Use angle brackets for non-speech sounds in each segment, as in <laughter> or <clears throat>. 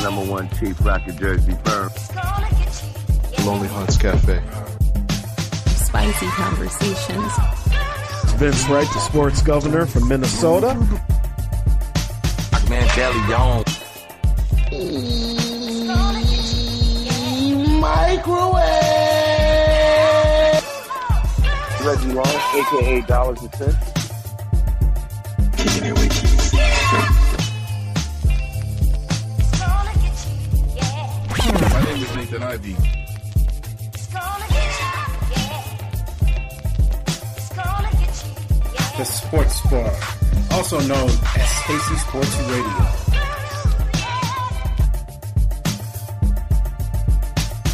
The number one cheap rocket Jersey firm. Lonely Hearts Cafe. Spicy conversations. Vince Wright, the sports governor from Minnesota. Man, Belly on. Microwave! Reggie Long, aka Dollars and Cents. My name is Nathan Ivy. The Sports Bar, also known as Stacy Sports Radio.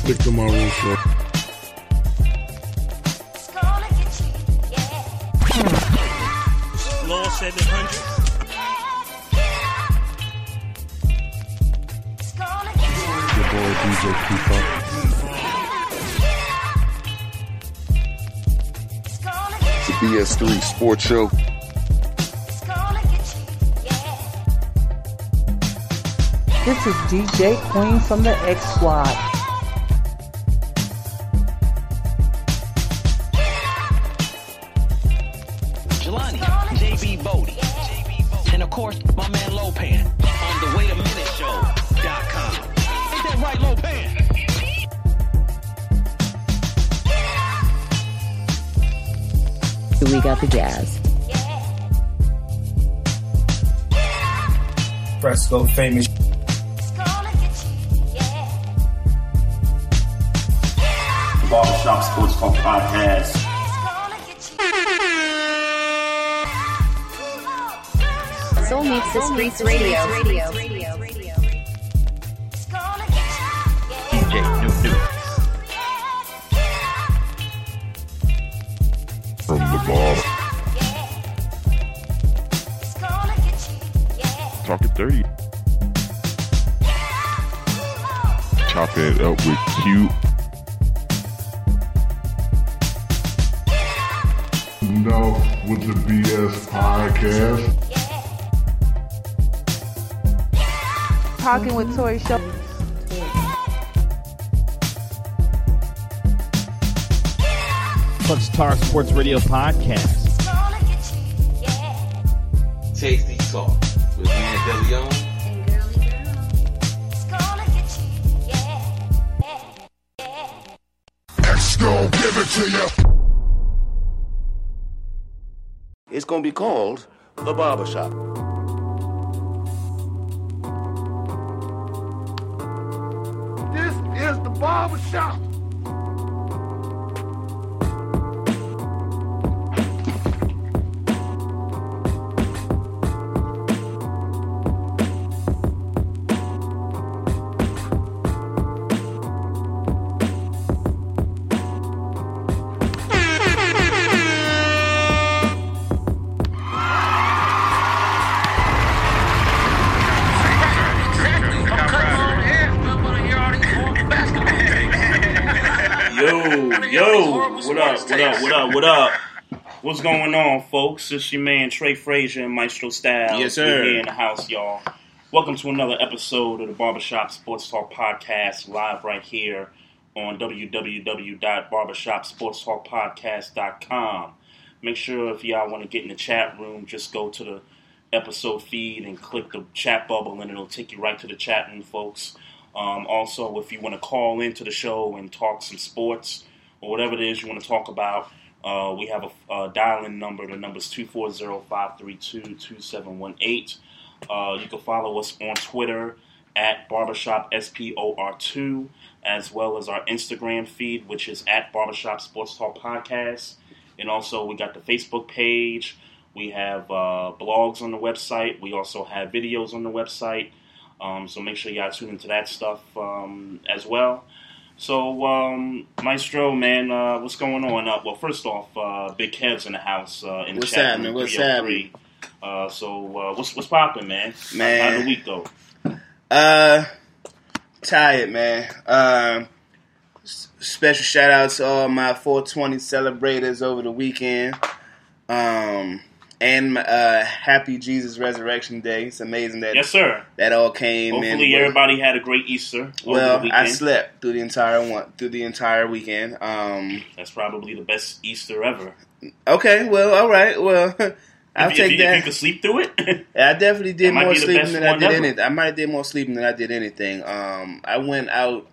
Victor Maroon Show. Law 700. Your boy DJ Keeper. The BS3 Sports Show. This is DJ Queen from the X Squad. Jelani, JB Bodie, and of course, my man Lopan We got the jazz. Fresco famous. Barbershop Sports Talk Podcast. Soul Meets the Streets Radio. From the bar. Talking 30. Chopping it up with Q. Enough with the BS podcast. Talking with Tori Show. Clutch Tar Sports Radio Podcast. Tasty Talk with Man Belly on. Give it to you. It's gonna be called The Barbershop. This is the barbershop. What up, what up, what up, what up? What's going on, folks? It's your man Trey Frazier and Maestro Styles. Yes, sir. We're here in the house, y'all. Welcome to another episode of the Barbershop Sports Talk Podcast, live right here on www.barbershopsportstalkpodcast.com. Make sure if y'all want to get in the chat room, just go to the episode feed and click the chat bubble, and it'll take you right to the chat room, folks. Um, also, if you want to call into the show and talk some sports or whatever it is you want to talk about, uh, we have a, a dial-in number. The number is 240-532-2718. Uh, you can follow us on Twitter at Barbershop SPOR2, as well as our Instagram feed, which is at Barbershop Sports Talk Podcast. And also, we got the Facebook page. We have uh, blogs on the website. We also have videos on the website. Um, so make sure y'all tune into that stuff um, as well. So, um, Maestro, man, uh, what's going on? Uh, well, first off, uh, Big Kev's in the house uh, in What's the chat happening? room, What's 303. Uh, so, uh, what's what's popping, man? Man. how the week go? Uh, tired, man. Um, special shout out to all my 420 celebrators over the weekend. Um, and uh, happy Jesus Resurrection Day. It's amazing that Yes, sir. that all came. in. Hopefully, everybody had a great Easter Well. I slept through the entire one through the entire weekend. Um, That's probably the best Easter ever. okay, well, all right, well, <laughs> I'll if, take if, that. If you could sleep through it, <laughs> I definitely did more sleeping than I did ever. anything. I might have did more sleeping than I did anything. Um, I went out.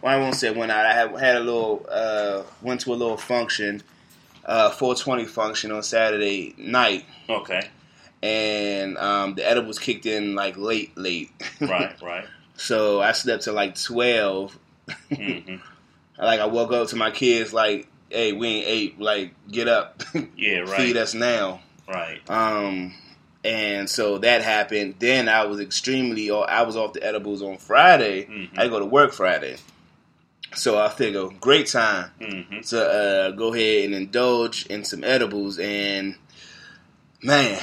Well, I won't say went out. I had, had a little. Uh, went to a little function, uh, 420 function on Saturday night, okay, and um, the edibles kicked in like late, late. <laughs> right, right. so I slept till like 12. hmm <laughs> Like I woke up to my kids like, "Hey, we ain't ate. Like, get up, <laughs> Yeah, right, feed us now." right. Um, and so that happened. Then I was extremely, I was off the edibles on Friday. Mhm. I go to work Friday. So I figure, great time hmm to uh, go ahead and indulge in some edibles. And man,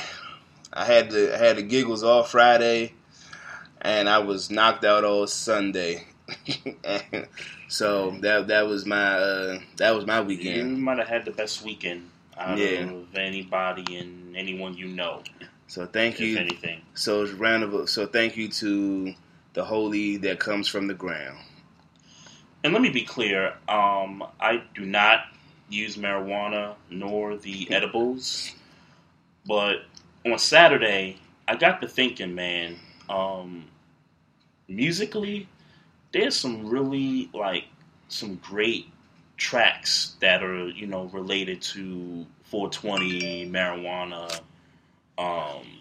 I had the I had the giggles all Friday, and I was knocked out all Sunday. <laughs> So that that was my uh, that was my You weekend. might have had the best weekend out Yeah. of anybody and anyone you know. So thank If you. anything, So round of so thank you to the holy that comes from the ground. And let me be clear: um, I do not use marijuana nor the <laughs> edibles, but on Saturday I got to thinking, man. Um, musically, there's some really like some great tracks that are you know related to 420 marijuana, um,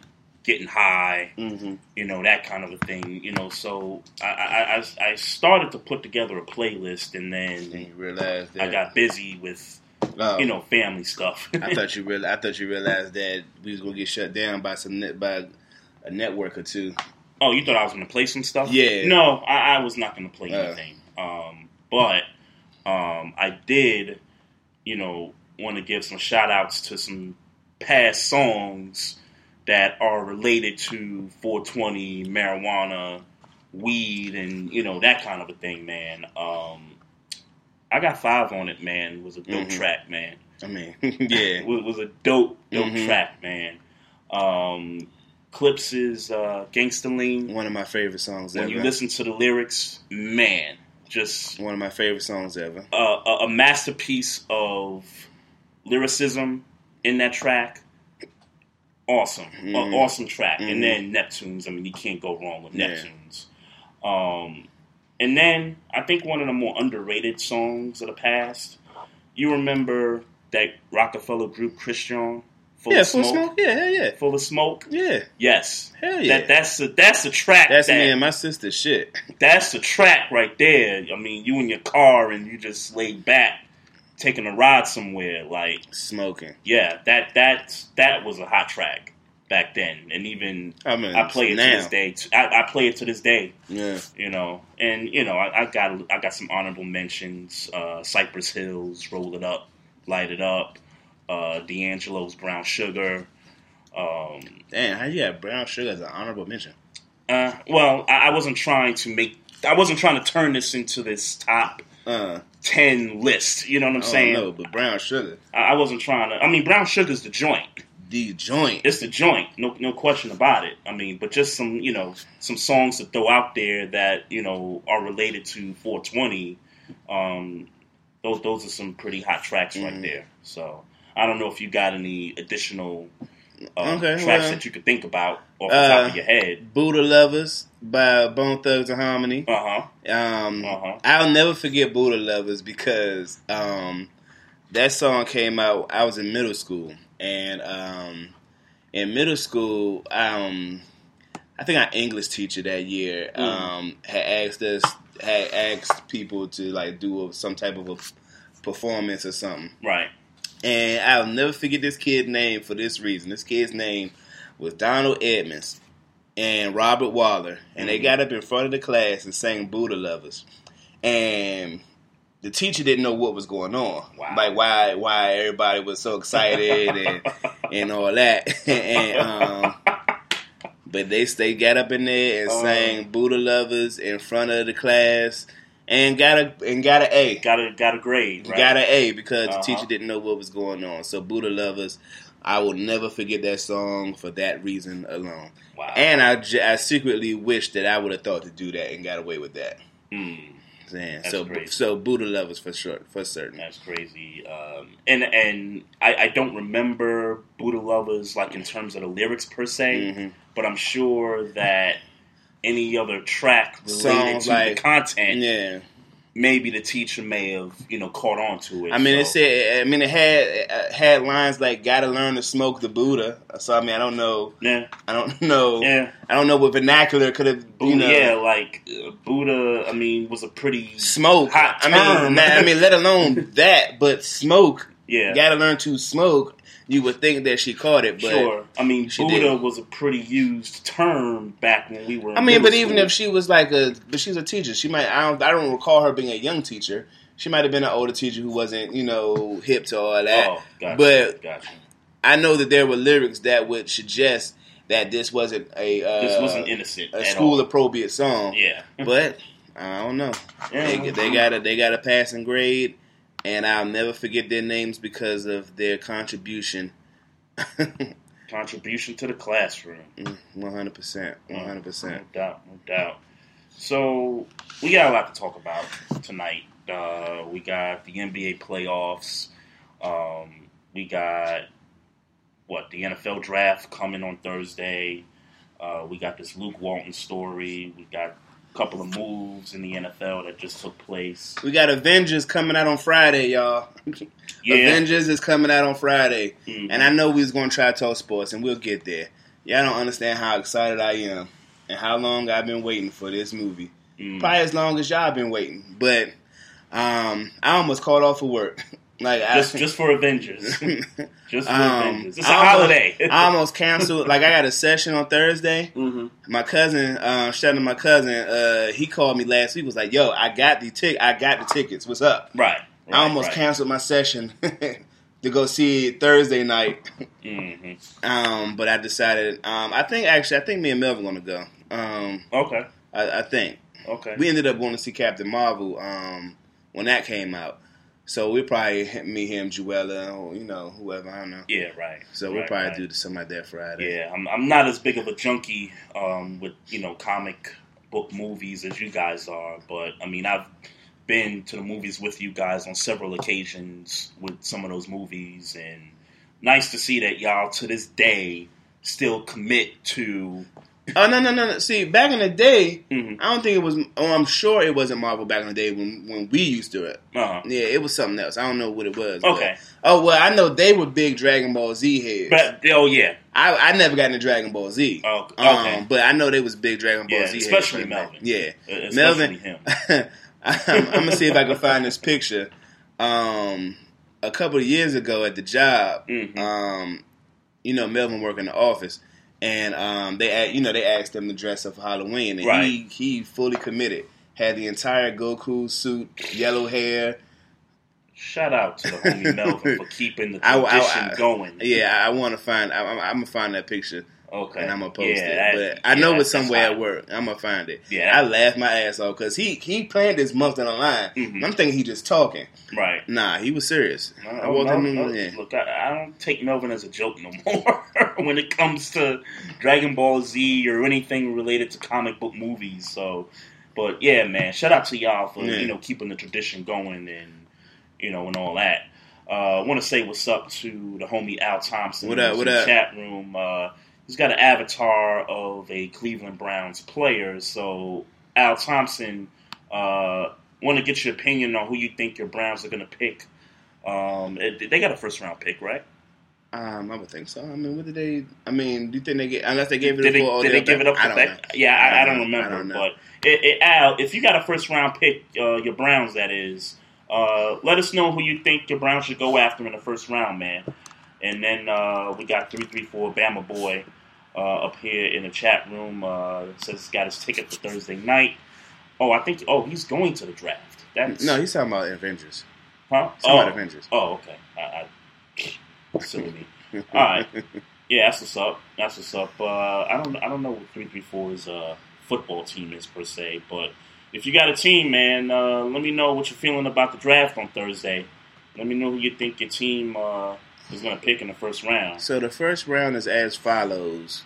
getting high, Mm-hmm. you know that kind of a thing. You know, so I I, I, started to put together a playlist, and then realized that I got busy with oh, you know family stuff. I <laughs> thought you real I thought you realized that we was gonna get shut down by some net by a network or two. Oh, you thought I was going to play some stuff? Yeah. No, I, I was not going to play Uh. anything. Um, but um, I did, you know, want to give some shout outs to some past songs that are related to 420 marijuana, weed, and you know that kind of a thing, man. Um, I got five on it, man. It was a dope Mhm. track, man. I mean, <laughs> yeah. was, was a dope, dope Mhm. track, man. Um, is uh, Gangsta Lean One of my favorite songs when ever. you listen to the lyrics, man, just One of my favorite songs ever. a, a masterpiece of lyricism in that track. Awesome, A- Mhm. awesome track. Mhm. And then Neptunes. I mean, you can't go wrong with Yeah. Neptunes. Um, and then I think one of the more underrated songs of the past. You remember that Roc-A-Fella group Christian? Full yeah, of full smoke. smoke. Yeah, hell yeah. Full of smoke. Yeah. Yes. Hell yeah. That that's a that's a track. That's that, me and my sister shit. that's the track right there. I mean, you in your car and you just laid back, taking a ride somewhere. Like, Smoking. yeah, that that that was a hot track back then, and even I mean I play it now. to this day. I, I play it to this day. Yeah. You know, and you know, I, I got I got some honorable mentions. Uh, Cypress Hills, Roll It Up, Light It Up. Uh, D'Angelo's Brown Sugar. Um, Damn, how you have brown sugar as an honorable mention? uh, well, I, I wasn't trying to make. I wasn't trying to turn this into this top Uh, ten list. You know what I'm saying? don't but brown sugar, I, I wasn't trying to. I mean, brown sugar's the joint. the joint. It's the joint. No, no question about it. I mean, but just some, you know, some songs to throw out there that you know are related to 420. Um, those those are some pretty hot tracks right Mhm. there. So I don't know if you got any additional uh, Okay, tracks well, that you could think about off the top uh, of your head. Buddha Lovers by Bone Thugs-n-Harmony. Uh huh. Um, Uh-huh. I'll never forget Buddha Lovers because um, that song came out. I was in middle school, and um, in middle school, um, I think our English teacher that year Mm. um, had asked us had asked people to like do a, some type of a performance or something. Right. And I'll never forget this kid's name for this reason. This kid's name was Donald Edmonds. and Robert Waller, and they Mhm. got up in front of the class and sang Buddha Lovers, and the teacher didn't know what was going on, Wow. like why why everybody was so excited and <laughs> and all that, <laughs> and um, but they they got up in there and Oh. sang Buddha Lovers in front of the class. And got a and got an A. Got a got a grade. Right? Got an A because Uh-huh. the teacher didn't know what was going on. So Buddha Lovers, I will never forget that song for that reason alone. Wow. And I, j- I secretly wish that I would have thought to do that and got away with that. Mm, Man, so crazy. so Buddha Lovers for sure for certain. that's crazy. Um, and and I, I don't remember Buddha Lovers like in terms of the lyrics per se, Mhm. but I'm sure that any other track related Songs to like- the content, Yeah, maybe the teacher may have you know caught on to it. I mean it said. I mean it had uh, had lines like "Gotta learn to smoke the Buddha." So I mean I don't know. yeah, I don't <laughs> know. yeah. I don't know what vernacular could have. You know, yeah, like uh, Buddha. I mean, was a pretty smoke. Hot I mean, na- I mean, let alone <laughs> that, but smoke. yeah. Gotta learn to smoke. You would think that she caught it, but sure. I mean, she Buddha didn't. was a pretty used term back when we were. I mean, but middle even if she was like a, but she's a teacher. She might. I don't. I don't recall her being a young teacher. She might have been an older teacher who wasn't, you know, hip to all that. oh, gotcha, but gotcha. I know that there were lyrics that would suggest that this wasn't a uh, This wasn't innocent a school all. appropriate song. Yeah, But I don't know. Yeah. They, they got a they got a passing grade, and I'll never forget their names because of their contribution. <laughs> contribution to the classroom. One hundred percent. One hundred percent. No doubt, no doubt. So we got a lot to talk about tonight. Uh, we got the NBA playoffs. Um, we got what the NFL draft coming on Thursday. Uh, we got this Luke Walton story. We got couple of moves in the NFL that just took place. We got Avengers coming out on Friday, y'all. Yeah, Avengers is coming out on Friday, Mhm. and I know we was gonna try to talk sports, and we'll get there. Y'all don't understand how excited I am, and how long I've been waiting for this movie. Mm. Probably as long as y'all been waiting, but um, I almost called off of work. <laughs> like just I, just for Avengers. <laughs> Just for Um, Avengers. It's a I almost- holiday. I almost canceled. Like I got a session on Thursday. hmm My cousin, uh, shout out to my cousin. Uh, he called me last week. Was like, "Yo, I got the tick. I got the tickets. What's up?" Right. I almost canceled my session <laughs> to go see Thursday night. hmm Um, but I decided. Um, I think actually, I think me and Melvin gonna go. Um, Okay. I, I think Okay. we ended up going to see Captain Marvel. Um, when that came out, so we probably me, him, Juella, or you know, whoever. I don't know. yeah. Right. So we'll Right, probably right. do something like that Friday. Yeah, I'm, I'm not as big of a junkie um, with you know comic book movies as you guys are, but I mean I've been to the movies with you guys on several occasions with some of those movies, and nice to see that y'all to this day still commit to. Oh no no no no! See, back in the day, Mhm. I don't think it was. Oh, I'm sure it wasn't Marvel back in the day when when we used to it. Uh-huh. Yeah, it was something else. I don't know what it was. but- Okay, oh well, I know they were big Dragon Ball Z heads. but oh yeah, I I never got into Dragon Ball Z. oh, okay, Um, but I know they was big Dragon Ball Yeah, Z. especially then. Melvin. Yeah, especially Melvin. him. <laughs> I'm, I'm gonna see if I can find this picture. Um, a couple of years ago at the job, Mhm. um, you know, Melvin worked in the office, and um, they, you know, they asked him to dress up for Halloween, and Right. he he fully committed. Had the entire Goku suit, yellow hair. Shout out to the homie Melvin for keeping the <laughs> I- I- tradition I- going. Yeah, I, I want to find. I, I'm, I'm gonna find that picture Okay, and I'm gonna post Yeah, it. but I know it's somewhere at work. I'm gonna find it. Yeah. I laughed my ass off because he he planned this month in the line. Mhm. I'm thinking he just talking. Right. Nah, he was serious. No, I walked no, in no. Look, I, I don't take Melvin as a joke no more <laughs> when it comes to Dragon Ball Z or anything related to comic book movies. So, but yeah, man, shout out to y'all for Yeah. you know keeping the tradition going and you know and all that. Uh, I want to say what's up to the homie Al Thompson What up, what in the up? chat room. Uh, he's got an avatar of a Cleveland Browns player. So Al Thompson, uh, want to get your opinion on who you think your Browns are going to pick. Um, they got a first round pick, right? Um, I would think so. I mean, what did they? I mean, do you think they get? Unless they gave it Did they, did they give it up I don't know. Yeah, I, I, I don't don't- remember. I don't. But it, it, Al, if you got a first round pick, uh, your Browns, that is, uh, let us know who you think your Browns should go after in the first round, man. And then uh, we got three three four Bama boy. Uh, up here in the chat room uh, says he's got his ticket for Thursday night. Oh, I think. Oh, he's going to the draft. That's No, he's talking about Avengers. huh? He's Oh, Avengers. oh, okay. I, I silly me. All right. <laughs> Yeah, that's what's up. That's what's up. Uh, I don't. I don't know what three three four's uh, football team is per se, but if you got a team, man, uh, let me know what you're feeling about the draft on Thursday. Let me know who you think your team uh, is going to pick in the first round. So the first round is as follows.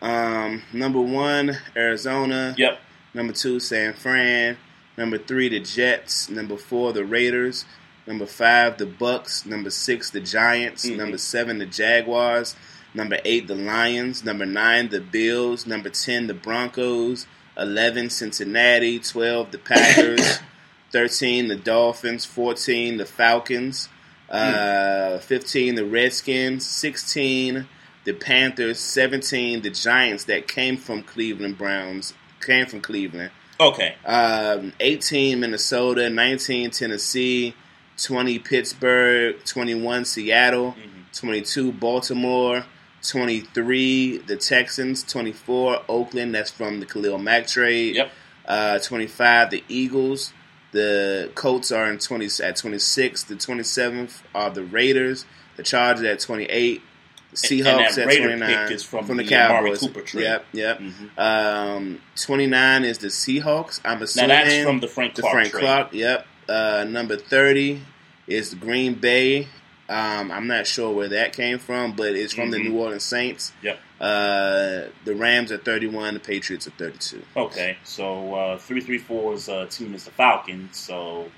Um, number one, Arizona. Yep. Number two, San Fran. Number three, the Jets. Number four, the Raiders. Number five, the Bucks. Number six, the Giants. Mhm. Number seven, the Jaguars. Number eight, the Lions. Number nine, the Bills. Number ten, the Broncos. Eleven, Cincinnati. Twelve, the Packers. <coughs> Thirteen, the Dolphins. Fourteen, the Falcons. Uh, Fifteen, the Redskins. Sixteen, the Panthers. Seventeen, the Giants that came from Cleveland Browns. Came from Cleveland. Okay. Um, 18 Minnesota, 19 Tennessee, 20 Pittsburgh, 21 Seattle, 22 Baltimore, 23 the Texans, 24 Oakland. That's from the Khalil Mack trade. Yep. Uh, 25 the Eagles. The Colts are in 20 at 26. The 27th are the Raiders. The Chargers at 28. The Seahawks at Raider 29 pick is from the, the Cowboys. Yep, yep. Mhm. Um, 29 is the Seahawks. I'm Now assuming that's from the Frank the Frank trade. Clark. Yep. Uh, number 30 is Green Bay. Um, I'm not sure where that came from, but it's from the Mhm. New Orleans Saints. Yep. Uh, the Rams are 31. The Patriots are 32. Okay, so uh, 334's uh, team is the Falcons, so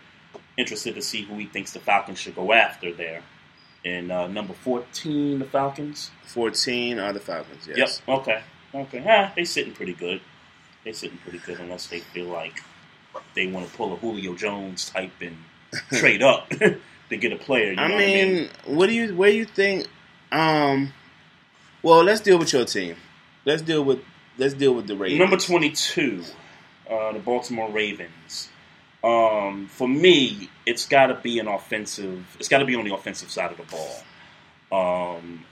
interested to see who he thinks the Falcons should go after there. And uh, number 14, the Falcons? 14 are the Falcons. Yes. Yep, okay. Okay, ah, they sitting pretty good. They sitting pretty good unless they feel like they want to pull a Julio Jones type and <laughs> trade up <laughs> to get a player. You know I what mean, what do you where you think? Um, well, let's deal with your team. Let's deal with let's deal with the Raiders. Number 22, uh, the Baltimore Ravens. Um, for me, it's got to be an offensive. It's got to be on the offensive side of the ball. Um,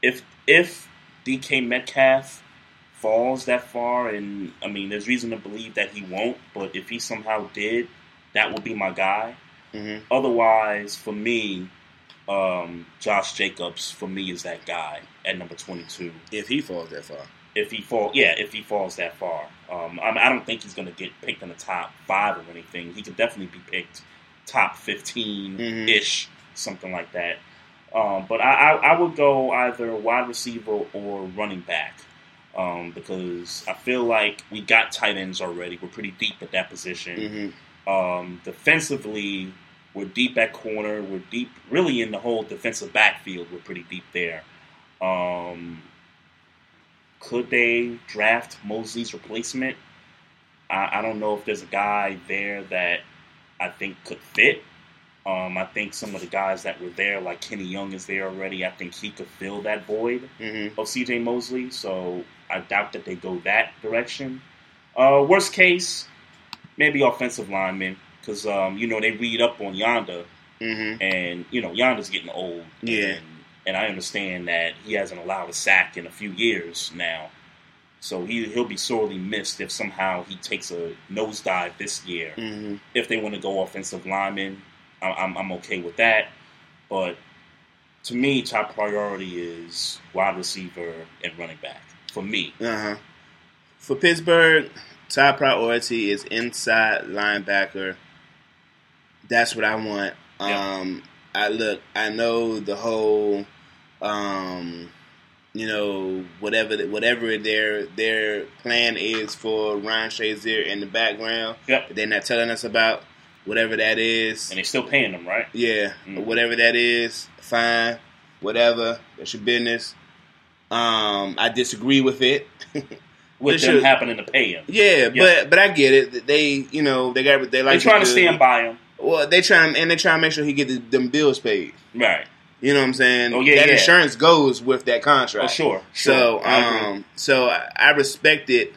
if if DK Metcalf falls that far, and I mean, there's reason to believe that he won't, but if he somehow did, that would be my guy. Mhm. Otherwise, for me, um, Josh Jacobs for me is that guy at number 22 if he falls that far. if he fall, yeah, if he falls that far. Um, I, mean, I don't think he's going to get picked in the top five or anything. He could definitely be picked top fifteen ish, something like that. Um, but I, I, I would go either wide receiver or running back um, because I feel like we got tight ends already. We're pretty deep at that position. Mhm. Um, defensively, we're deep at corner. We're deep, really, in the whole defensive backfield. We're pretty deep there. Um, could they draft Mosley's replacement? I, I don't know if there's a guy there that I think could fit. Um, I think some of the guys that were there, like Kenny Young, is there already. I think he could fill that void Mhm. of CJ Mosley. So I doubt that they go that direction. Uh, worst case, maybe offensive linemen, because um, you know they read up on Yanda, Mhm. and you know Yanda's getting old. Yeah. and, and I understand that he hasn't allowed a sack in a few years now. So he he'll be sorely missed if somehow he takes a nosedive this year. Mhm. If they want to go offensive lineman, I- I'm I'm okay with that. But to me, top priority is wide receiver and running back for me. Uh huh. For Pittsburgh, top priority is inside linebacker. That's what I want. Um, I look. I know the whole, um, you know, whatever the- whatever their their plan is for Ryan Shazier in the background. Yep. They're not telling us about whatever that is. And they're still paying them, right? Yeah, Mhm. whatever that is, fine. Whatever, that's your business. Um, I disagree with it. <laughs> With They them should- happening to pay him. Yeah, Yeah. but but I get it. They you know they got they like They're trying to stand by him. Well, they trying and they trying to make sure he get the, them bills paid. Right. You know what I'm saying? Oh, yeah, that yeah. insurance goes with that contract. Oh, sure. So sure. I um, so I, respect it.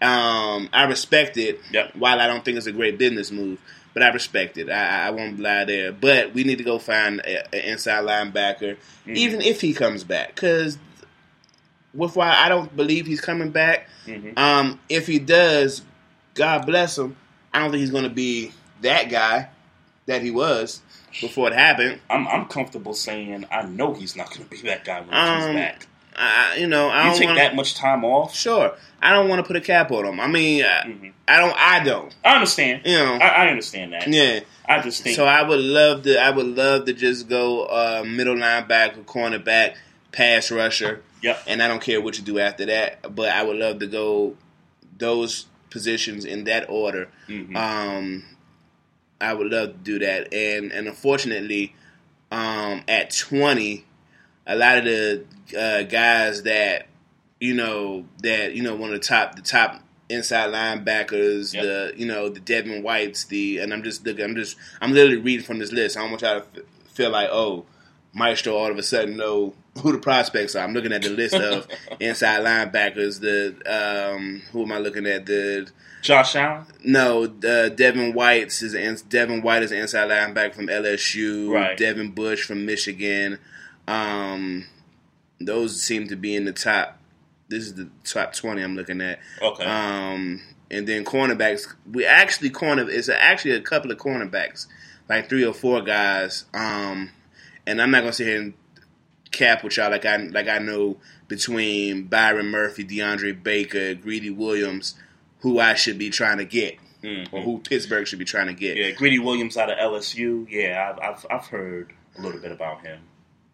Um, I respect it. Yep. While I don't think it's a great business move, but I respect it. I, I won't lie there. But we need to go find an inside linebacker, Mhm. even if he comes back, because with why I don't believe he's coming back. Mhm. Um, if he does, God bless him. I don't think he's going to be that guy that he was before it happened. I'm I'm comfortable saying I know he's not going to be that guy when Um, he's back. I, you know, I You don't take wanna, that much time off. Sure, I don't want to put a cap on him. I mean, I, I don't. I don't. I understand. You know, I, I understand that. yeah. I just think So I would love to. I would love to just go uh, middle linebacker, cornerback, pass rusher. Yep. And I don't care what you do after that, but I would love to go those positions in that order. Mhm. Um, I would love to do that, and and unfortunately, um, at twenty, a lot of the uh, guys that you know that you know one of the top the top inside linebackers, Yep. the you know the Devin Whites, the and I'm just looking, I'm just I'm literally reading from this list. I don't want y'all to f- feel like oh Maestro all of a sudden know who the prospects are. I'm looking at the list of <laughs> inside linebackers. The um, who am I looking at? The Josh Allen. no, uh, Devin White's is an, Devin White is an inside linebacker from LSU. Right. Devin Bush from Michigan. Um, those seem to be in the top. This is the top twenty I'm looking at. Okay. Um, and then cornerbacks. We actually corner. It's actually a couple of cornerbacks, like three or four guys. Um, and I'm not gonna sit here and cap with y'all like I like I know between Byron Murphy, DeAndre Baker, Greedy Williams, who I should be trying to get, Mhm. or who Pittsburgh should be trying to get. Yeah, Greedy Williams out of LSU. Yeah, I've I've, I've heard a little bit about him.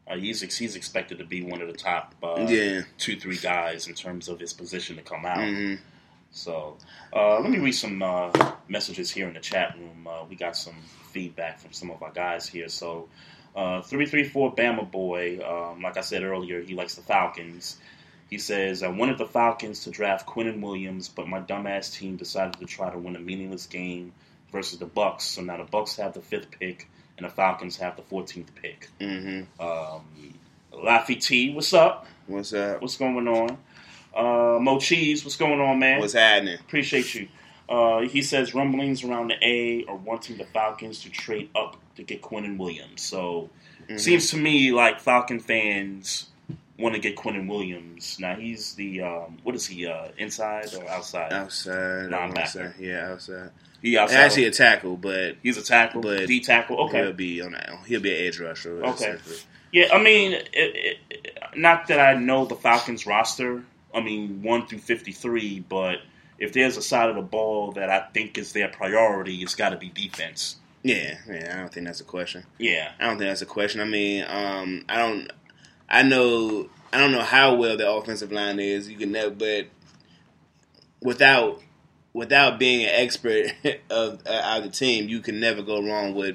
Uh, he's ex- he's expected to be one of the top uh, Yeah. two three guys in terms of his position to come out. Mhm. So uh, let me read some uh, messages here in the chat room. Uh, we got some feedback from some of our guys here. So uh, three three four Bama boy. Um, like I said earlier, he likes the Falcons. He says, I wanted the Falcons to draft Quinnen Williams, but my dumbass team decided to try to win a meaningless game versus the Bucks. So now the Bucks have the fifth pick, and the Falcons have the 14th pick. Mhm. Um, Laffy T, what's up? What's up? What's going on? Uh, Mo Cheese, what's going on, man? What's happening? Appreciate you. Uh, he says rumblings around the A are wanting the Falcons to trade up to get Quinnen Williams. So Mhm. seems to me like Falcon fans want to get Quinnen Williams. Now he's the um, what is he? Uh, inside or outside? Outside, Linebacker. Yeah, outside. He outside. Actually, a tackle, but He's a tackle, but D tackle. Okay. he'll be on that. He'll be an edge rusher. Okay. Yeah, I mean, it, it- not that I know the Falcons roster. I mean, one through fifty-three, but if there's a side of the ball that I think is their priority, it's got to be defense. Yeah, yeah. I don't think that's a question. Yeah, I don't think that's a question. I mean, um, I don't. I know. I don't know how well the offensive line is. You can never, but without without being an expert <laughs> of uh, of the team, you can never go wrong with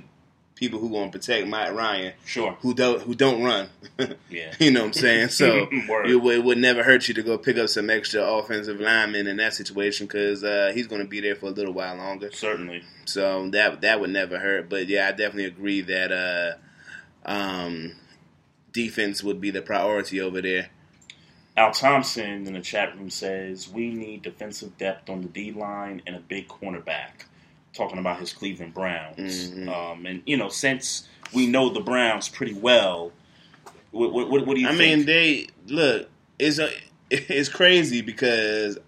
people who to protect Mike Ryan. Sure. Who don't who don't run. <laughs> Yeah. you know what I'm saying. So <laughs> it, would- it would never hurt you to go pick up some extra offensive linemen in that situation because uh, he's going to be there for a little while longer. Certainly. So that that would never hurt. But yeah, I definitely agree that uh, um, defense would be the priority over there. Al Thompson in the chat room says we need defensive depth on the D line and a big cornerback. Talking about his Cleveland Browns, Mhm. um, and you know, since we know the Browns pretty well, what, what, what, do you I think? mean, they look. It's a, <laughs> it's crazy because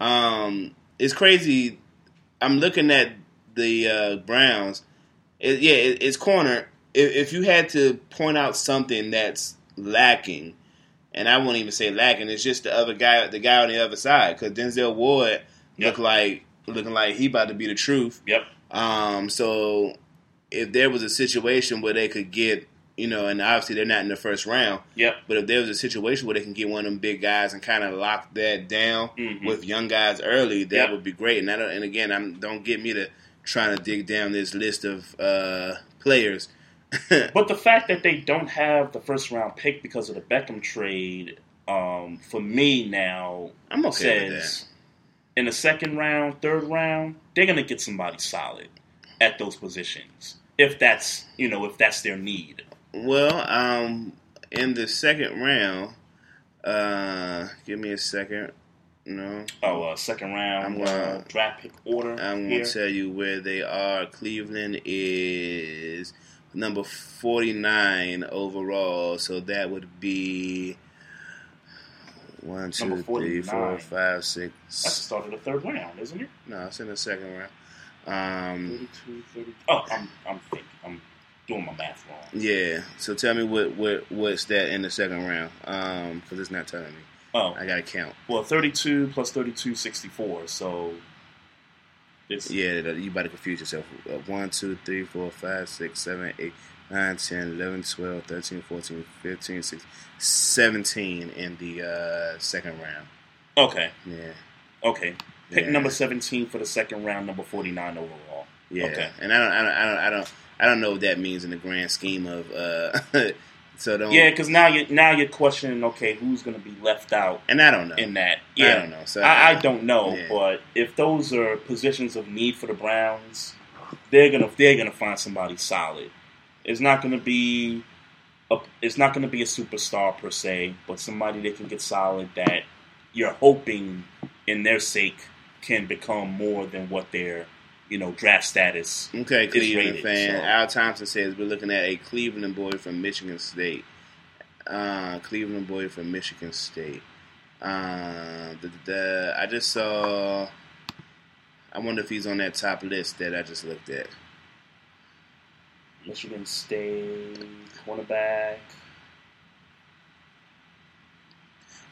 um, it's crazy. I'm looking at the uh, Browns. It, yeah, it, it's corner. If, if you had to point out something that's lacking, and I won't even say lacking, it's just the other guy, the guy on the other side, because Denzel Ward look like looking like he about to be the truth. Yep. Um, so if there was a situation where they could get, you know, and obviously they're not in the first round. Yep. But if there was a situation where they can get one of them big guys and kind of lock that down Mhm. with young guys early, that Yep. would be great. And I don't, and again, I'm don't get me to trying to dig down this list of uh, players. <laughs> But the fact that they don't have the first round pick because of the Beckham trade, um, for me now, I'm okay with says in the second round, third round, they're gonna get somebody solid at those positions. If that's you know, if that's their need. Well, um, in the second round, uh, give me a second. No. Oh, uh, second round I'm gonna- uh, draft pick order. I'm here. going to tell you where they are. Cleveland is number 49 overall, so that would be One, two, three, four, 49. five, six. That's the start of the third round, isn't it? No, it's in the second round. Um, 32, 30. Oh, I'm I'm thinking, I'm doing my math wrong. yeah. So tell me what what what's that in the second round? Um, because it's not telling me. Oh, I gotta count. well, 32 plus 32, 64. So it's Yeah, you about to confuse yourself. Uh, 1, 2, 3, 4, 5, 6, 7, 8, 9, 10, 11, 12, 13, 14, 15, 16, 17 in the uh, second round. okay. Yeah. Okay. Pick Yeah. number 17 for the second round, number 49 overall. Yeah. Okay. And I don't, I don't, I don't, I don't, I don't know what that means in the grand scheme of. Uh, <laughs> so don't. Yeah, because now you now you're questioning. Okay, who's going to be left out And I don't know. in that? Yeah, I don't know. So I, I don't know, Yeah. but if those are positions of need for the Browns, they're gonna they're gonna find somebody solid. It's not gonna be a, it's not gonna be a superstar per se, but somebody that can get solid that you're hoping in their sake can become more than what their you know draft status. Okay, is Cleveland rated, fan. so- Al Thompson says we're looking at a Cleveland boy from Michigan State. Uh, Cleveland boy from Michigan State. Uh, the, the, I just saw. I wonder if he's on that top list that I just looked at. Michigan State cornerback.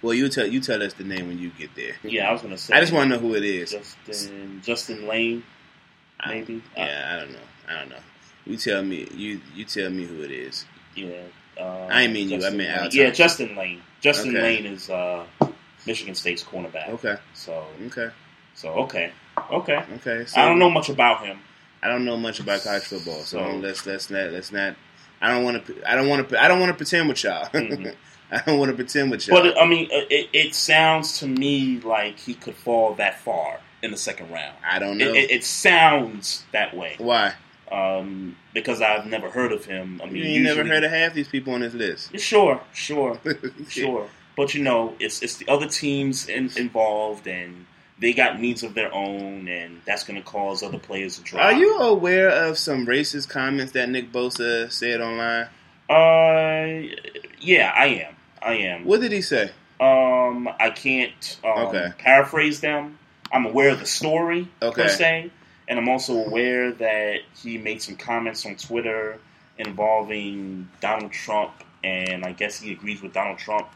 Well, you tell you tell us the name when you get there. Yeah, I was gonna say. I just want to know who it is. Justin Justin Layne, maybe. Yeah, I don't know. I don't know. You tell me. You you tell me who it is. Yeah. Uh, I ain't mean you, I Justin meant Al Yeah, Justin Layne. Justin Okay. Layne is uh, Michigan State's cornerback. Okay. So, Okay. so okay, okay. Okay. So I don't know much about him. I don't know much about college football, so, So- let's let's not let's not. I don't want to. I don't want to. I don't want to pretend with y'all. <laughs> Mhm. I don't want to pretend with y'all. But I mean, uh, it, it sounds to me like he could fall that far in the second round. I don't know It, it, it sounds that way why. um, because I've never heard of him. I mean, You ain't never heard of half these people on this list. Sure, sure, <laughs> sure. But you know, it's it's the other teams in, involved, and they got needs of their own, and that's going to cause other players to drop. Are you aware of some racist comments that Nick Bosa said online? Uh, yeah, I am. I am. What did he say? Um, I can't um, Okay. paraphrase them. I'm aware of the story Okay. per se, and I'm also aware that he made some comments on Twitter involving Donald Trump, and I guess he agrees with Donald Trump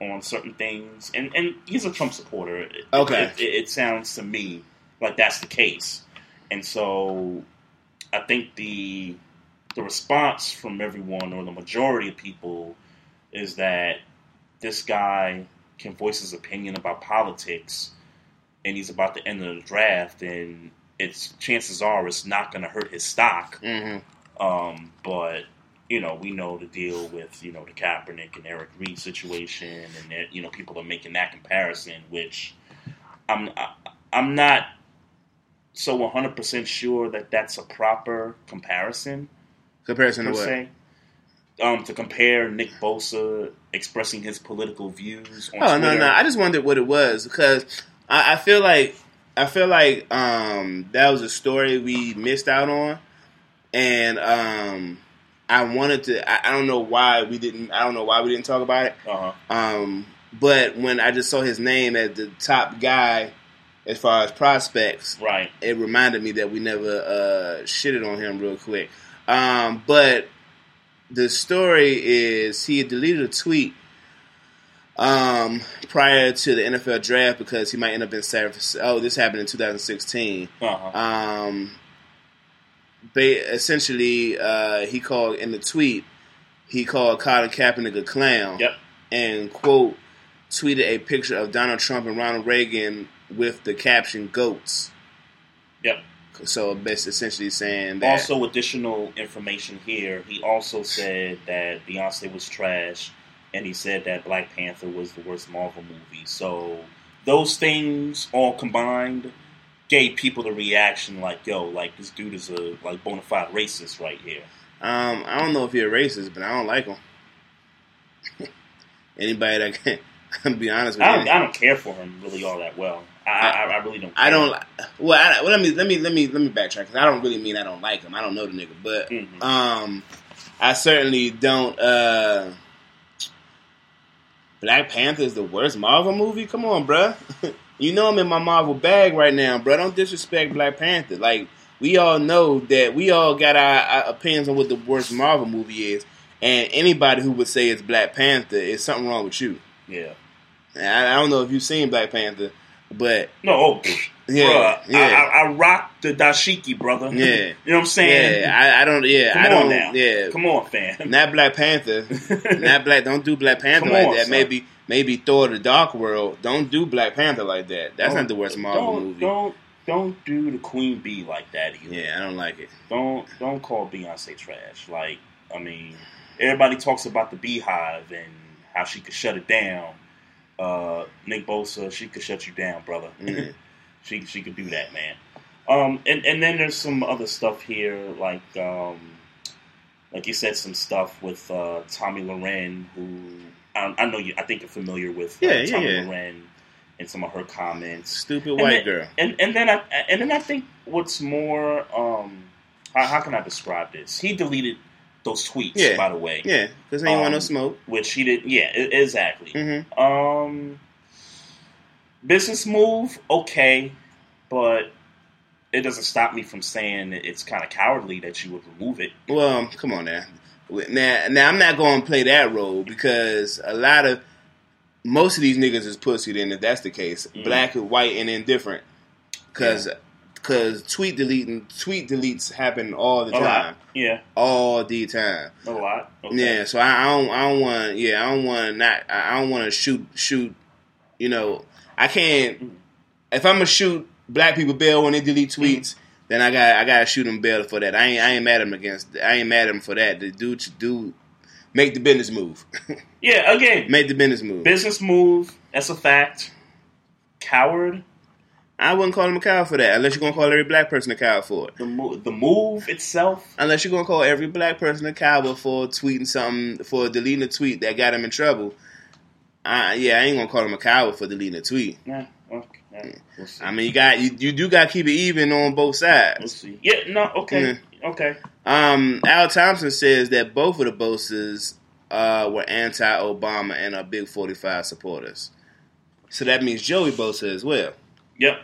on certain things, and and he's a Trump supporter. It- Okay. it, it, it sounds to me like that's the case, and so I think the the response from everyone or the majority of people is that this guy can voice his opinion about politics and he's about to enter the draft and it's chances are it's not going to hurt his stock hmm um, but you know we know the deal with you know the Kaepernick and Eric Reid situation and you know people are making that comparison which I'm I, I'm not so 100% sure that that's a proper comparison Comparison to what? se. Um, to compare Nick Bosa expressing his political views on Oh no, no. I just wondered what it was because I, I feel like I feel like um, that was a story we missed out on, and um, I wanted to. I, I don't know why we didn't. I don't know why we didn't talk about it. Uh-huh. Um, but when I just saw his name as the top guy as far as prospects, Right. it reminded me that we never uh, shitted on him real quick. Um, but the story is he had deleted a tweet um, prior to the NFL draft because he might end up in San Francisco. Oh, this happened in 2016. Uh-huh. Um, ba- essentially, uh, he called in the tweet, he called Colin Kaepernick a clown Yep. and quote tweeted a picture of Donald Trump and Ronald Reagan with the caption "goats." Yep. So that's essentially saying that. Also, additional information here. He also said that Beyonce was trash, and he said that Black Panther was the worst Marvel movie. So those things all combined gave people the reaction like, "Yo, like this dude is a like bona fide racist right here." um, I don't know if you're a racist, but I don't like him. <laughs> Anybody that can, <laughs> I'm be honest with I you. don't, I don't care for him really all that well. I, I, I really don't. I don't. Well, I, well, let me let me let me let me backtrack because I don't really mean I don't like him. I don't know the nigga, but Mhm. um, I certainly don't uh, Black Panther is the worst Marvel movie? Come on, bruh. <laughs> you know I'm in my Marvel bag right now, bro. Don't disrespect Black Panther. Like we all know that we all got our, our opinions on what the worst Marvel movie is, and anybody who would say it's Black Panther is something wrong with you. Yeah. I, I don't know if you've seen Black Panther, but No, oh, Yeah, bruh, yeah. I, I, I rock the dashiki, brother. Yeah. <laughs> you know what I'm saying? yeah, I, I don't. Yeah, Come I don't. on now. Yeah, Come on, fam. not Black Panther. <laughs> not Black. Don't do Black Panther Come like on, that. son. Maybe maybe Thor: The Dark World. Don't do Black Panther like that. That's not the worst Marvel don't, movie. Don't don't do the Queen Bee like that either. Yeah, I don't like it. Don't don't call Beyonce trash. Like, I mean, everybody talks about the Beyhive and how she could shut it down. Uh, Nick Bosa, she could shut you down, brother. Yeah. <laughs> she she could do that, man. Um, and and then there's some other stuff here, like um, like you said, some stuff with uh, Tomi Lahren, who I, I know you. I think you're familiar with uh, Yeah, yeah, Tomi yeah. Lahren and some of her comments. Stupid And white then- girl. And and then I and then I think what's more um how, how can I describe this? He deleted those tweets, Yeah. by the way. Yeah, because ain't want no Um, smoke. Which he did yeah, exactly. Mhm. Um business move, okay, but it doesn't stop me from saying it's kind of cowardly that you would remove it. Well, come on now. Now, now I'm not going to play that role because a lot of most of these niggas is pussy. Then if that's the case, Mm. black, white, and indifferent. Because because tweet deleting tweet deletes happen all the A lot. time, Yeah, all the time. a lot. Okay. Yeah, so I, I don't I don't want yeah I don't want not I I don't want to shoot shoot you know I can't if I'm gonna shoot black people bail when they delete mm. tweets then I got I gotta shoot them bail for that. I ain't I ain't mad at them against I ain't mad at them for that. The dude do make the business move. <laughs> Yeah, again, make the business move. Business move, that's a fact. Coward, I wouldn't call him a coward for that unless you're gonna call every black person a coward for it. The move, the move itself. unless you're gonna call every black person a coward for tweeting something for deleting a tweet that got him in trouble. I, yeah, I ain't gonna call him a coward for deleting a tweet. Nah, okay, yeah, we'll see. I mean, you got you, you do got to keep it even on both sides. We'll sides. see. Yeah, no, okay, okay. Um, Al Thompson says that both of the Bosas uh, were anti-Obama and are big 45 supporters. So that means Joey Bosa as well. Yep.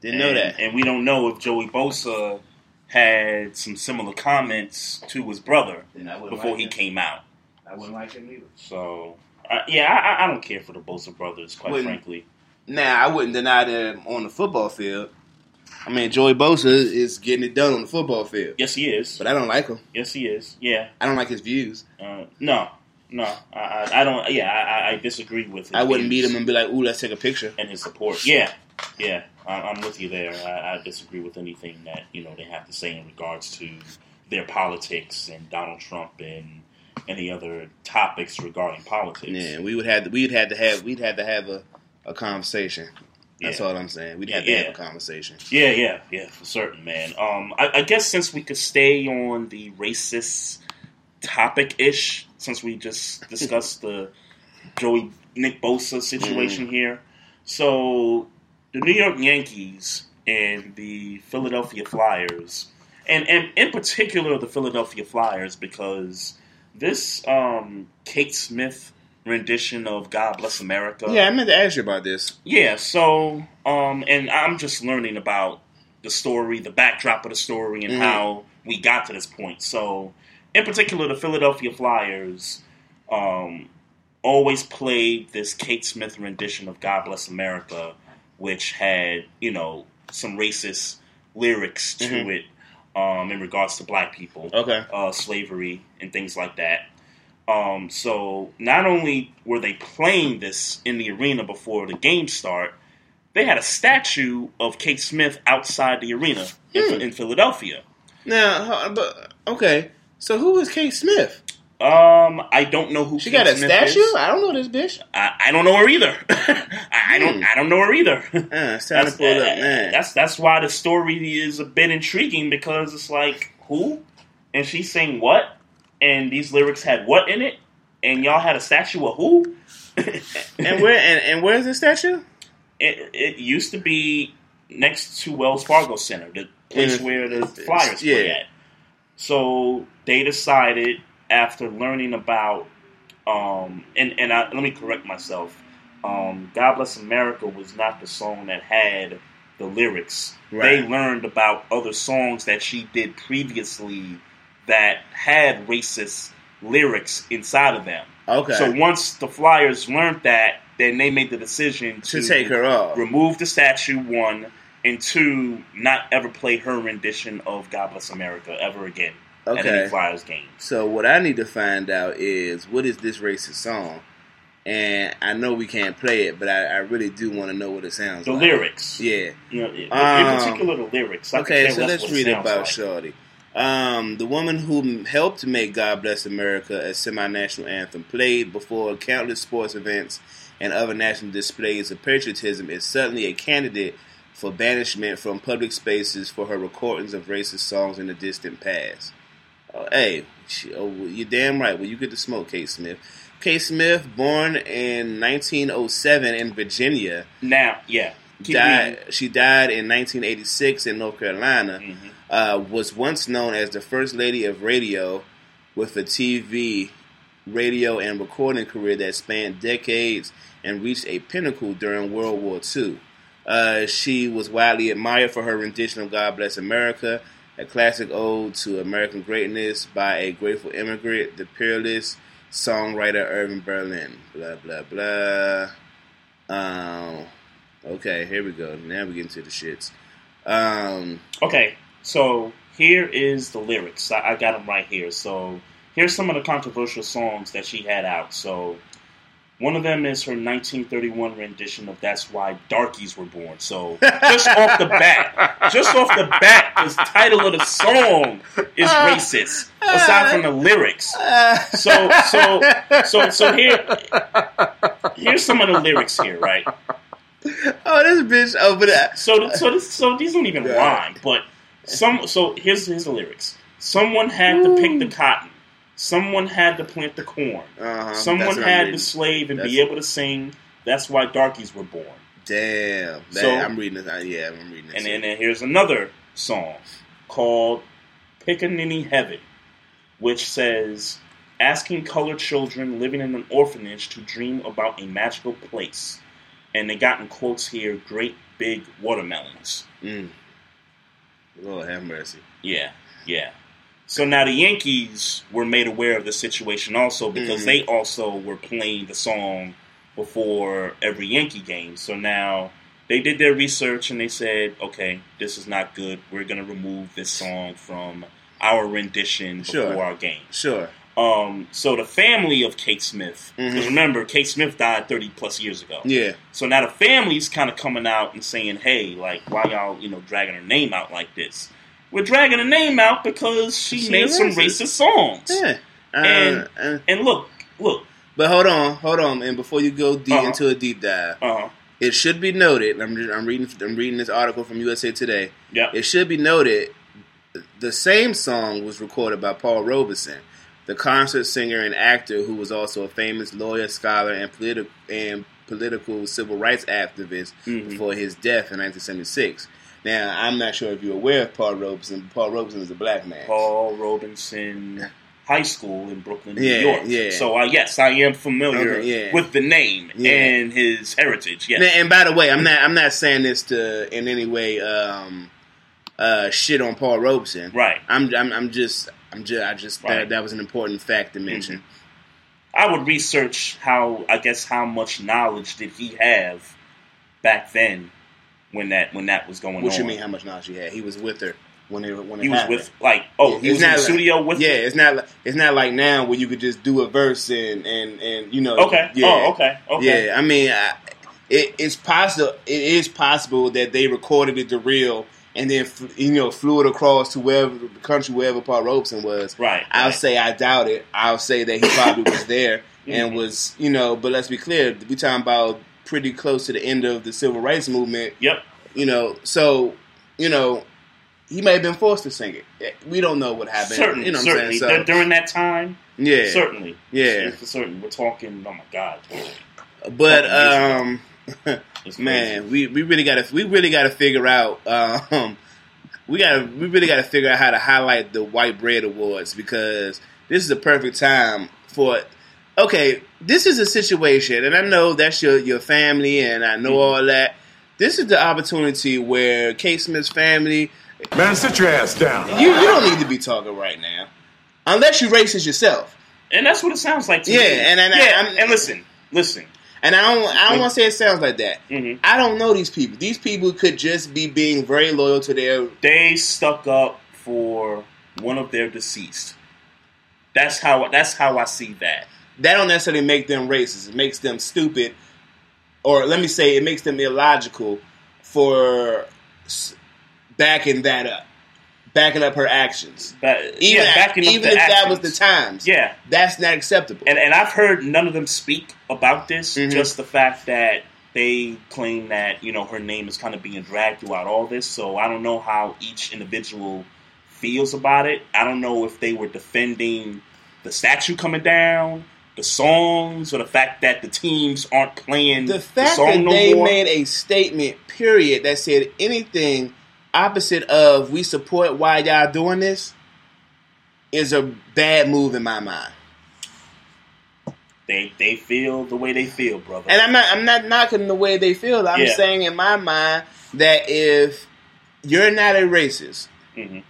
Didn't know that. And we don't know if Joey Bosa had some similar comments to his brother Then I wouldn't before like he him. came out. I wouldn't like him either. So, uh, yeah, I, I- don't care for the Bosa brothers, quite Wouldn't- frankly. Now, I wouldn't deny them on the football field. I mean, Joey Bosa is getting it done on the football field, Yes, he is. but I don't like him. Yes, he is. Yeah. I don't like his views. Uh, no, no, I, I, don't. Yeah, I, I- disagree with. I wouldn't meet him and be like, "Ooh, let's take a picture." and his support. Yeah, yeah, I, I'm with you there. I, I disagree with anything that you know they have to say in regards to their politics and Donald Trump and any other topics regarding politics. Yeah, we would have we'd had to have we'd had to have a, a conversation. That's Yeah. all I'm saying. We'd Yeah, have to yeah. have a conversation. Yeah, yeah, yeah, for certain, man. Um, I, I guess since we could stay on the racist topic ish, since we just <laughs> discussed the Joey Nick Bosa situation here, so the New York Yankees and the Philadelphia Flyers, and and in particular the Philadelphia Flyers, because this um, Kate Smith rendition of "God Bless America." Yeah, I meant to ask you about this. Yeah, so um and I'm just learning about the story, the backdrop of the story and Mhm. how we got to this point. So in particular the Philadelphia Flyers um always played this Kate Smith rendition of God Bless America which had, you know, some racist lyrics to Mhm. it um in regards to black people Okay. uh, slavery and things like that. Um, so not only were they playing this in the arena before the game start, they had a statue of Kate Smith outside the arena in, Hmm. in Philadelphia. Now, but okay. So who is Kate Smith? Um, I don't know who She Kate got a Smith statue? is. I don't know this bitch. I, I don't know her either. <laughs> I, I don't. Hmm. I don't know her either. <laughs> Uh, it's time to pull it up, man. That's that's why the story is a bit intriguing because it's like who, and she's saying what, and these lyrics had what in it, and y'all had a statue of who. <laughs> and where and, and where's the statue? It, it used to be next to Wells Fargo Center, the place Mm. where the Flyers play Yeah. at. So they decided after learning about Um, and and I, let me correct myself. Um, God Bless America was not the song that had the lyrics. Right. They learned about other songs that she did previously that had racist lyrics inside of them. Okay. So once the Flyers learned that, then they made the decision to, To take her off. remove the statue. One and two, not ever play her rendition of "God Bless America" ever again Okay. Flyers game. So what I need to find out is what is this racist song? And I know we can't play it, but I, I really do want to know what it sounds The like. The lyrics. Yeah. You know, in, Um, in particular, the lyrics. I Okay, so let's it read about like. Shorty. Um, the woman who helped make God Bless America a semi-national anthem, played before countless sports events and other national displays of patriotism, is suddenly a candidate for banishment from public spaces for her recordings of racist songs in the distant past. Oh, hey, oh, you're damn right. Well, you get to smoke, Kate Smith. Kate Smith, born in 1907 in Virginia, Now, yeah. Keep died, reading. she died in 1986 in North Carolina. Mm-hmm. Uh, was once known as the first lady of radio, with a TV, radio, and recording career that spanned decades and reached a pinnacle during World War II. Uh, she was widely admired for her rendition of "God Bless America," a classic ode to American greatness by a grateful immigrant, the peerless songwriter Irving Berlin. Blah blah blah. Um, okay, here we go. Now we get into the shits. Um, Okay, so here is the lyrics. I, I got them right here. So here's some of the controversial songs that she had out. So one of them is her 1931 rendition of "That's Why Darkies Were Born." So just off the bat, just off the bat, the title of the song is uh, racist. Aside from the uh, lyrics, uh. so so so so here here's some of the lyrics here, right? oh, this bitch over there. So, so, this, so these don't even rhyme. But some, so here's here's the lyrics. Someone had to pick the cotton. Someone had to plant the corn. Uh-huh, Someone had to slave and be able to sing. That's why darkies were born. Damn. That, So- I'm reading this. Yeah, I'm reading this. And then here's another song called Pickaninny Heaven, which says, asking colored children living in an orphanage to dream about a magical place. And they got in quotes here, great big watermelons. Mm. Lord have mercy. Yeah, yeah. So now the Yankees were made aware of the situation also because Mhm. they also were playing the song before every Yankee game. So now they did their research and they said, okay, this is not good. We're going to remove this song from our rendition before Sure. our game. Sure. Um, so the family of Kate Smith, because Mhm. remember, Kate Smith died 30 plus years ago. Yeah. So now the family's kind of coming out and saying, "Hey, like, why y'all, you know, dragging her name out like this? We're dragging her name out because she, She made some racist. songs." Yeah. Uh, And uh, and look, look, but hold on, hold on, and before you go deep Uh-huh. into a deep dive, uh, it should be noted. I'm, I'm reading. I'm reading this article from USA Today. yeah, It should be noted the same song was recorded by Paul Robeson, the concert singer and actor who was also a famous lawyer, scholar, and political and political civil rights activist Mhm. before his death in 1976. Now, I'm not sure if you're aware of Paul Robeson. Paul Robeson is a black man. Paul Robeson High School in Brooklyn, New Yeah, York. yeah. So uh, yes, I am familiar Okay, yeah. with the name and his heritage. Yes, And, and by the way, I'm not I'm not saying this to in any way um, uh, shit on Paul Robeson. right. I'm I'm, I'm just I'm just I just Right. that, that was an important fact to mention. I would research how I guess how much knowledge did he have back then when that when that was going on. What on. you mean? How much knowledge he had? He was with her when it when it He was happened. with like oh he was in the like- studio with Yeah, her? it's not. li- It's not like now where you could just do a verse and and and you know. Okay. Yeah, Oh, okay. Okay. Yeah, I mean, I, it, it's possible. It is possible that they recorded it the real and then you know flew it across to wherever the country wherever Paul Robeson was. Right. I'll right. say I doubt it. I'll say that he probably was there <laughs> and Mhm. was you know. But let's be clear, we talking about pretty close to the end of the civil rights movement. Yep. You know, so you know. He may have been forced to sing it. We don't know what happened. Certainly. you know what certainly. I'm saying? Dur- During that time. Yeah, Certainly. yeah. For certain. We're talking. Oh my God. But um, <laughs> <laughs> man, we, we really got to we really got to figure out um, <laughs> we got to we really got to figure out how to highlight the White Bread Awards because this is the perfect time for okay, this is a situation, and I know that's your your family, and I know Mm-hmm. all that. This is the opportunity where Kate Smith's family. Man, sit your ass down. You you don't need to be talking right now, unless you racist yourself. And that's what it sounds like to Yeah, me. and- and yeah, I'm- and listen, listen. And I don't I don't want to say it sounds like that. Mhm. I don't know these people. These people could just be being very loyal to their. They stuck up for one of their deceased. That's how that's how I see that. That don't necessarily make them racist. It makes them stupid, or let me say, it makes them illogical for backing that up, backing up her actions. But Even yeah, backing up even if that was the times, Yeah, that's not acceptable. and and I've heard none of them speak about this. Mhm. Just the fact that they claim that you know her name is kind of being dragged throughout all this. So I don't know how each individual feels about it. I don't know if they were defending the statue coming down, the songs, or the fact that the teams aren't playing the fact song that no they more. made a statement, period, that said anything opposite of "we support why y'all doing this" is a bad move in my mind. they they feel the way they feel, brother. And I'm not I'm not knocking the way they feel. I'm Yeah. saying in my mind that if you're not a racist, Mhm.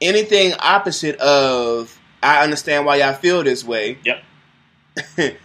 anything opposite of I understand why y'all feel this way, Yep. <laughs>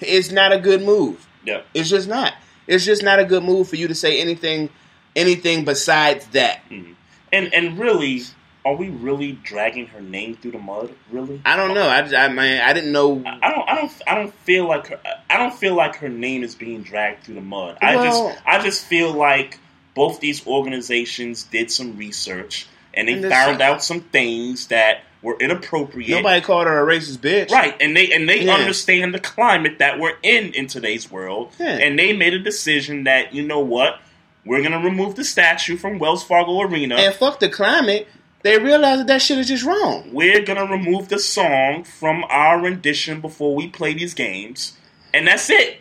it's not a good move. Yep. It's just not. It's just not a good move for you to say anything anything besides that. Mm-hmm. And and really, are we really dragging her name through the mud? Really? I don't know. I, I man, I didn't know. I don't. I don't. I don't feel like her. I don't feel like her name is being dragged through the mud. I just. I just feel like both these organizations did some research and they And found out some things that were inappropriate. Nobody called her a racist bitch. Right, and they and they Yeah. understand the climate that we're in in today's world, Yeah. and they made a decision that you know what, we're gonna remove the statue from Wells Fargo Arena. And fuck the climate. They realized that that shit is just wrong. we're gonna remove the song from our rendition before we play these games, and that's it.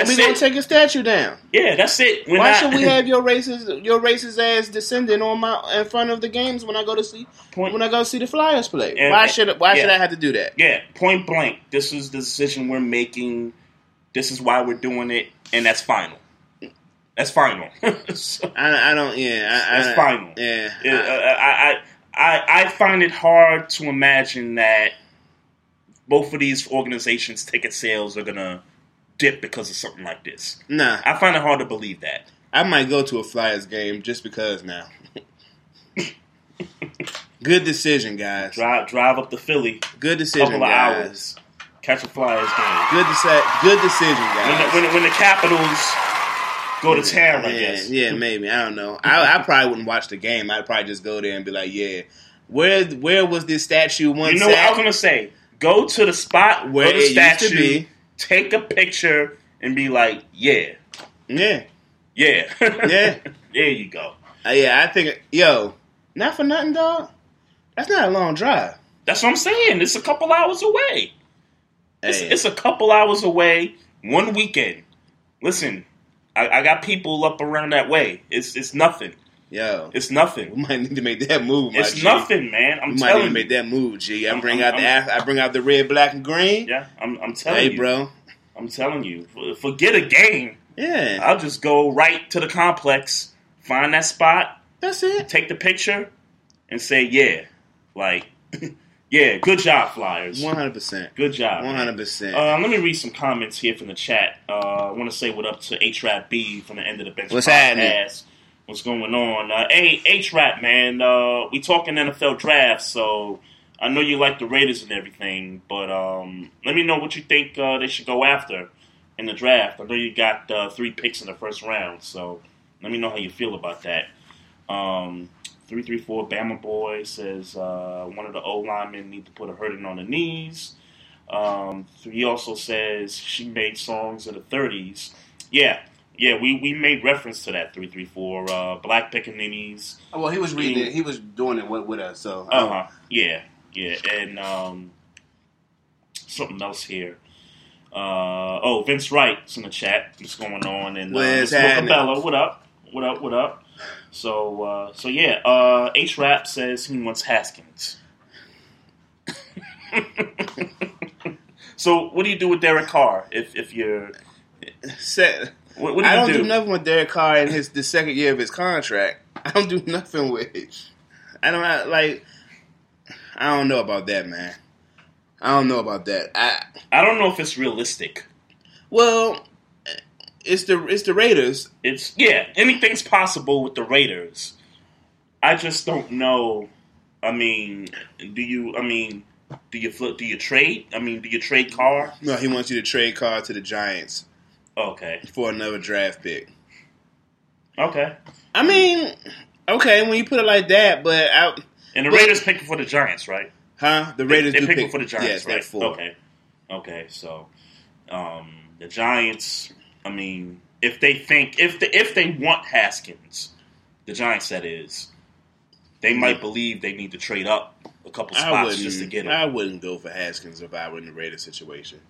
And That's we gonna take a statue down. yeah, that's it. Why should we <laughs> have your racist your racist ass descendant on my in front of the games when I go to see Point- when I go see the Flyers play? And- why should why yeah. should I have to do that? Yeah, point blank. This is the decision we're making. This is why we're doing it, and that's final. That's final. <laughs> So, I, I don't. Yeah, I, that's I, final. Yeah, Uh, I, I, I, I find it hard to imagine that both of these organizations' ticket sales are gonna dip because of something like this. nah. I find it hard to believe that. I might go to a Flyers game just because now. <laughs> Good decision, guys. Drive, drive up to Philly, Good decision, couple guys. hours, catch a Flyers game. Good deci- Good decision, guys. when, the, when the Capitals go to town, I yeah, guess. yeah, maybe. I don't know. I, I probably wouldn't watch the game. I'd probably just go there and be like, "Yeah, where where was this statue once?" You know what? I was gonna say? Go to the spot Where the it used to statue, be. Take a picture, and be like, "Yeah, Yeah, yeah, Yeah. <laughs> there you go." Uh, yeah. I think, yo, not for nothing, dog. That's not a long drive. That's what I'm saying. It's a couple hours away. It's, Hey. it's a couple hours away. One weekend. Listen, I, I got people up around that way. It's it's nothing. Yo, It's nothing. we might need to make that move. My It's G. nothing, man. I'm We might need to make that move, G. I I'm- bring I'm- out the I'm- Af- I bring out the red, black, and green. Yeah, I'm, I'm telling Hey, you, bro. I'm telling you. Forget a game. Yeah, I'll just go right to the complex, find that spot, that's it. take the picture, and say, "Yeah, like, <laughs> yeah, good job, Flyers. One hundred percent. Good job, hundred percent. Uh, let me read some comments here from the chat. Uh, I want to say what up to H Rap B from the end of the bench What's podcast. What's going on? Uh, hey, H Rap man, uh, we talking NFL draft, so I know you like the Raiders and everything, but um, let me know what you think uh, they should go after in the draft. I know you got uh, three picks in the first round, so let me know how you feel about that. Um, three three four Bama boy says uh, one of the O linemen need to put a hurting on the knees. Um, he also says she made songs in the 30s. Yeah, yeah, we, we made reference to that 334. Uh, Black Pickaninnies. well, he was reading it. He was doing it with, with us. So Uh huh. Yeah, yeah. And um, something else here. Uh, oh, Vince Wright's in the chat. What's going on? And uh, What's Bella, what up? What up? What up? So, uh, so yeah. Uh, H Rap says he wants Haskins. <laughs> So what do you do with Derek Carr if if you're Set. What, what do I don't do? do? nothing with Derek Carr in his the second year of his contract. I don't do <laughs> nothing with it. I don't I- like. I don't know about that, man. I don't know about that. I I don't know if it's realistic. well, it's the it's the Raiders. It's yeah, anything's possible with the Raiders. I just don't know. I mean, do you? I mean, do you flip? Do you trade? I mean, do you trade Carr? No, he wants you to trade Carr to the Giants Okay, for another draft pick. okay. I mean, okay, when you put it like that, but I, And the But- Raiders picking for the Giants, right? huh? The Raiders they, they picking pick for the Giants, Yes, right? four. Okay, okay. So, um, the Giants. I mean, if they think if they, if they want Haskins, the Giants that is, they might believe they need to trade up a couple spots just to get him. I wouldn't go for Haskins if I were in the Raiders situation.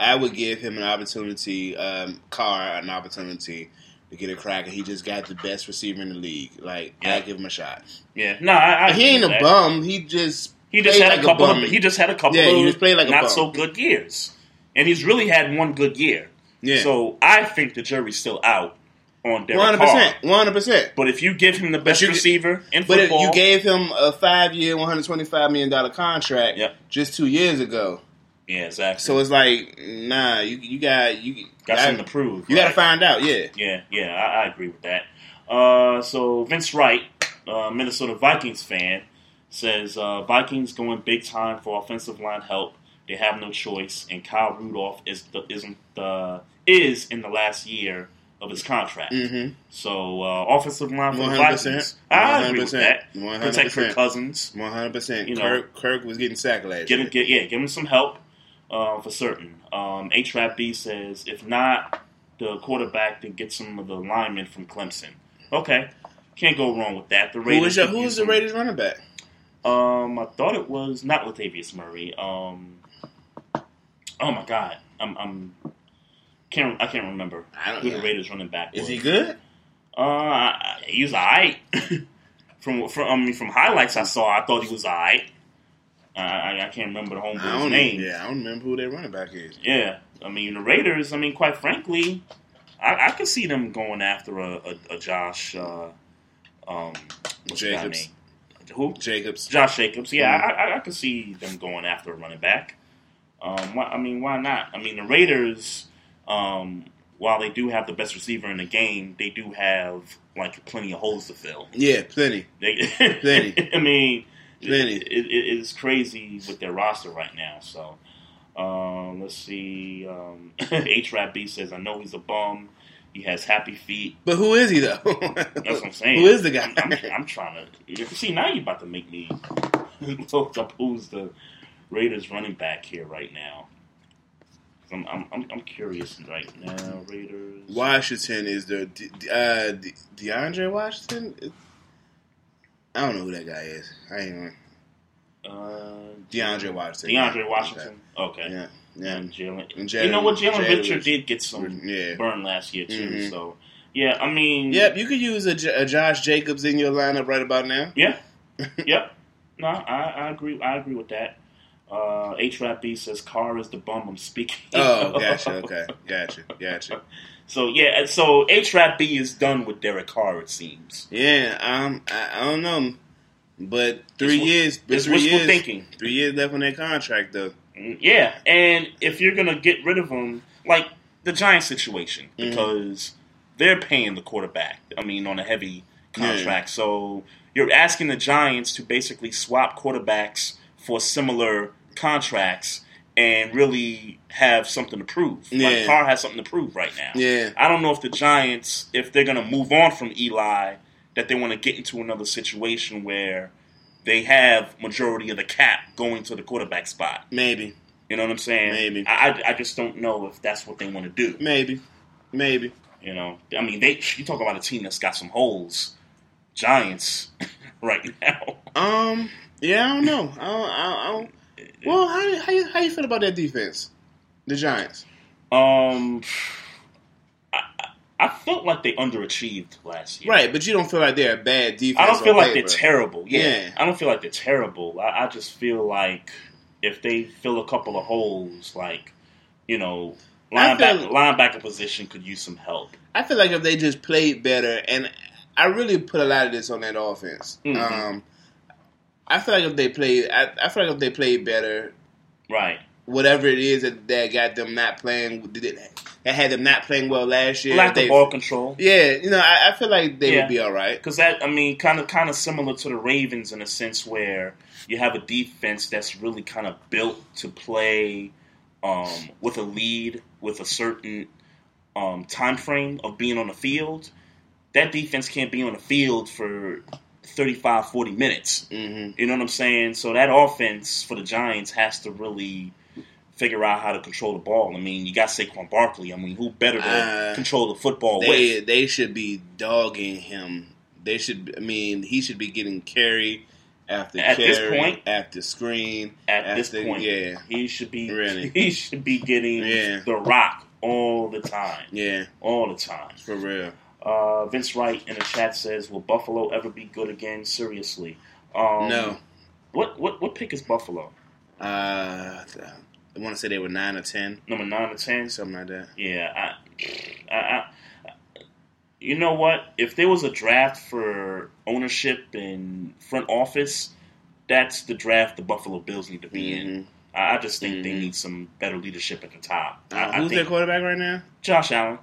I would give him an opportunity, um, Carr an opportunity to get a crack, and he just got the best receiver in the league. Like, Yeah. I give him a shot. yeah, no, I, I he ain't a that. bum. He just He just had like a couple bum. of he just had a couple Yeah, of he just played like a not bum. so good years, and he's really had one good year. Yeah. So I think the jury's still out on Derek one hundred Carr. percent, one hundred percent. But if you give him the best you- receiver in But if football, you gave him a five-year, one hundred twenty-five million dollar contract Yep. just two years ago. Yeah, exactly. So it's like, nah, you you got you got I- something to prove. You got to find out. Yeah, Yeah, yeah, I, I agree with that. Uh, so Vince Wright, uh, Minnesota Vikings fan, says uh, Vikings going big time for offensive line help. They have no choice, and Kyle Rudolph is the, isn't the is in the last year of his contract. Mhm. So uh, offensive line for the 100%. Vikings, I agree with that. 100%. Protect Kirk Cousins. one hundred percent. You know. Kirk Kirk was getting sacked last Get year. him, get, yeah, give him some help uh, for certain. Um, HRAP B says if not the quarterback, then get some of the linemen from Clemson. Okay, can't go wrong with that. The Raiders. Who is, your, who was the Raiders running back? Um, I thought it was not Latavius Murray. Um, oh my God, I'm, I'm can't I can't remember I who know. the Raiders running back Is was. he good? Uh, I- I- he was alright. <laughs> from from I mean, from highlights I saw, I thought he was alright. I, I, I can't remember the homeboy's name. Yeah, I don't remember who their running back is. Yeah, I mean the Raiders. I mean, quite frankly, I, I could see them going after a, a, a Josh. Uh, um, what's the guy Jacobs. Who? Jacobs. Josh Jacobs. Yeah, Mhm. I, I, I could see them going after a running back. Um, why, I mean, why not? I mean, the Raiders, um, while they do have the best receiver in the game, they do have like plenty of holes to fill. Yeah, plenty. They, <laughs> Plenty. I mean, It, it, is crazy with their roster right now. So, um, let's see. Um, <laughs> H Rap B says, "I know he's a bum. He has happy feet. But who is he though? That's what I'm <laughs> saying. Who is the guy? I'm, I'm, I'm trying to see now. You're about to make me <laughs> look up who's the Raiders running back here right now. I'm, I'm, I'm, I'm curious right now. Raiders. Washington is the De, uh, De, DeAndre Washington. I don't know who that guy is. I ain't even. Uh, DeAndre Washington. DeAndre Washington. Okay. Yeah, yeah. And Jalen. And Jalen- you know what? Jalen Richard did get some yeah. burn last year too. Mhm. So yeah, I mean, Yep, you could use a, J- a Josh Jacobs in your lineup right about now. Yeah. <laughs> yep. No, I, I agree. I agree with that. Uh, H Rap B says Carr is the bum I'm speaking. Oh, gotcha. Okay, <laughs> gotcha, gotcha. So yeah, so H Rap B is done with Derek Carr. It seems. Yeah, um, I, I don't know, but three It's- years. it's three wishful years, thinking. Three years left on that contract, though. Mm, Yeah, and if you're gonna get rid of him, like the Giants situation, Mhm. because they're paying the quarterback. I mean, on a heavy contract, so you're asking the Giants to basically swap quarterbacks for similar contracts and really have something to prove. Like Yeah. Carr has something to prove right now. Yeah. I don't know if the Giants, if they're gonna move on from Eli, that they want to get into another situation where they have majority of the cap going to the quarterback spot. Maybe, You know what I'm saying? Maybe. I, I, I just don't know if that's what they want to do. maybe, maybe. You know, I mean, they you talk about a team that's got some holes. Giants, <laughs> right now. Um, yeah, I don't know. I don't. I, I don't well, how you- how you, how you feel about that defense, the Giants? Um, I, I- felt like they underachieved last year. Right, but you don't feel like they're a bad defense. I don't feel like paper. they're terrible. Yeah. Yeah. I don't feel like they're terrible. I, I just feel like if they fill a couple of holes, like you know, linebacker, feel- linebacker position could use some help. I feel like if they just played better, and I really put a lot of this on that offense. Mhm. Um, I feel like if they played, I, I feel like if they played better, Right. whatever it is that, that got them not playing, did that had them not playing well last year. Lack they, of ball control. Yeah, you know, I, I feel like they Yeah. would be all right. Because that, I mean, kind of, kind of similar to the Ravens in a sense where you have a defense that's really kind of built to play um, with a lead, with a certain um, time frame of being on the field. That defense can't be on the field for 35, 40 minutes. Mm-hmm. You know what I'm saying? So that offense for the Giants has to really figure out how to control the ball. I mean, you got Saquon Barkley. I mean, who better to Uh, control the football They with? they should be dogging him. They should. I mean, he should be getting carry after At carry this point? after screen At this point, Yeah, he should be Really? <laughs> he should be getting Yeah. the rock all the time, yeah, all the time. for real. Uh, Vince Wright in the chat says, "Will Buffalo ever be good again?" Seriously, um, no, What what what pick is Buffalo? uh, I want to say they were nine or ten, Number nine or ten? something like that. Yeah, I, I, I, you know what? If there was a draft for ownership and front office, that's the draft the Buffalo Bills need to be in. Mhm. I, just think they Mhm. need some better leadership at the top. Uh, who's think their quarterback right now? Josh Allen,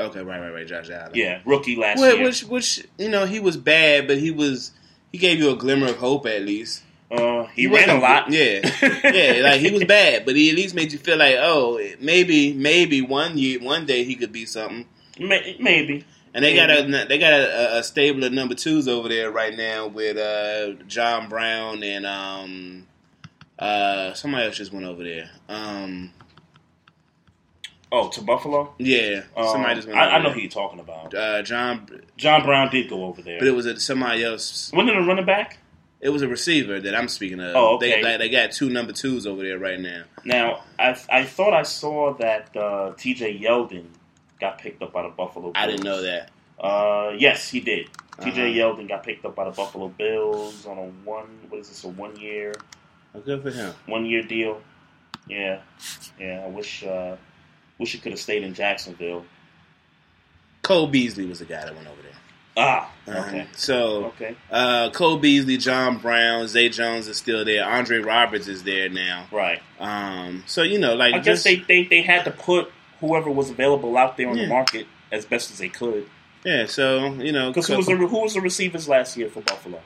Okay, right, right, right. Josh Allen. yeah, rookie last Which, year. which, which, you know, he was bad, but he was. He gave you a glimmer of hope at least. uh, he, ran a lot. Yeah, <laughs> yeah. Like he was bad, but he at least made you feel like, oh, maybe, maybe one year, one day he could be something. Maybe. And they got a they got a, a stable of number twos over there right now with uh, John Brown and um, uh, somebody else just went over there. Um, Oh, to Buffalo. yeah, Um, somebody just went. I, I know who you're talking about. Uh, John, John Brown did go over there. but it was a, somebody else. Wasn't it a running back? It was a receiver that I'm speaking of. Oh, okay. They, like, they got two number twos over there right now. Now, I I thought I saw that uh, T.J. Yeldon got picked up by the Buffalo. Bills. I didn't know that. Uh, yes, he did. T.J. Uh-huh. Yeldon got picked up by the Buffalo Bills on a one. What is this? A one year, Oh, good for him. one year deal. Yeah, yeah. I wish uh, wish he could have stayed in Jacksonville. Cole Beasley was the guy that went over there. Ah, Uh-huh. okay, So okay, uh, Cole Beasley, John Brown, Zay Jones is still there. Andre Roberts is there now. right. Um, so you know, like I guess just, they, they they had to put whoever was available out there on Yeah. the market as best as they could. yeah. So you know, Because who was the who was the receivers last year for Buffalo?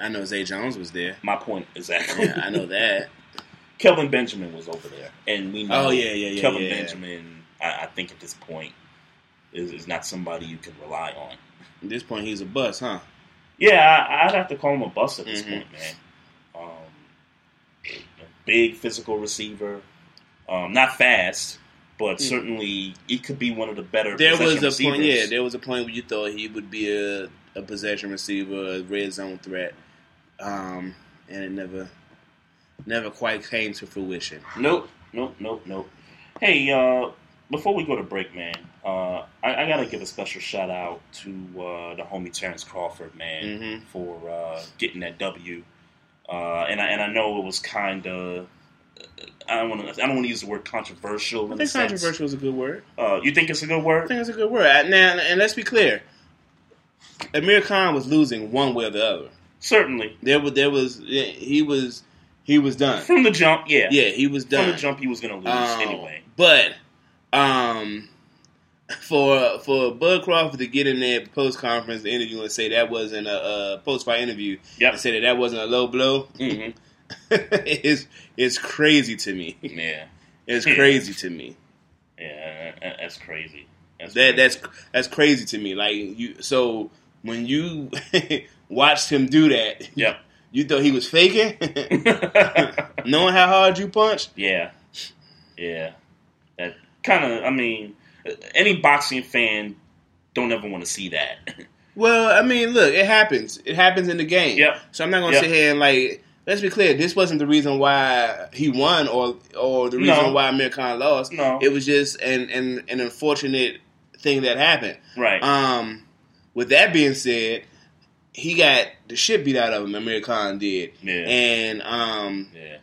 I know Zay Jones was there. My point exactly. Yeah, I know that. <laughs> Kelvin Benjamin was over there, and we know Oh, yeah, yeah, yeah, Kelvin yeah. Benjamin. I, I think at this point is, is not somebody you can rely on. At this point, he's a bust, huh? Yeah, I, I'd have to call him a bust at this Mhm. point, man. Um, a big physical receiver, um, not fast, but certainly he could be one of the better. Hmm. There was a possession point, yeah. There was a point where you thought he would be a, a possession receiver, a red zone threat, um, and it never, never quite came to fruition. Nope, nope, nope, nope. Hey, uh, before we go to break, man, uh, I, I gotta give a special shout out to uh, the homie Terrence Crawford, man, Mhm. for uh, getting that W. Uh, and I and I know it was kind of. I don't want to. I don't want to use the word controversial. I think a sense. controversial is a good word. Uh, you think it's a good word? I think it's a good word. Now, and let's be clear, Amir Khan was losing one way or the other. Certainly, There was, there was, he was, he was done. from the jump, yeah. Yeah, he was done From the jump, he was gonna lose Um, anyway. But um, for for Bud Crawford to get in there post conference interview and say that wasn't a, a post fight interview Yep. and say that that wasn't a low blow, <laughs> hmm it's it's crazy to me. Yeah, It's crazy to me. yeah. That's crazy. That's That crazy. that's that's crazy to me. Like you, so when you <laughs> watched him do that, Yep. You thought he was faking, <laughs> <laughs> knowing how hard you punched. Yeah, yeah. That kind of. I mean, any boxing fan don't ever want to see that. <laughs> Well, I mean, look, it happens. It happens in the game. Yep. So I'm not going to Yep. sit here and like. Let's be clear. This wasn't the reason why he won, or or the reason No. why Amir Khan lost. No. It was just an an, an unfortunate thing that happened. right. Um, with that being said, he got the shit beat out of him. Amir Khan did, Yeah. and um, Yeah.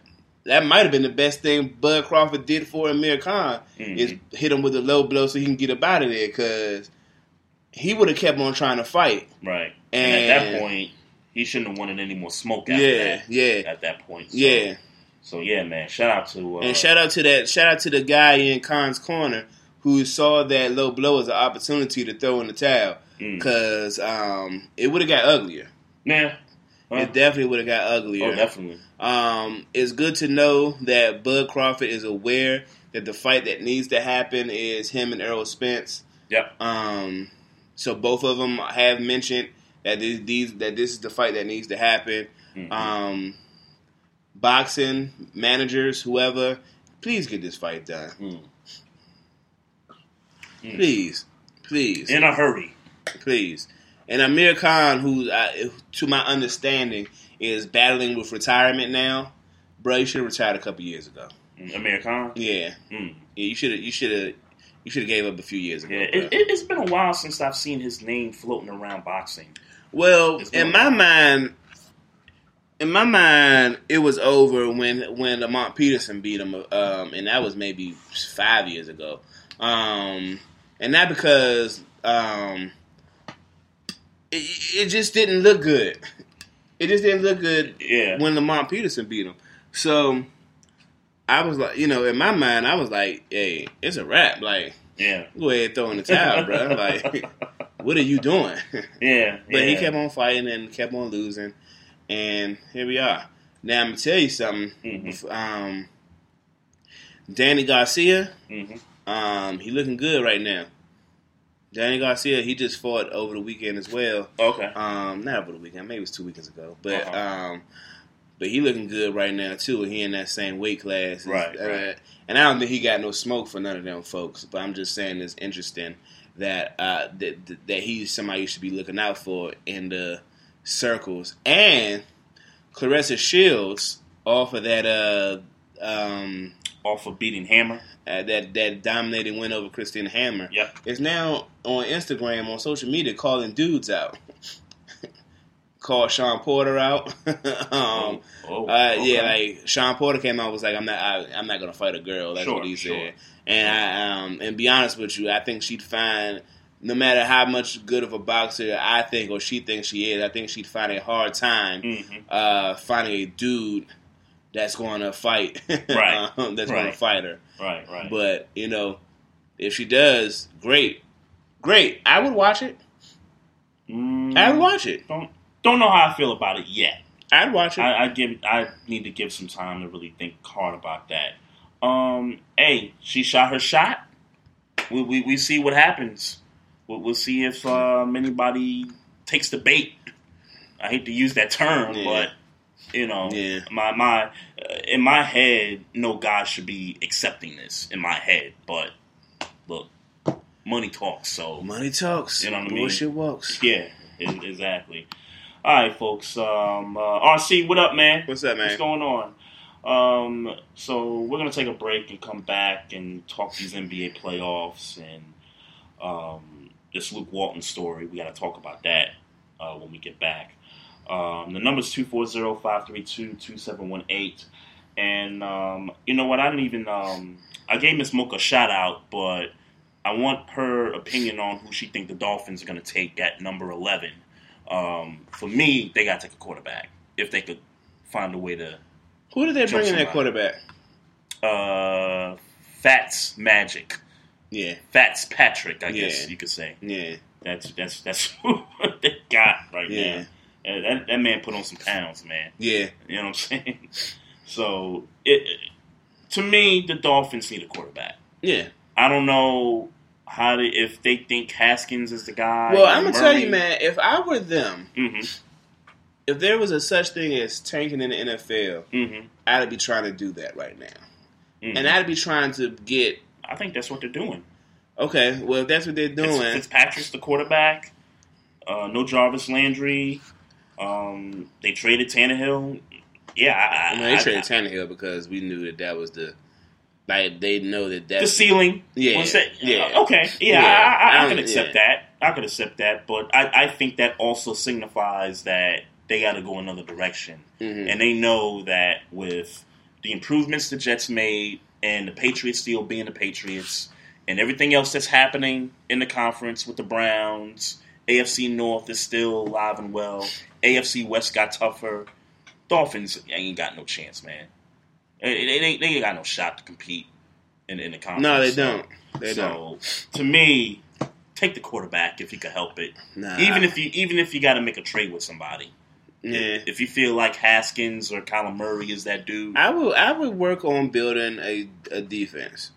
that might have been the best thing Bud Crawford did for Amir Khan Mhm. is hit him with a low blow so he can get up out of there because he would have kept on trying to fight. Right. And, at that point, he shouldn't have wanted any more smoke after Yeah, that. yeah. At that point. So, Yeah. So yeah, man. Shout out to uh, And shout out to that shout out to the guy in Khan's corner who saw that low blow as an opportunity to throw in the towel Mm. because um, it would have got uglier. Yeah. Huh? It definitely would have got uglier. Oh, definitely. Um, it's good to know that Bud Crawford is aware that the fight that needs to happen is him and Errol Spence. Yep. Um, so both of them have mentioned that these, these that this is the fight that needs to happen. Mhm. Um, boxing managers, whoever, please get this fight done. Mm. Mm. Please, please, In a hurry. Please. And Amir Khan, who, I, to my understanding, is battling with retirement now. Bro, you should have retired a couple years ago. Mm, Amir Khan. Yeah, Mm. yeah. You should have. You should have. You should have gave up a few years ago. Yeah. It, it's been a while since I've seen his name floating around boxing. Well, in my mind, in my mind, it was over when when Lamont Peterson beat him, um, and that was maybe five years ago. Um, and not because um, it, it just didn't look good. It just didn't look good Yeah. when Lamont Peterson beat him. So I was like, you know, in my mind, I was like, "Hey, it's a wrap. Like, Yeah. go ahead, throw in the towel, bro. <laughs> Like, what are you doing?" Yeah. <laughs> But he kept on fighting and kept on losing, and here we are. Now I'm gonna tell you something. Mhm. Um, Danny Garcia, Mhm. um, he looking good right now. Danny Garcia, he just fought over the weekend as well. Okay. Um, not over the weekend, maybe it was two weekends ago, but Uh-huh. um, but he looking good right now too. He in that same weight class, Right, Uh, right. And I don't think he got no smoke for none of them folks. But I'm just saying it's interesting that uh, that that- he's somebody you should be looking out for in the circles. And Claressa Shields off of that uh um Off of beating Hammer. uh, that that dominating win over Christine Hammer Yep. is now on Instagram on social media calling dudes out. <laughs> Call Shawn Porter out. <laughs> um, Oh, uh, okay. Yeah, like Shawn Porter came out was like, "I'm not, I, I'm not gonna fight a girl." That's Sure, what he sure. said. And I, um, and be honest with you, I think she'd find, no matter how much good of a boxer I think or she thinks she is, I think she'd find a hard time Mhm. uh, finding a dude that's going to fight. <laughs> Right. um, that's going to fight her. Right. Right. But you know, if she does, great, great. I would watch it. Mm, I would watch it. don't don't know how I feel about it yet. I'd watch it. I, I give I need to give some time to really think hard about that. Um, hey, she shot her shot. We we, we see what happens. We'll, we'll see if um, anybody takes the bait. I hate to use that term, Yeah. but you know, Yeah. my my uh, in my head, no guy should be accepting this in my head. But look, money talks. So Money talks. You know what I mean? Bullshit walks. yeah, e- exactly. All right, folks. Um, uh, RC, what up, man? What's up, man? What's going on? Um, so we're gonna take a break and come back and talk these NBA playoffs and um, this Luke Walton story. We got to talk about that uh, when we get back. Um, the number's 240-532-2718. And um, you know what? I didn't even um, I gave Miss Mocha a shout out, but I want her opinion on who she think the Dolphins are going to take at number 11. Um, for me, they got to take a quarterback if they could find a way to Who did they bring in that quarterback? uh, Fats Magic, Yeah, Fats Patrick, I guess you could say. yeah, That's that's that's <laughs> who they got right Yeah. now. That, that man put on some pounds, man. yeah. You know what I'm saying? <laughs> So it to me, the Dolphins need a quarterback. Yeah. I don't know how to if they think Haskins is the guy. Well, I'm gonna tell you, man. If I were them, hmm if there was a such thing as tanking in the NFL, hmm I'd be trying to do that right now, hmm and I'd be trying to get. I think that's what they're doing. Okay, well, if that's what they're doing, Fitzpatrick's the quarterback. Uh, no Jarvis Landry. Um, they traded Tannehill. Yeah, I, I I, mean, they I- traded Tannehill because we knew that that was the. Like they know that that the ceiling. Yeah, that- yeah. uh, okay. Yeah, Yeah, I, I, I I can accept yeah. that. I can accept that, but I, I think that also signifies that they got to go another direction, Mhm. and they know that with the improvements the Jets made and the Patriots still being the Patriots, and everything else that's happening in the conference with the Browns, AFC North is still alive and well. AFC West got tougher. Dolphins ain't got no chance, man. They, they, ain't- they ain't got no shot to compete in, in the conference. No, they don't. They so, to me, take the quarterback if you could help it. Nah. Even if you even if you got to make a trade with somebody. Yeah. If you feel like Haskins or Kyler Murray is that dude, I would I would work on building a, a defense.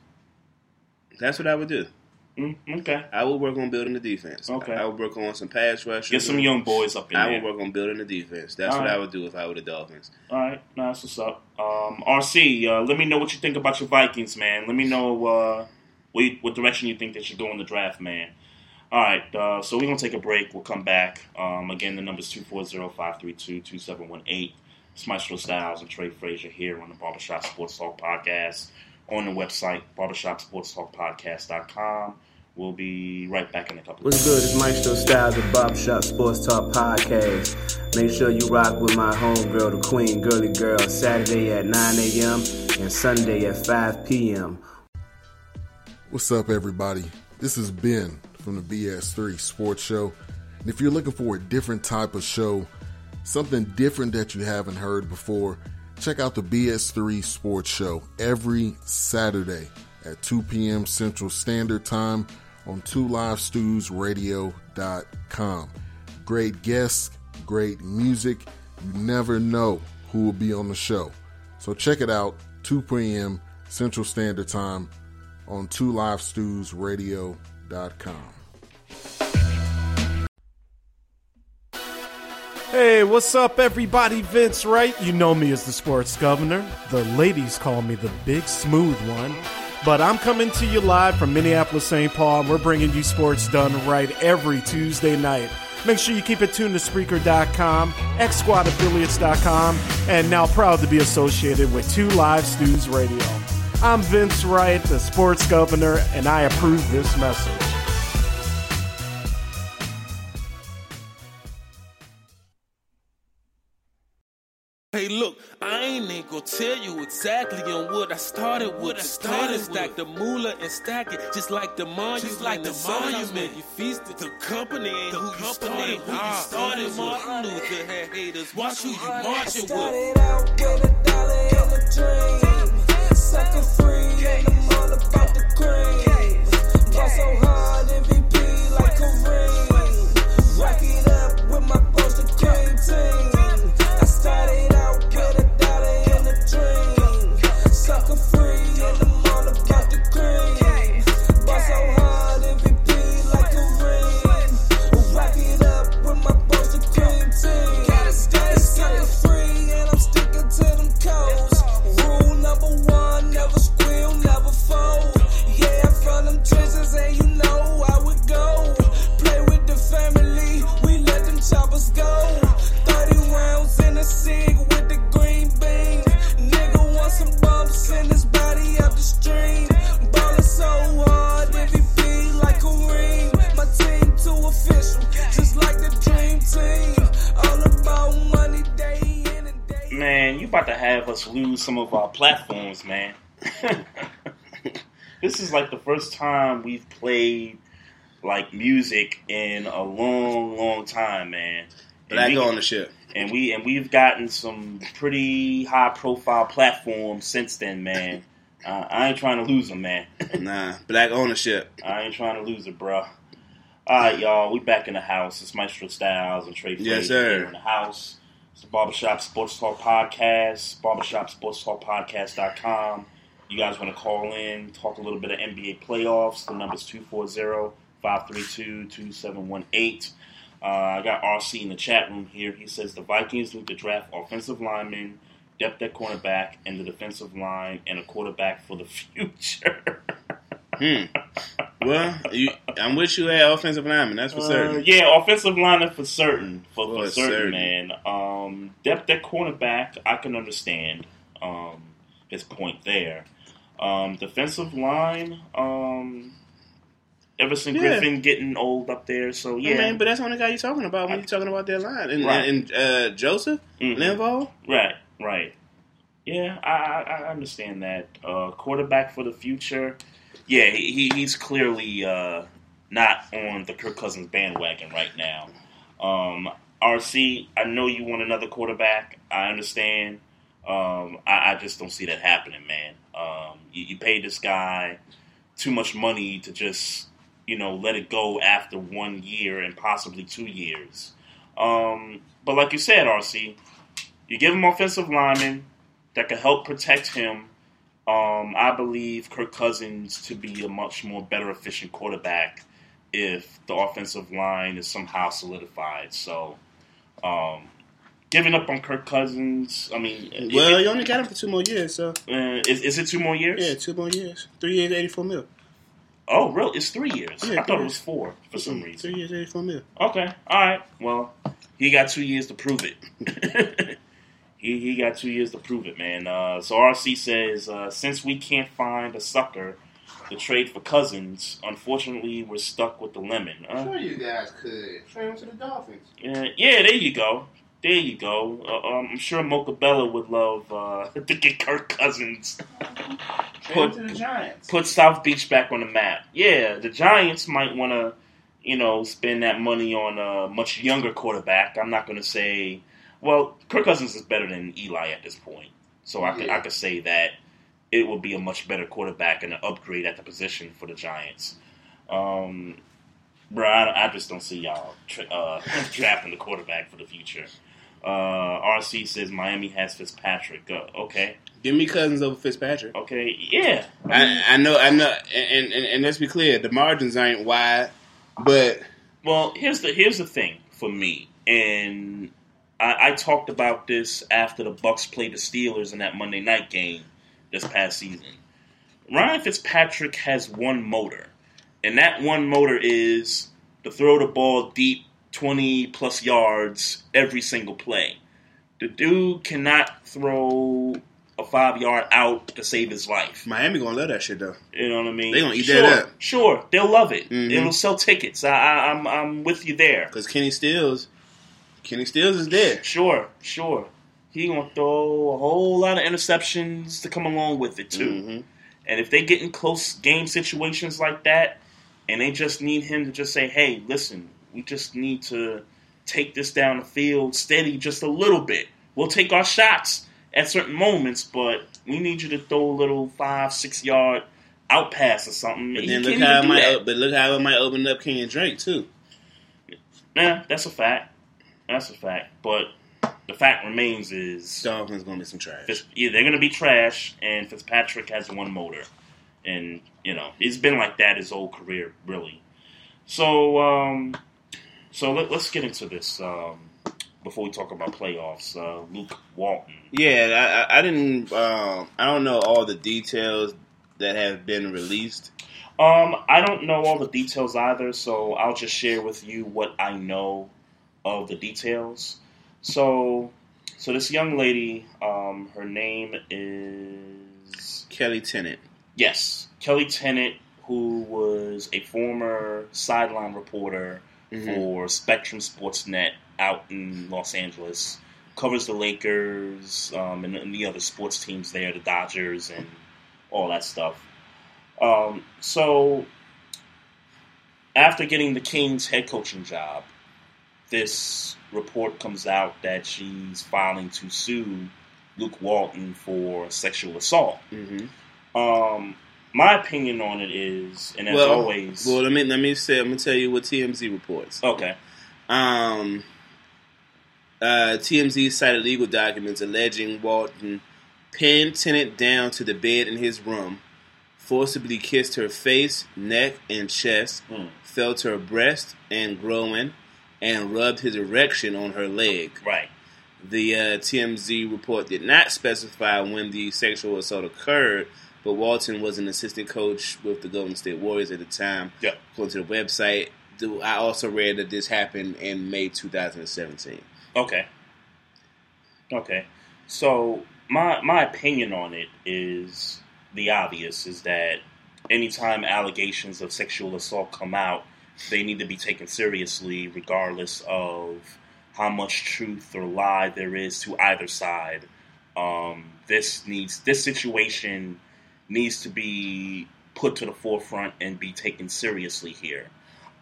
That's what I would do. Mm, okay. I will work on building the defense. Okay. I would work on some pass rush. get some young boys up in I there. would work on building the defense. That's All what I would do if I were the Dolphins. All right, nah, that's what's up. Um, RC, uh, let me know what you think about your Vikings, man. Let me know uh, what, you- what direction you think they should go in the draft, man. All right, uh, so we're going to take a break. We'll come back. Um, again, the number's 240-532-2718. It's Maestro Styles and Trey Frazier here on the Barbershop Sports Talk Podcast on the website, barbershopsportstalkpodcast.com. We'll be right back in a couple What's good? It's Maestro Styles of Barbershop Sports Talk Podcast. Make sure you rock with my homegirl, the Queen Girly Girl, Saturday at 9 a.m. and Sunday at 5 p.m. What's up, everybody? This is Ben from the BS3 Sports Show. And if you're looking for a different type of show, something different that you haven't heard before, check out the BS3 Sports Show every Saturday at 2 p.m. Central Standard Time on 2livestewsradio.com. Great guests, great music. You never know who will be on the show. So check it out, 2 p.m. Central Standard Time on 2livestewsradio.com. Hey, what's up, everybody? Vince Wright. You know me as the sports governor. The ladies call me the big smooth one. But I'm coming to you live from Minneapolis, St. Paul, and we're bringing you sports done right every Tuesday night. Make sure you keep it tuned to Spreaker.com, XSquadAffiliates.com, and now proud to be associated with Two Live Stews Radio. I'm Vince Wright, the sports governor, and I approve this message. Hey, look, I ain't even gonna tell you exactly on what I started with. I started stack the moolah and stack it just like the monument. Just like the monument. You feasted the company ain't who you started. Who you started Martin Luther had haters. Watch who you marching with. Started out with a dollar and a dream. Sucker free, and I'm all about the cream. Ball so hard, MVP like Kareem. Rack it up with my Buster Cream team. I started Sucker free, and I'm all about the cream. So hard, MVP like Kareem. Rack it up with my Buster Cream team. Sucker free, and I'm sticking to them codes. Rule number one, never squeal, never fold. Yeah, from them trenches, and you know I would go. Play with the family, we let them choppers go. 30 rounds in a cig with the green bean. Nigga some bumps in his body up the stream. Ballin' so hard, MVP like Kareem. My team too official, just like the dream team. All about money day in and day Man, you about to have us lose some of our platforms, man. <laughs> this is like the first time we've played like music in a long, long time, man. But And on the ownership. And we and we've gotten some pretty high profile platforms since then, man. Uh, I ain't trying to lose them, man. <laughs> nah, black ownership. I ain't trying to lose it, bro. All right, y'all. We back in the house. It's Maestro Styles and Trey Yes, Frazier sir. here in the house. It's the Barbershop Sports Talk Podcast, barbershopsportstalkpodcast.com. You guys want to call in, talk a little bit of NBA playoffs. The number's 240-532-2718. Uh, I got RC in the chat room here. He says the Vikings need to draft offensive linemen, depth at cornerback, and the defensive line, and a quarterback for the <laughs> future. Hmm. Well, you, I'm with you at offensive lineman. That's for Uh, certain. yeah, offensive lineman for certain. For, for For certain, certain. man. Um, depth at cornerback, I can understand um, his point there. Um, defensive line, um, Everson Yeah. Griffen getting old up there. So yeah, I mean, but that's the only guy you're talking about when you're talking about their line. And, Right. and, uh, Joseph Mhm. Linval. Right, right. Yeah, I, I, I understand that. Uh, quarterback for the future. Yeah, he, he- he's clearly uh, not on the Kirk Cousins bandwagon right now. Um, RC, I know you want another quarterback. I understand. Um, I, I just don't see that happening, man. Um, you, you paid this guy too much money to just, you know, let it go after one year and possibly two years. Um, but like you said, RC, you give him offensive linemen that can help protect him. Um, I believe Kirk Cousins to be a much more better efficient quarterback if the offensive line is somehow solidified. So, um, giving up on Kirk Cousins, I mean, Well, it- you only got him for two more years, so uh, is, is it two more years? yeah, two more years. Three years, eighty-four mil. Oh, really? It's three years. Yeah, I thought it was four for some reason. Three years, eighty-four mil. Okay, all right. Well, he got two years to prove it. <laughs> he he got two years to prove it, man. Uh, so RC says uh, since we can't find a sucker to trade for Cousins, unfortunately we're stuck with the lemon. Uh, Sure, you guys could trade him to the Dolphins. yeah, yeah, there you go. There you go. Uh, um, I'm sure Mocha Bella would love uh, <laughs> to get Kirk Cousins. Him to the Giants. put South Beach back on the map. Yeah, the Giants might want to, you know, spend that money on a much younger quarterback. I'm not going to say, well, Kirk Cousins is better than Eli at this point, so I could I could say that it would be a much better quarterback and an upgrade at the position for the Giants. Um, bro, I, I just don't see y'all tra- uh, <laughs> drafting the quarterback for the future. Uh, RC says Miami has Fitzpatrick. Uh, okay, Give me Cousins over Fitzpatrick. okay, yeah. I, I know, I know, and, and and let's be clear, the margins ain't wide, but Well, here's the here's the thing for me, and I, I talked about this after the Bucs played the Steelers in that Monday night game this past season. Ryan Fitzpatrick has one motor, and that one motor is to throw the ball deep, twenty plus yards every single play. The dude cannot throw a five yard out to save his life. Miami gonna love that shit though. You know what I mean? They gonna eat sure, that up. Sure, they'll love it. Mhm. It'll sell tickets. I, I, I'm I'm with you there. Because Kenny Stills, Kenny Stills is there. Sure, sure. He gonna throw a whole lot of interceptions to come along with it too. Mhm. And if they get in close game situations like that, and they just need him to just say, "Hey, listen, we just need to take this down the field steady just a little bit. We'll take our shots at certain moments, but we need you to throw a little five, six yard out pass or something." But then look how it might, that. but look how it might open up Kenyan Drake too. Yeah, that's a fact. That's a fact. But the fact remains is Dolphins gonna be some trash. Fitz, yeah, they're going to be trash, and Fitzpatrick has one motor, and you know it's been like that his whole career, really. So, um, so let, us get into this um, before we talk about playoffs. Uh, Luke Walton. Yeah, I, I- didn't. Um, I don't know all the details that have been released. Um, I don't know all the details either, so I'll just share with you what I know of the details. So, so this young lady, um, her name is Kelli Tennant. Yes, Kelli Tennant, who was a former sideline reporter Mhm. for Spectrum Sportsnet out in Los Angeles, covers the Lakers um, and, and the other sports teams there, the Dodgers and all that stuff. Um, so, after getting the Kings head coaching job, this report comes out that she's filing to sue Luke Walton for sexual assault. Mm-hmm. Um, my opinion on it is, and as well, always, well, let me let me say. I'm gonna tell you what TMZ reports. okay, Um, uh, TMZ cited legal documents alleging Walton pinned Tennant down to the bed in his room, forcibly kissed her face, neck, and chest, Hmm. felt her breast and groin, and rubbed his erection on her leg. right, The uh, TMZ report did not specify when the sexual assault occurred, but Walton was an assistant coach with the Golden State Warriors at the time. Yeah. According to the website, I also read that this happened in May 2017. okay, okay. So my my opinion on it is the obvious: is that anytime allegations of sexual assault come out, they need to be taken seriously, regardless of how much truth or lie there is to either side. Um, this needs this situation needs to be put to the forefront and be taken seriously here.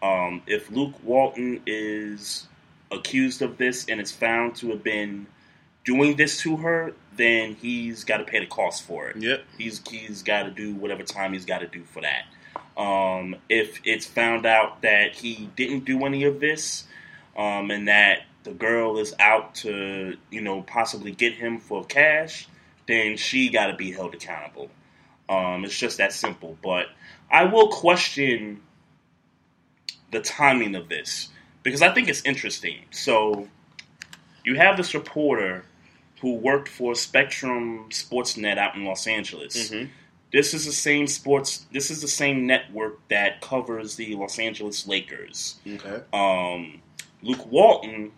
Um, if Luke Walton is accused of this and is found to have been doing this to her, then he's got to pay the cost for it. Yep. He's he's got to do whatever time he's got to do for that. Um, if it's found out that he didn't do any of this, um, and that the girl is out to you know possibly get him for cash, then she got to be held accountable. Um, it's just that simple. But I will question the timing of this because I think it's interesting. So you have this reporter who worked for Spectrum Sportsnet out in Los Angeles. Mhm. This is the same sports. This is the same network that covers the Los Angeles Lakers. Okay. Um, Luke Walton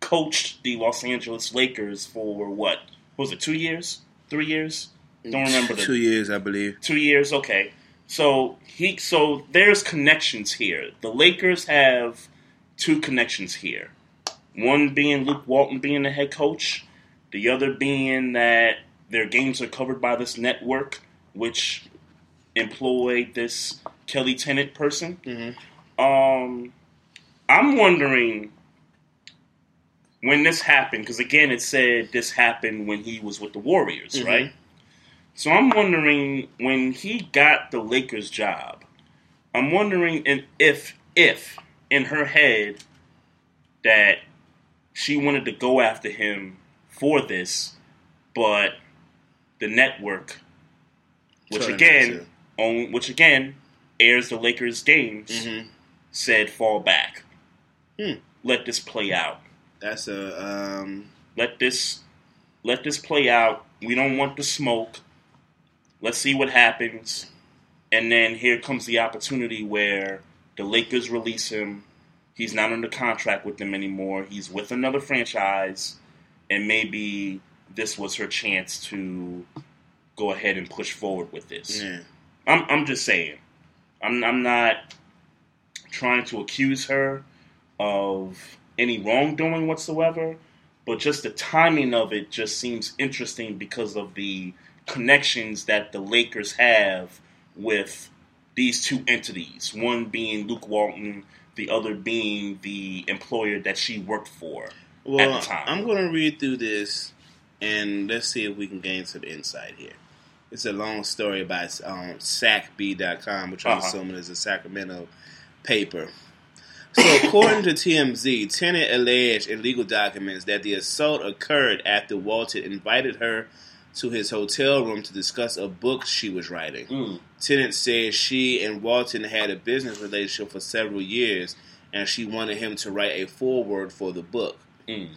coached the Los Angeles Lakers for what? what was it two years? Three years? Don't remember the Two years, I believe. Two years, okay. So he so there's connections here. The Lakers have two connections here. One being Luke Walton being the head coach, the other being that their games are covered by this network, which employed this Kelli Tennant person. Um, I'm wondering when this happened because again, it said this happened when he was with the Warriors, Mhm. right? So I'm wondering when he got the Lakers job. I'm wondering in- if if in her head that she wanted to go after him for this, but the network, which again, own, which again airs the Lakers games, Mhm. said fall back. Hmm. Let this play out. That's a um, Let this let this play out. We don't want the smoke. Let's see what happens. And then here comes the opportunity where the Lakers release him. He's not under contract with them anymore. He's with another franchise, and maybe this was her chance to go ahead and push forward with this. Yeah. I'm I'm just saying. I'm I'm not trying to accuse her of any wrongdoing whatsoever, but just the timing of it just seems interesting because of the connections that the Lakers have with these two entities. One being Luke Walton, the other being the employer that she worked for Well, at the time. I'm going to read through this and let's see if we can gain some insight here. It's a long story by um, SacBee.com, which I'm Uh-huh. assuming is a Sacramento paper. So, according to TMZ, Tennant alleged in legal documents that the assault occurred after Walton invited her to his hotel room to discuss a book she was writing. Mm. Tennant said she and Walton had a business relationship for several years, and she wanted him to write a foreword for the book. Mm.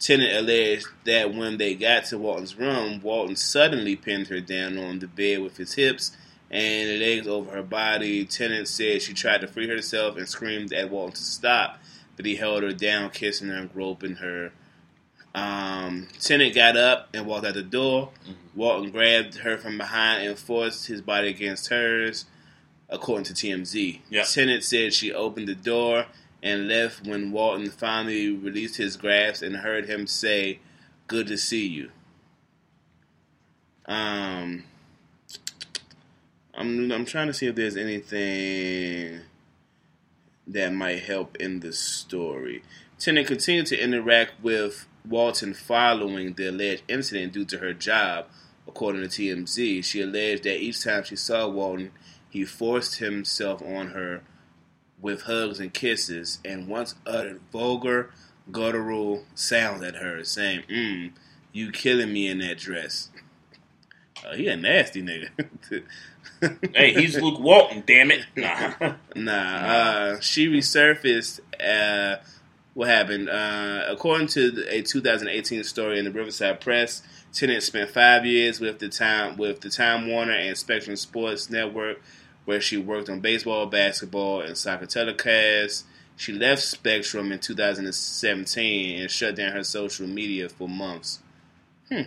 Tennant alleged that when they got to Walton's room, Walton suddenly pinned her down on the bed with his hips and legs over her body. Tennant said she tried to free herself and screamed at Walton to stop, but he held her down, kissing her and groping her. Um, Tennant got up and walked out the door. Walton grabbed her from behind and forced his body against hers, according to TMZ. Yeah. Tennant said she opened the door and left when Walton finally released his grasp and heard him say, "Good to see you." Um, I'm I'm trying to see if there's anything that might help in the story. Tennant continued to interact with Walton following the alleged incident due to her job, according to TMZ. She alleged that each time she saw Walton, he forced himself on her with hugs and kisses, and once uttered vulgar, guttural sounds at her, saying, "Mmm, you killing me in that dress." Uh, he a nasty nigga. <laughs> hey, he's Luke Walton, damn it. Nah. Nah, uh, she resurfaced. Uh, what happened? Uh, according to a 2018 story in the Riverside Press, Tennant spent five years with the time with the Time Warner and Spectrum Sports Network, where she worked on baseball, basketball, and soccer telecasts. She left Spectrum in 2017 and shut down her social media for months. Hmm.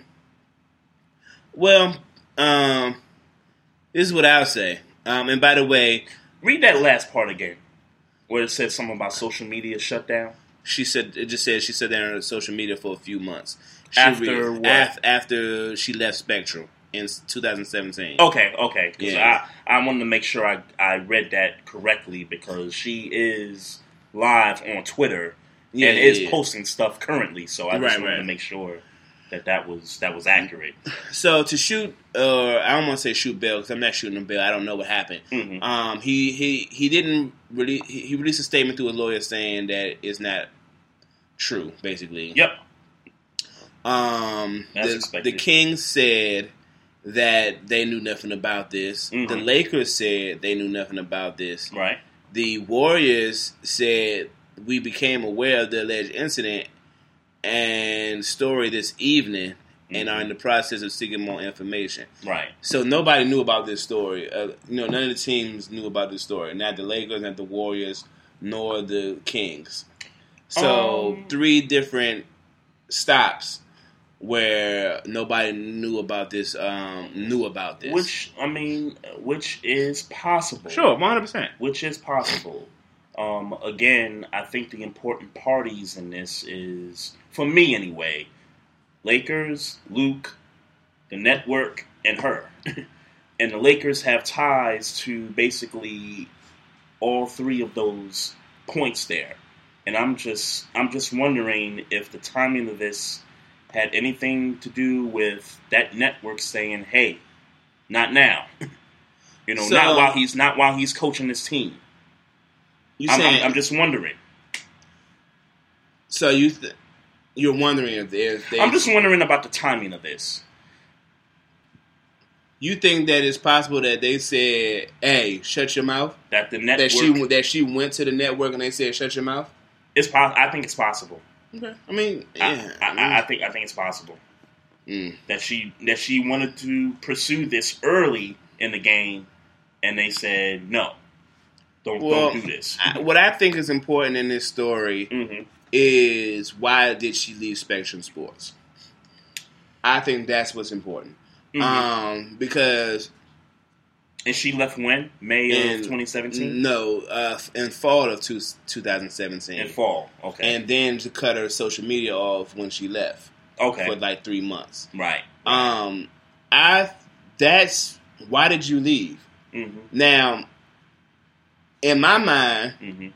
Well, um, This is what I'll say. Um, and by the way, read that last part again, where it said something about social media shutdown. She said it just said she said that on social media for a few months. She After re- what? af- after she left Spectrum in 2017. Okay, okay. Yeah. I, I wanted to make sure I, I read that correctly because she is live on Twitter Yeah, and yeah, is yeah. posting stuff currently. So I just Right, wanted right. to make sure that that was that was accurate. So to shoot, or I don't want to say shoot Bill because I'm not shooting a bail. I don't know what happened. Mhm. Um, he he he didn't really. He, he released a statement through a lawyer saying that it's not true. Basically, Yep. Um, the, expected. the Kings said that they knew nothing about this. Mhm. The Lakers said they knew nothing about this. Right. The Warriors said we became aware of the alleged incident and story this evening and are in the process of seeking more information. Right. So nobody knew about this story. Uh, you know, none of the teams knew about this story. Not the Lakers, not the Warriors, nor the Kings. So Um, three different stops where nobody knew about this. Um, knew about this. Which I mean, which is possible. Sure, one hundred percent. Which is possible. Um, again, I think the important parties in this is, for me anyway, Lakers, Luke, the network, and her. <laughs> and the Lakers have ties to basically all three of those points there. And I'm just I'm just wondering if the timing of this had anything to do with that network saying, "Hey, not now." you know, So- not while he's not while he's coaching this team. You I'm, saying I'm, I'm just wondering. so? You th- you're wondering if they, they I'm just wondering about the timing of this. you think that it's possible that they said, "Hey, shut your mouth." That the network That she that she went to the network and they said, "Shut your mouth." It's po- I think it's possible. Okay. I mean, yeah. I, I, I think I think it's possible Mm. that she that she wanted to pursue this early in the game, and they said no, don't Well, don't do this. I, what I think is important in this story Mm-hmm. is why did she leave Spectrum Sports? I think that's what's important. Mhm. Um, because And she left when May in- of 2017. No, uh, in fall of two, 2017. In fall, okay. And then to cut her social media off when she left. Okay. For like three months. Right. Um, I that's why did you leave? Mm-hmm. Now, in my mind, Mm-hmm.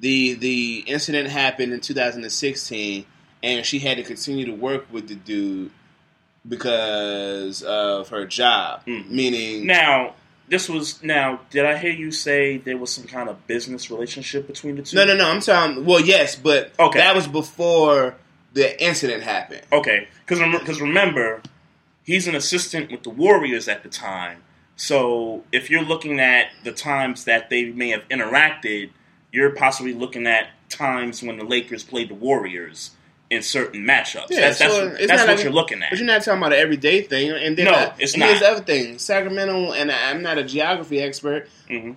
the the incident happened in 2016, and she had to continue to work with the dude because of her job. Meaning, Now, this was now. Did I hear you say there was some kind of business relationship between the two? no, no, no. I'm talking. Well, yes, but Okay. that was before the incident happened. Okay, because because remember, he's an assistant with the Warriors at the time. So if you're looking at the times that they may have interacted, you're possibly looking at times when the Lakers played the Warriors in certain matchups. that's that's, so that's what you're looking at. But you're not talking about an everyday thing. And then No, it's and not. There's other things. Sacramento, and I'm not a geography expert. Mm-hmm.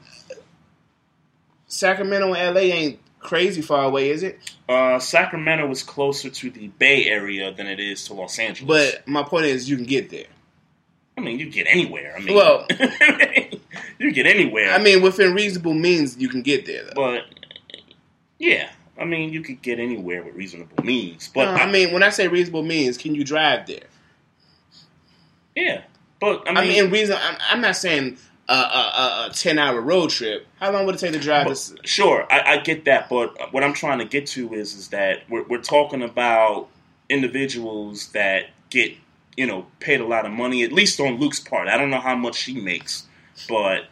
Sacramento and LA ain't crazy far away, is it? Uh, Sacramento is closer to the Bay Area than it is to Los Angeles. But my point is, you can get there. I mean, you get anywhere. I mean, Well, <laughs> you get anywhere. I mean, within reasonable means, you can get there. Though. but yeah, I mean, you could get anywhere with reasonable means. But No, I mean, when I say reasonable means, can you drive there? yeah, but I I mean, mean, in reason, I'm, I'm not saying a, a, a, a ten hour road trip. How long would it take to drive? this? Sure, I, I get that, but what I'm trying to get to is is that we're, we're talking about individuals that get you know paid a lot of money, at least on Luke's part. I don't know how much she makes, but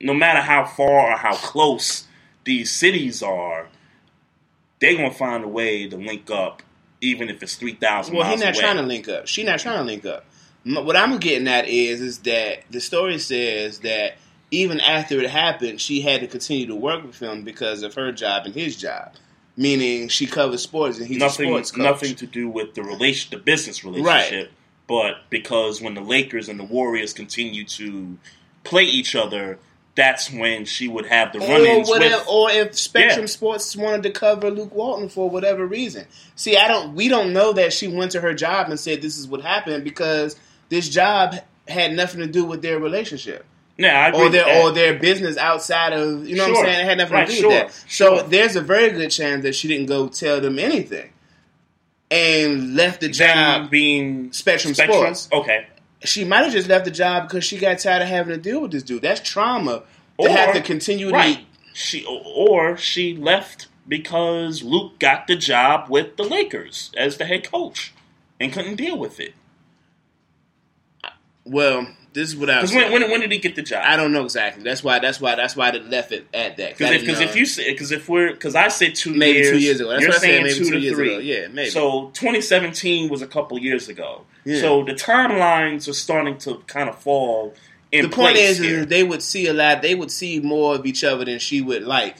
no matter how far or how close these cities are, they're gonna find a way to link up, even if it's three thousand Well, he's not away. trying to link up. She's not trying to link up. What I'm getting at is, is that the story says that even after it happened, she had to continue to work with him because of her job and his job. Meaning, she covers sports and he's nothing, a sports coach. nothing to do with the relation, the business relationship, but because when the Lakers and the Warriors continue to play each other, that's when she would have the Or run-ins whatever, with. or if Spectrum Yeah. Sports wanted to cover Luke Walton for whatever reason. See, I don't. We don't know that she went to her job and said this is what happened because this job had nothing to do with their relationship. Yeah, I agree or their or their business outside of you know what I'm saying. It had nothing Right, to do sure, with that. So sure. there's a very good chance that she didn't go tell them anything, and left the job being Spectrum, Spectrum? Sports. Okay, she might have just left the job because she got tired of having to deal with this dude. That's trauma to have to continue right. to. She or she left because Luke got the job with the Lakers as the head coach and couldn't deal with it. Well, this is what I. Because when, when when did he get the job? I don't know exactly. That's why. That's why. That's why they left it at that. Because if, if you say because if we're because I said two Maybe years, two years ago. That's you're what I said, saying maybe two two to years three. ago. Yeah, maybe. So 2017 was a couple years ago. Yeah. So the timelines are starting to kind of fall. In the point is, is they would see a lot. They would see more of each other than she would like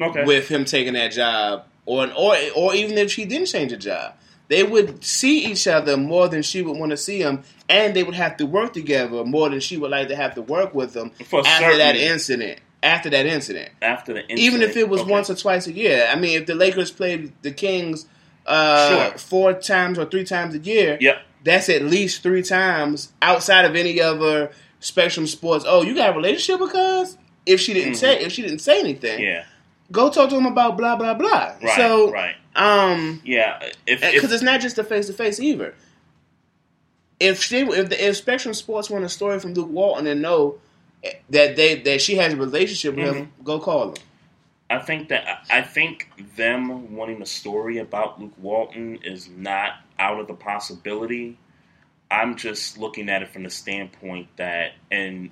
okay. with him taking that job, or or or even if she didn't change a job, they would see each other more than she would want to see him, and they would have to work together more than she would like to have to work with them For after that incident. After that incident, after the incident, even if it was okay. once or twice a year. I mean, if the Lakers played the Kings uh, Sure. four times or three times a year, Yep. that's at least three times outside of any other Spectrum Sports. Oh, you got a relationship with cuz? If she didn't Mhm. say, if she didn't say anything, Yeah. go talk to him about blah blah blah. Right. so, right. Um, Yeah. Because it's not just the face to face either. If she, if, the, if Spectrum Sports want a story from Luke Walton and know that they that she has a relationship with him, Mm-hmm. go call him. I think that I think them wanting a story about Luke Walton is not out of the possibility. I'm just looking at it from the standpoint that, and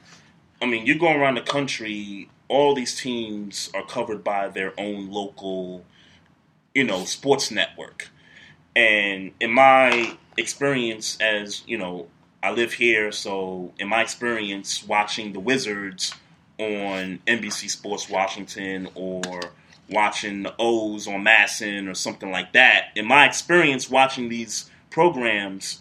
I mean, you go around the country, all these teams are covered by their own local, you know, sports network. And in my experience, as you know, I live here, so in my experience watching the Wizards on NBC Sports Washington or watching the O's on MASN or something like that, in my experience watching these programs,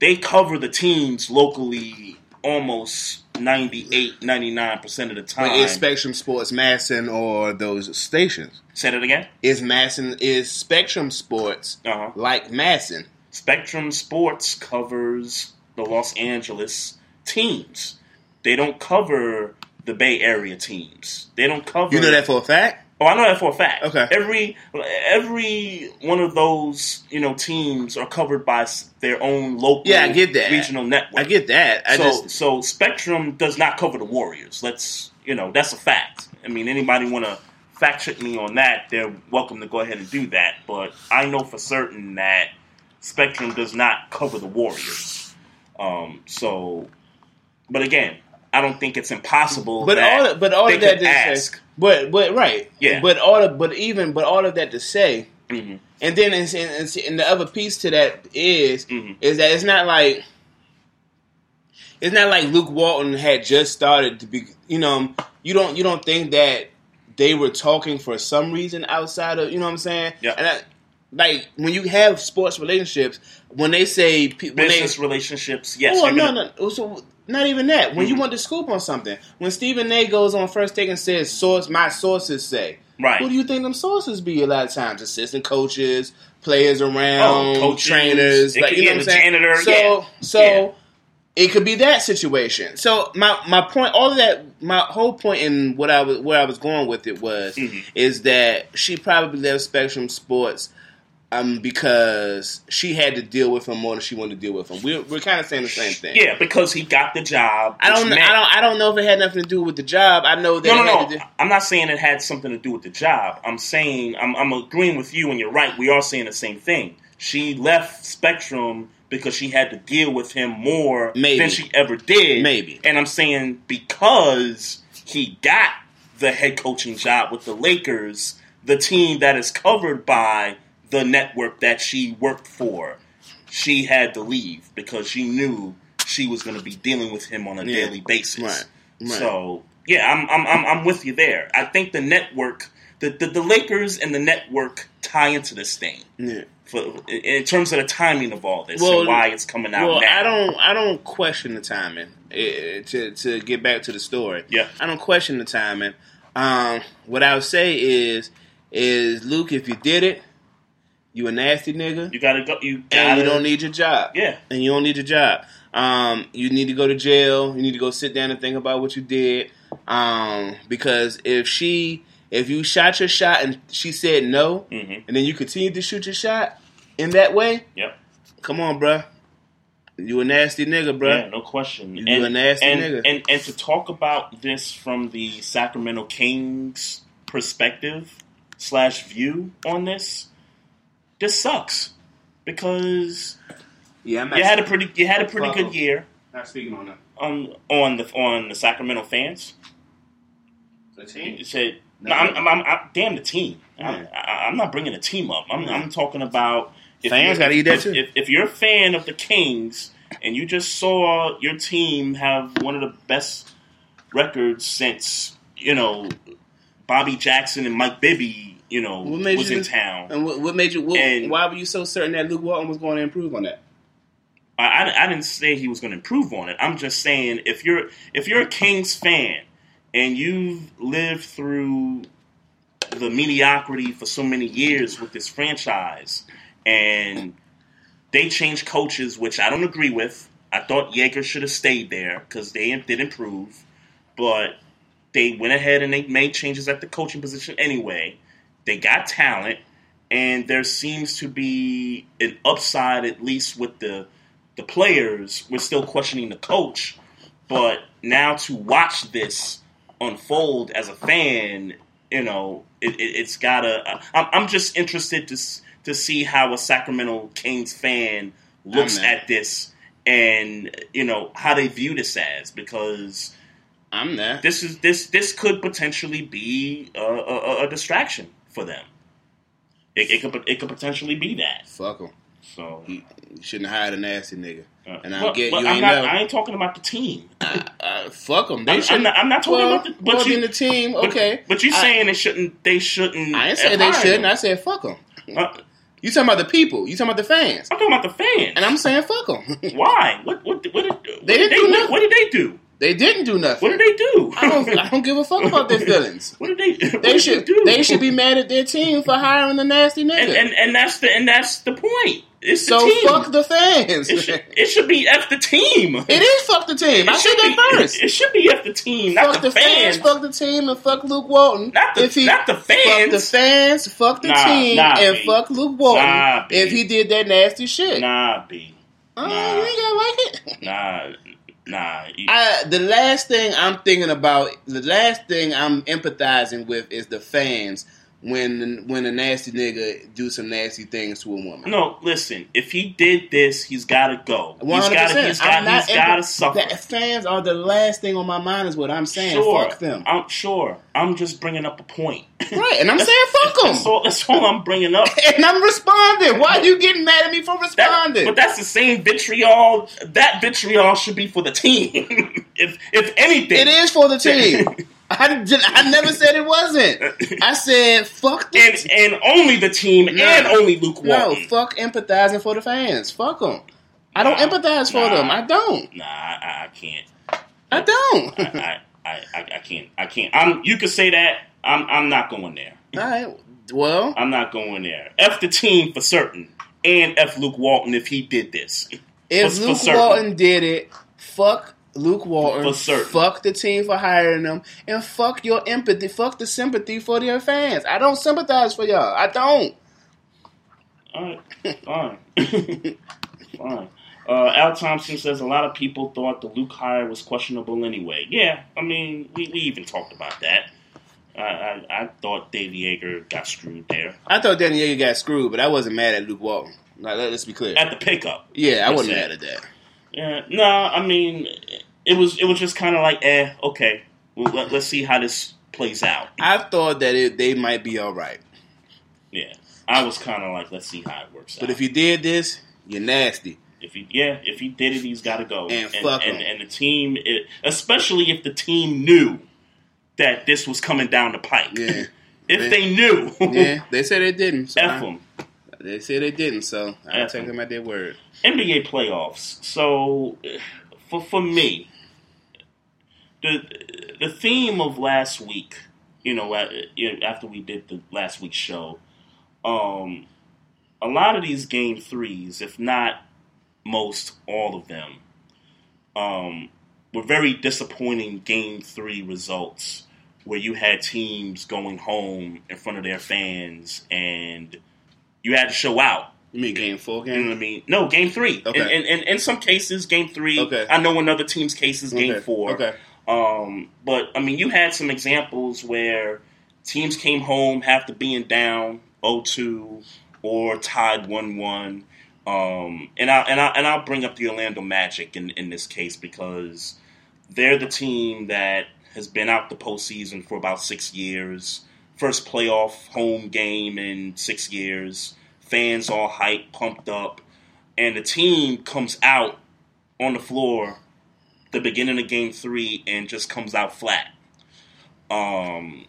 they cover the teams locally almost 98, 99% of the time. But is Spectrum Sports MASN or those stations? Say that again? Is MASN is Spectrum Sports Uh-huh. like MASN? Spectrum Sports covers the Los Angeles teams. They don't cover the Bay Area teams. They don't cover. You know that for a fact? Oh, I know that for a fact. Okay. Every every one of those you know teams are covered by their own local. Yeah, I get that. Regional network. I get that. I so just so Spectrum does not cover the Warriors. Let's you know that's a fact. I mean, anybody want to fact check me on that? They're welcome to go ahead and do that. But I know for certain that Spectrum does not cover the Warriors. Um, so, but again, I don't think it's impossible. but all of, but all they of that to ask. say, but but right, Yeah. But all of but even but all of that to say, Mhm. and then it's, and, it's- and the other piece to that is Mhm. is that it's not like it's not like Luke Walton had just started to be. You know, you don't you don't think that they were talking for some reason outside of you know what I'm saying? Yeah. And I, like when you have sports relationships, when they say when they, business relationships. Yes, Oh no, gonna- no. So not even that. When you Mhm. want to scoop on something, when Stephen A. goes on first take and says, "Source, my sources say," Right. Who do you think them sources be? A lot of times, assistant coaches, players around, Oh, coaches. trainers, like could- you know yeah, what I'm the saying. janitor, So, yeah. so Yeah. it could be that situation. So my my point, all of that, my whole point in what I was where I was going with it was Mm-hmm. is that she probably left Spectrum Sports um, because she had to deal with him more than she wanted to deal with him. We're, we're kind of saying the same thing. Yeah, because he got the job. I don't. which I don't. I don't know if it had nothing to do with the job. I know that. No, it no, had no. to do- I'm not saying it had something to do with the job. I'm saying I'm, I'm agreeing with you, and you're right. We are saying the same thing. She left Spectrum because she had to deal with him more Maybe. than she ever did. Maybe. And I'm saying because he got the head coaching job with the Lakers, the team that is covered by the network that she worked for, she had to leave because she knew she was going to be dealing with him on a Yeah. daily basis. Right. Right. So yeah, I'm, I'm I'm I'm with you there. I think the network, the the, the Lakers and the network tie into this thing Yeah. for in terms of the timing of all this Well, and why it's coming out Well, now. I don't. I don't question the timing. Eh, to to get back to the story, Yeah. I don't question the timing. Um, what I would say is, is Luke, if you did it, You a nasty nigga. You gotta go. You gotta, and you don't need your job. Yeah. And you don't need your job. Um, you need to go to jail. You need to go sit down and think about what you did. Um, because if she, if you shot your shot and she said no, Mhm. and then you continued to shoot your shot in that way, Yep. come on, bruh. You a nasty nigga, bruh. Yeah, no question. You a nasty and, nigga. And and to talk about this from the Sacramento Kings perspective slash view on this, this sucks because Yeah, you had a pretty you had a pretty good year Not speaking on that. on on the on the Sacramento fans. The team. You said, No. no, I'm, I'm, I'm, I'm- damn the team. I'm, I, I'm not bringing the team up. I'm, I'm talking about if Fans you're- gotta eat that too. If, if you're a fan of the Kings and you just saw your team have one of the best records since you know Bobby Jackson and Mike Bibby, you know, What made was you in town. And what, what made you? What, And- why were you so certain that Luke Walton was going to improve on that? I, I, I didn't say he was going to improve on it. I'm just saying if you're if you're a Kings fan and you've lived through the mediocrity for so many years with this franchise, and they changed coaches, which I don't agree with. I thought Joerger should have stayed there because they did improve, but they went ahead and they made changes at the coaching position anyway. They got talent, and there seems to be an upside at least with the the players. We're still questioning the coach, but now to watch this unfold as a fan, you know, it, it, it's gotta. I'm, I'm just interested to to see how a Sacramento Kings fan looks at this and you know how they view this as because I'm there. this is this this could potentially be a, a, a distraction for them. It, it could it could potentially be that. Fuck him. So You shouldn't have hired a nasty nigga. and I Well, get but you I'm ain't not, never. I ain't talking about the team. uh, fuck them. They I'm, I'm shouldn't. I'm not talking well, about the. But well, you, the team. Okay, but, you I- saying they shouldn't? They shouldn't. I didn't say they shouldn't. them. I said fuck them. Uh, You talking about the people? You talking about the fans? I'm talking about the fans. And I'm saying fuck them. <laughs> Why? What? What? What did, what They did do they, nothing. What did they do? They didn't do nothing. What did they do? I don't. I don't give a fuck about their <laughs> feelings. What did they? What They did should. do? They should be mad at their team for hiring a nasty nigga. And, and and that's the and that's the point. It's the so team. fuck the fans. It should, it should be f the team. It is fuck the team. I It said should that first. It, should be f the team, not fuck the, fans. fuck the team, and fuck Luke Walton. Not the- if he, not the Fuck the fans. fans, fuck the Nah, team, nah, and B. fuck Luke Walton Nah, if he did that nasty shit. Nah, B. Oh, nah. you ain't gotta like it. Nah, nah. You- I, the last thing I'm thinking about, the last thing I'm empathizing with is the fans when when a nasty nigga do some nasty things to a woman. no, listen. If he did this, he's got to go. One hundred percent. He's got to suffer. Fans are the last thing on my mind. Is what I'm saying. Sure, Fuck them. I'm sure. I'm just bringing up a point. <laughs> Right, and I'm saying fuck them. That's all, that's all I'm bringing up. <laughs> And I'm responding. Why are you getting mad at me for That- responding? but that's the same vitriol. That vitriol should be for the team. <laughs> if if anything, It is for the team. I, did, I never said it wasn't. I said fuck the and and only the team No. and only Luke Walton. No, fuck empathizing for the fans. Fuck them. I don't Nah, empathize for nah. them. I don't. Nah, I, I can't. I don't. I, I, I, I can't. I can't. I'm. You could say that. I'm. I'm not going there. All right. Well, I'm not going there. F the team for certain, and F Luke Walton if he did this. if For- for Luke certain. Walton did it, fuck Luke Walton. Fuck the team for hiring them, and fuck your empathy. Fuck the sympathy for their fans. I don't sympathize for y'all. I don't. All right, fine, fine. Uh, Al Thompson says a lot of people thought the Luke hire was questionable anyway. Yeah, I mean, we, we even talked about that. I, I, I thought Dave Joerger got screwed there I thought Danny Joerger got screwed, but I wasn't mad at Luke Walton. Let's be clear. at the pickup. Yeah, I wasn't mad at that. Yeah, no, I mean, it was it was just kind of like, eh, okay, well, let, let's see how this plays out. I thought that it, they might be all right. Yeah, I was kind of like, let's see how it works out. But if you did this, you're nasty. If he, yeah, if he did it, he's got to go. And fuck and, him. and the team, it, especially if the team knew that this was coming down the pike. Yeah. <laughs> if Yeah. they knew, yeah, <laughs> they said they didn't. So F them. They said they didn't, so I take 'em. them at their word. NBA playoffs. So, for for me, the the theme of last week, you know, after we did the last week's show, um, a lot of these game threes, if not most, all of them, um, were very disappointing game three results where you had teams going home in front of their fans and you had to show out. You mean game four game? You know I mean? No, game three. Okay. In, in, in, in some cases, game three. Okay. I know in other teams' cases, game Okay. four. Okay. Um, but I mean, you had some examples where teams came home after being down 0-2 or tied 1-1. Um, and I and I and I'll bring up the Orlando Magic in, in this case because they're the team that has been out the postseason for about six years. First playoff home game in six years. Fans all hyped, pumped up, and the team comes out on the floor the beginning of game three and just comes out flat. Um,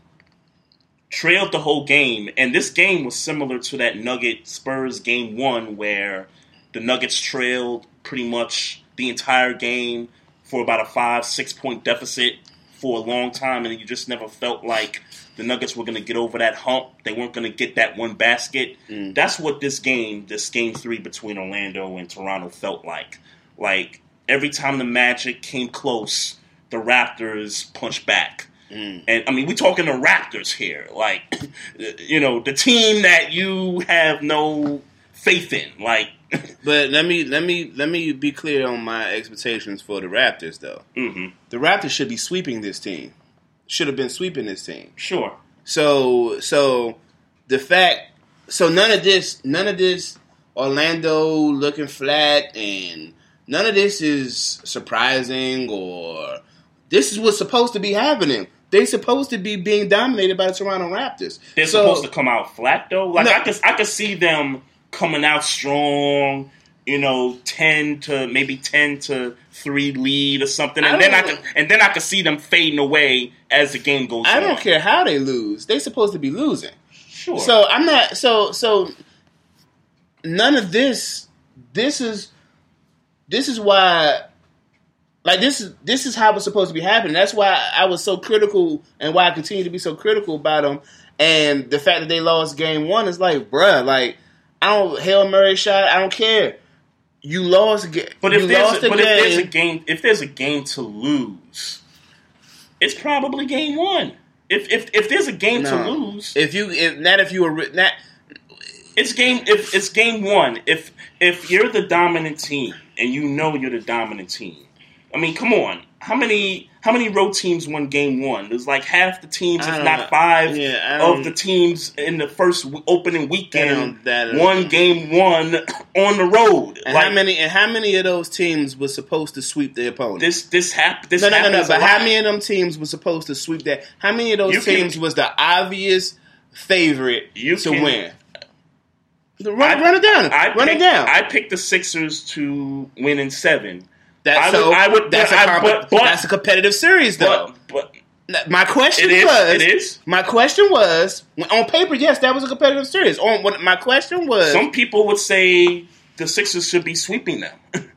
trailed the whole game, and this game was similar to that Nugget Spurs game one where the Nuggets trailed pretty much the entire game for about a five, six point deficit for a long time, and you just never felt like the Nuggets were going to get over that hump. They weren't going to get that one basket. Mm. That's what this game, this game three between Orlando and Toronto, felt like. Like every time the Magic came close, the Raptors punched back. Mm. And I mean, we're talking the Raptors here, like <clears throat> you know, the team that you have no faith in. Like, But let me let me let me be clear on my expectations for the Raptors, though. Mhm. The Raptors should be sweeping this team. Should have been sweeping this team. sure, So so the fact so none of this none of this Orlando looking flat and none of this is surprising or this is what's supposed to be happening. They supposed to be being dominated by the Toronto Raptors. they're So- supposed to come out flat though. Like No. I could, I could see them coming out strong. You know, ten to maybe ten to three lead or something, I and then I could, and then I could see them fading away as the game goes I on. don't care how they lose. they're supposed to be losing. Sure. So I'm not. So so none of this. This is this is why. Like this is this is how it's supposed to be happening. That's why I was so critical, and why I continue to be so critical about them. And the fact that they lost game one is like, bruh, like I don't hail Mary shot. I don't care. You lost. ga- But if there's a, a but if there's a game. game if there's a game to lose, it's probably game one. If if if there's a game to lose, If you if not if you were not it's game if it's game one. If if you're the dominant team and you know you're the dominant team, I mean, come on. How many how many road teams won game one? There's like half the teams, if don't five, Yeah, of the teams in the first opening weekend That- won game one on the road. and like how many and how many of those teams were supposed to sweep their opponent? this this hap- this no, no, no, no. But how many of them teams were supposed to sweep that? How many of those You can- teams was the obvious favorite You to can- win? Run, run it down. I run picked, it down. I picked the Sixers to win in seven. That's I would- so. I would- That's, a I- comp- but- but- that's a competitive series, though. But my question It is, was. it is. My question was on paper. Yes, that was a competitive series. On what my question was. some people would say the Sixers should be sweeping them. <laughs>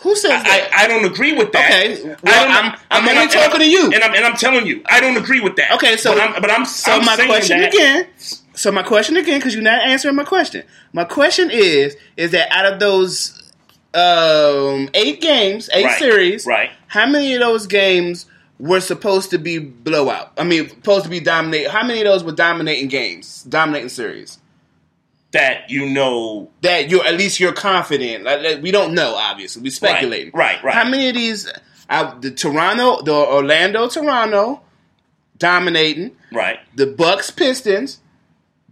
who says I, that? I don't agree with that. Okay, well, I don't, I'm- I'm and only talking to you. and I'm, and I'm telling you, I don't agree with that. Okay, so but I'm, but I'm so I'm my question that- again. So my question again, because you're not answering my question. My question is: is that out of those um, eight games, eight Right, series, right. How many of those games were supposed to be blowout? I mean, supposed to be dominate. How many of those were dominating games, dominating series? that you know That you're at least you're confident. Like, we don't know, obviously, we speculating. right, right. How many of these? Uh, the Toronto, the Orlando, Toronto, dominating right. the Bucks Pistons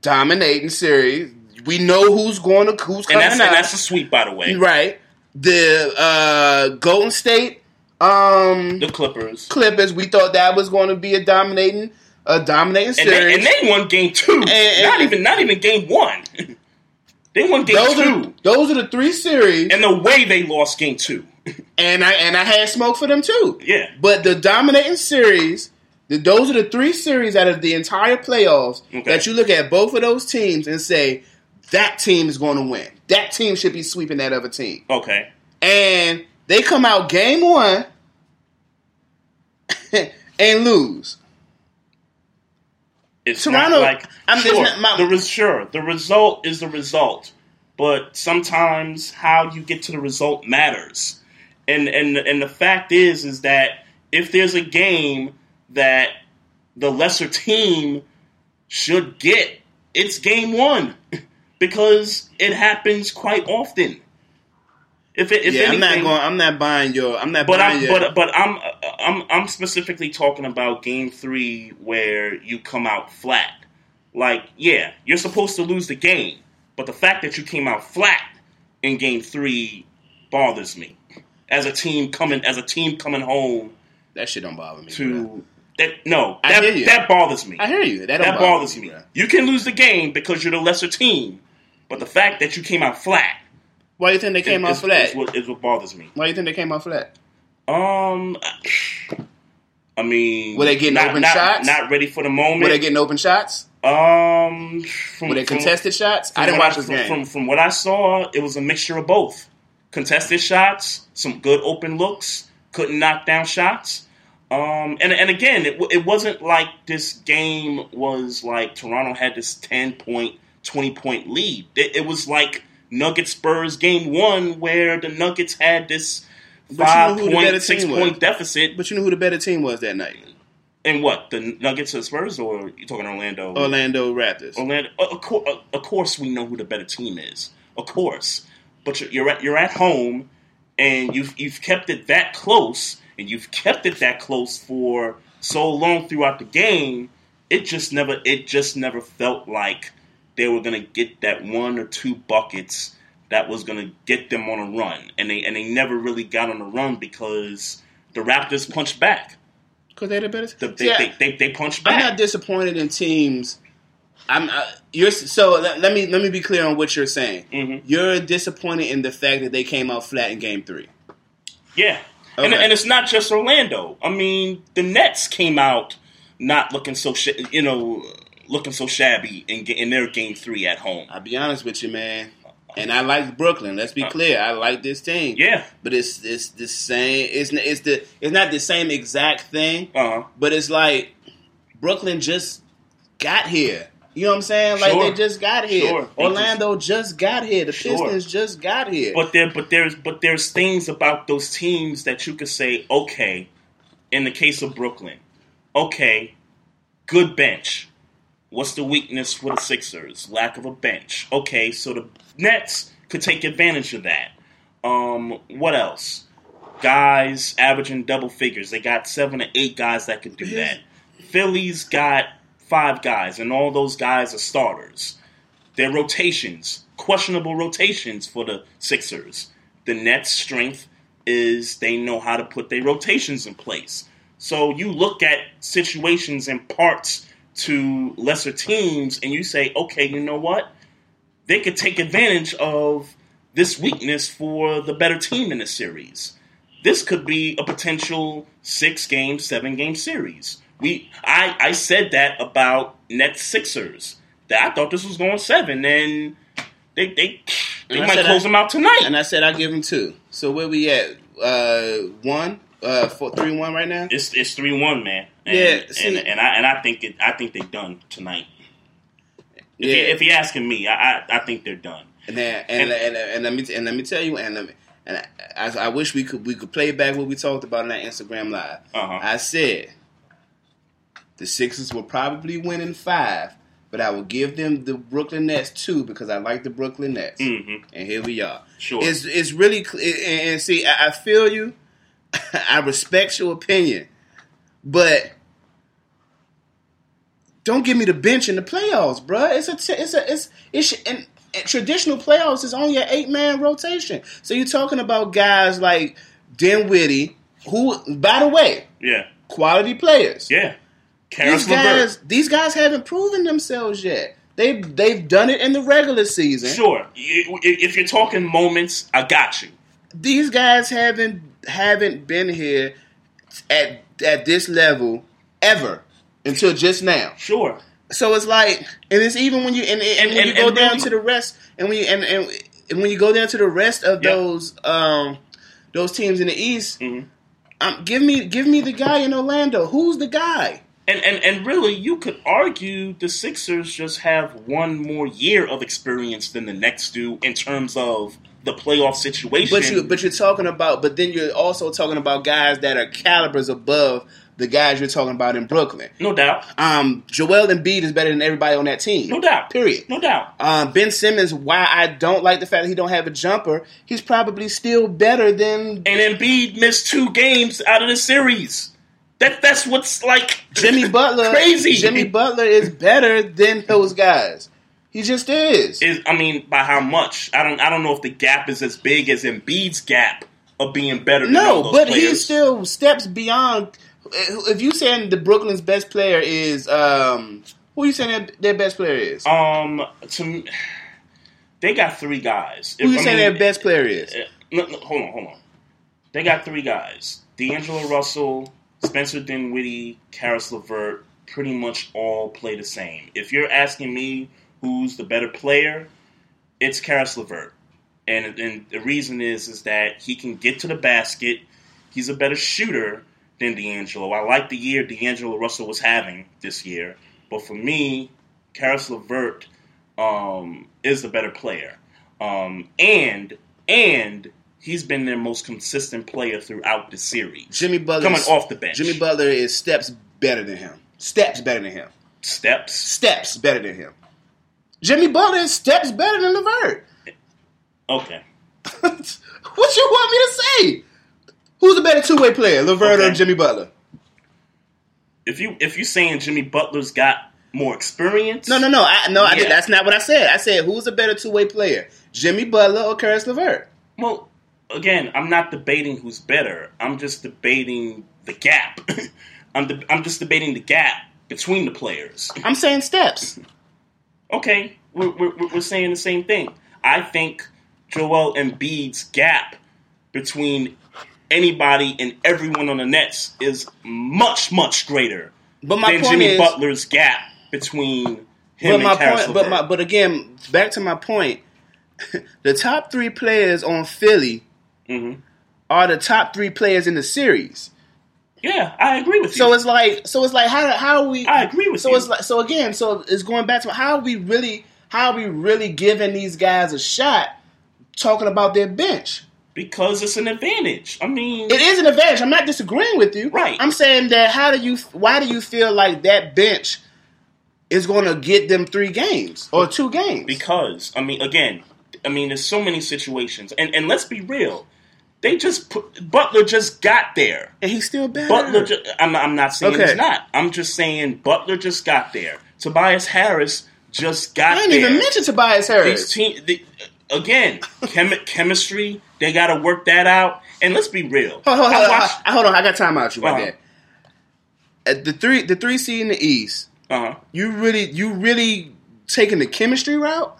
dominating series. We know who's going to who's And coming that's and out. that's a sweep, by the way. right. The uh, Golden State um, The Clippers. Clippers. We thought that was going to be a dominating a dominating And series. they, and they won game two. and- not even not even game one. <laughs> they won game those two. are those are the three series. and the way they lost game two. <laughs> and I and I had smoke for them too. Yeah. But the dominating series, those are the three series out of the entire playoffs Okay. that you look at both of those teams and say that team is going to win. That team should be sweeping that other team. Okay. And they come out game one <laughs> and lose. It's Toronto- not like I'm- sure, not- my- the res- sure the result is the result. but sometimes how you get to the result matters. And and and the fact is is that if there's a game that the lesser team should get, it's game one <laughs> because it happens quite often. If it, if yeah, I'm not going. I'm not buying your. I'm not but buying I'm your. but but I'm I'm I'm specifically talking about game three where you come out flat. Like, yeah, you're supposed to lose the game, but the fact that you came out flat in game three bothers me. As a team coming as a team coming home that shit don't bother me. to that no I that hear you. that bothers me. I hear you. That, That bother bothers me. me. You can lose the game because you're the lesser team, but the fact that you came out flat Why do you think they came is, out is- flat? is what, is what bothers me. Why do you think they came out flat? Um, I mean, Were they getting not, open not, shots? Not ready for the moment. Were they getting open shots? Um, from, Were they from- contested shots? I didn't watch this from, game. From, from what I saw, it was a mixture of both. Contested shots, some good open looks, couldn't knock down shots. Um, and and again, it, it wasn't like this game was like Toronto had this ten point, twenty point lead. It, it was like Nuggets Spurs game one where the Nuggets had this But you five know who the better point, six team was. point deficit. But you know who the better team was that night? And what the Nuggets or Spurs or you talking Orlando? Orlando Raptors. Orlando. Uh, of course, uh, of course, we know who the better team is. Of course, but you're, you're at you're at home, and you've you've kept it that close, and you've kept it that close for so long throughout the game. It just never it just never felt like they were gonna get that one or two buckets that was gonna get them on a run, and they and they never really got on a run because the Raptors punched back. Because they're the better. The- they, I- they, they, they punched back. I'm not disappointed in teams. I'm uh, you're so let, let me let me be clear on what you're saying. Mm-hmm. You're disappointed in the fact that they came out flat in Game Three. Yeah. And, Okay. and it's not just Orlando. I mean, the Nets came out not looking so, sh- you know, looking so shabby in, in their game three at home. I'll be honest with you, man. And I like Brooklyn. Let's be clear. I like this team. Uh. Yeah. But it's it's the same. It's it's the it's not the same exact thing. Uh-huh. But it's like Brooklyn just got here. You know what I'm saying? Like Sure. they just got here. Sure. Orlando just got here. The Sure. Pistons just got here. But there, but there's, but there's things about those teams that you could say, okay. In the case of Brooklyn, okay, good bench. What's the weakness for the Sixers? Lack of a bench. Okay, so the Nets could take advantage of that. Um, what else? Guys averaging double figures. They got seven or eight guys that could do that. Philly's got five guys, and all those guys are starters. Their rotations, questionable rotations for the Sixers. The Nets' strength is they know how to put their rotations in place. So you look at situations and parts to lesser teams, and you say, okay, you know what? They could take advantage of this weakness for the better team in the series. This could be a potential six game, seven game series. We I, I said that about Nets Sixers. That I thought this was going seven, and they they they And might close I- them out tonight. And I said I give them two. So where we at? Uh, one, uh, four, three, one right now. It's it's three one, man. And, Yeah, see- and, and I and I think it, I think they're done tonight. If, Yeah. you, if you're asking me, I, I I think they're done. And then, and, and, and, let me and let me tell you, and let me, and I, I wish we could we could play back what we talked about in that Instagram live. Uh-huh. I said the Sixers will probably win in five, but I will give them the Brooklyn Nets two because I like the Brooklyn Nets. Mhm. And here we are. Sure. it's it's really and, and see, I, I feel you. <laughs> I respect your opinion, but don't give me the bench in the playoffs, bruh. It's a t- it's a it's it's and, and traditional playoffs is only an eight man rotation. So you're talking about guys like Dinwiddie, who, by the way, Yeah, quality players. yeah. Karis These guys, these guys haven't proven themselves yet. They they've done it in the regular season. Sure. If you're talking moments, I got you. These guys haven't haven't been here at at this level ever until just now. Sure. So it's like, and it's even when you and, and, And- when and- you go and down really- to the rest, and when you and, and, and when you go down to the rest of Yeah. those um those teams in the East, Mhm. um, give me give me the guy in Orlando. Who's the guy? And, and and really, you could argue the Sixers just have one more year of experience than the Nets do in terms of the playoff situation. But you but you're talking about but then you're also talking about guys that are calibers above the guys you're talking about in Brooklyn. no doubt, Um, Joel Embiid is better than everybody on that team. no doubt, Period. no doubt. Um, ben Simmons, why I don't like the fact that he don't have a jumper, he's probably still better than And Embiid missed two games out of the series. That that's what's like Jimmy <laughs> Butler. crazy. Jimmy Butler is better than those guys. He just is. is I mean, by how much? I don't I don't know if the gap is as big as Embiid's gap of being better. Than all No, but he still steps beyond. If you saying the Brooklyn's best player is, um, who you saying their, their best player is? Um, to they got three guys. who you I saying mean, their best player is? uh, no, no, hold on, hold on. They got three guys: D'Angelo Russell, Spencer Dinwiddie, Karis LeVert. Pretty much all play the same. If you're asking me who's the better player, it's Karis LeVert, and and the reason is is that he can get to the basket. He's a better shooter than D'Angelo. I like the year D'Angelo Russell was having this year, but for me, Karis LeVert um, is the better player, um, and and he's been their most consistent player throughout the series. Jimmy Butler coming off the bench. Jimmy Butler is steps better than him. Steps better than him. Steps. Steps better than him. Jimmy Butler is steps better than Levert. Okay. <laughs> What you want me to say? Who's the better two way player, Levert or Jimmy Butler? If you if you're saying Jimmy Butler's got more experience, No, no, no. I, no, I, that's not what I said. I said who's a better two way player, Jimmy Butler or Karis Levert? Well, again, I'm not debating who's better. I'm just debating the gap. <laughs> I'm de- I'm just debating the gap between the players. I'm saying steps. Okay, we're, we're, we're saying the same thing. I think Joel Embiid's gap between anybody and everyone on the Nets is much, much greater But my than Jimmy is- Butler's gap between him But and my Karis point, but my, but again, back to my point. <laughs> the top three players on Philly Mm-hmm. are the top three players in the series. Yeah, I agree with you. So it's like, so it's like, how how are we? I agree with so you. it's like, so again, so it's going back to how are we really, how are we really giving these guys a shot? Talking about their bench. because it's an advantage. I mean, It is an advantage. I'm not disagreeing with you. Right. I'm saying that how do you why do you feel like that bench is going to get them three games or two games? because I mean, again, I mean, there's so many situations, and and let's be real. They just put Butler just got there. and he's still better. Butler, I'm, I'm not saying Okay. he's not. I'm just saying Butler just got there. Tobias Harris just got there. I ain't there. even mention Tobias Harris. Team, the, again, chemi- <laughs> chemistry. They got to work that out. And let's be real. Hold, hold, I watched- hold on, I got time out you right Uh-huh. there. At the three, the three seed in the East, uh-huh. you really, you really taking the chemistry route.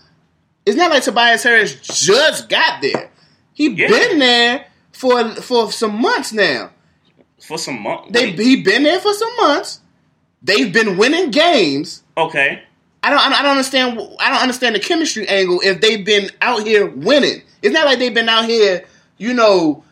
It's not like Tobias Harris just got there. He Yeah. been there for for some months now. for some months. They he been there for some months. They've been winning games. okay. I don't, I don't understand. I don't understand the chemistry angle if they've been out here winning. It's not like they've been out here, you know,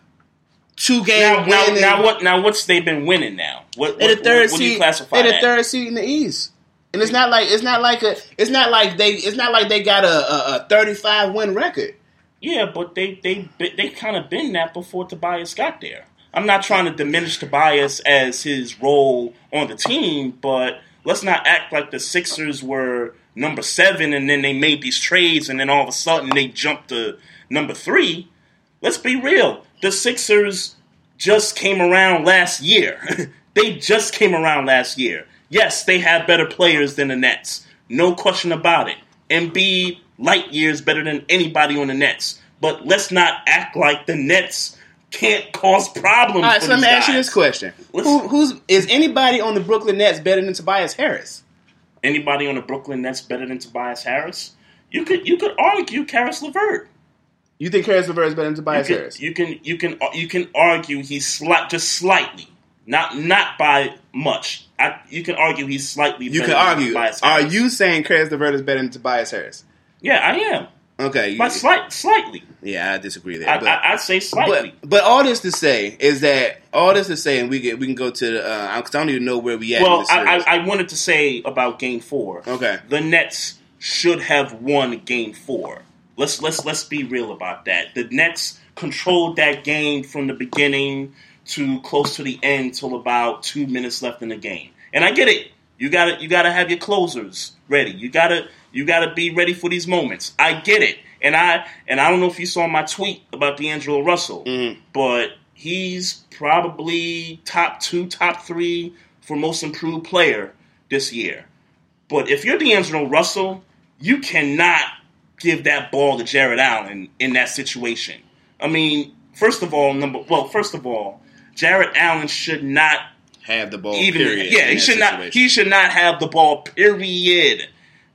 two games. Now, now, now, what? Now, what's they been winning now? What? What, the third what, what do you seed. classify They're the third seed in the East, and it's not like it's not like a. It's not like they. It's not like they got a, a, a thirty five win record. Yeah, but they they they kind of been that before Tobias got there. I'm not trying to diminish Tobias as his role on the team, but let's not act like the Sixers were number seven and then they made these trades and then all of a sudden they jumped to number three. Let's be real. The Sixers just came around last year. <laughs> they just came around last year. Yes, they have better players than the Nets. No question about it. Embiid, light years better than anybody on the Nets. But let's not act like the Nets can't cause problems. All right, for so let me ask you this question: Who, Who's is anybody on the Brooklyn Nets better than Tobias Harris? Anybody on the Brooklyn Nets better than Tobias Harris? You could you could argue Karis LeVert. You think Harris LeVert is better than You Tobias can, Harris? you can you can you can argue he's slight just slightly, not not by much. I, you can argue he's slightly. You better can than argue. Tobias Are you saying Harris LeVert is better than Tobias Harris? Yeah, I am. Okay, But slight, slightly. yeah, I disagree there. I, but, I, I'd say slightly. but but all this to say is that all this to say, and we get we can go to the uh, because I don't even know where we at. in well, I. I, I wanted to say about Game Four. Okay. the Nets should have won Game Four. Let's let's let's be real about that. The Nets controlled that game from the beginning to close to the end till about two minutes left in the game. And I get it. You gotta you gotta have your closers ready. You gotta you gotta be ready for these moments. I get it. And I and I don't know if you saw my tweet about D'Angelo Russell, mm-hmm. but he's probably top two, top three for most improved player this year. But if you're D'Angelo Russell, you cannot give that ball to Jarrett Allen in that situation. I mean, first of all, number well, first of all, Jarrett Allen should not have the ball. even period, yeah he should not he should not have the ball period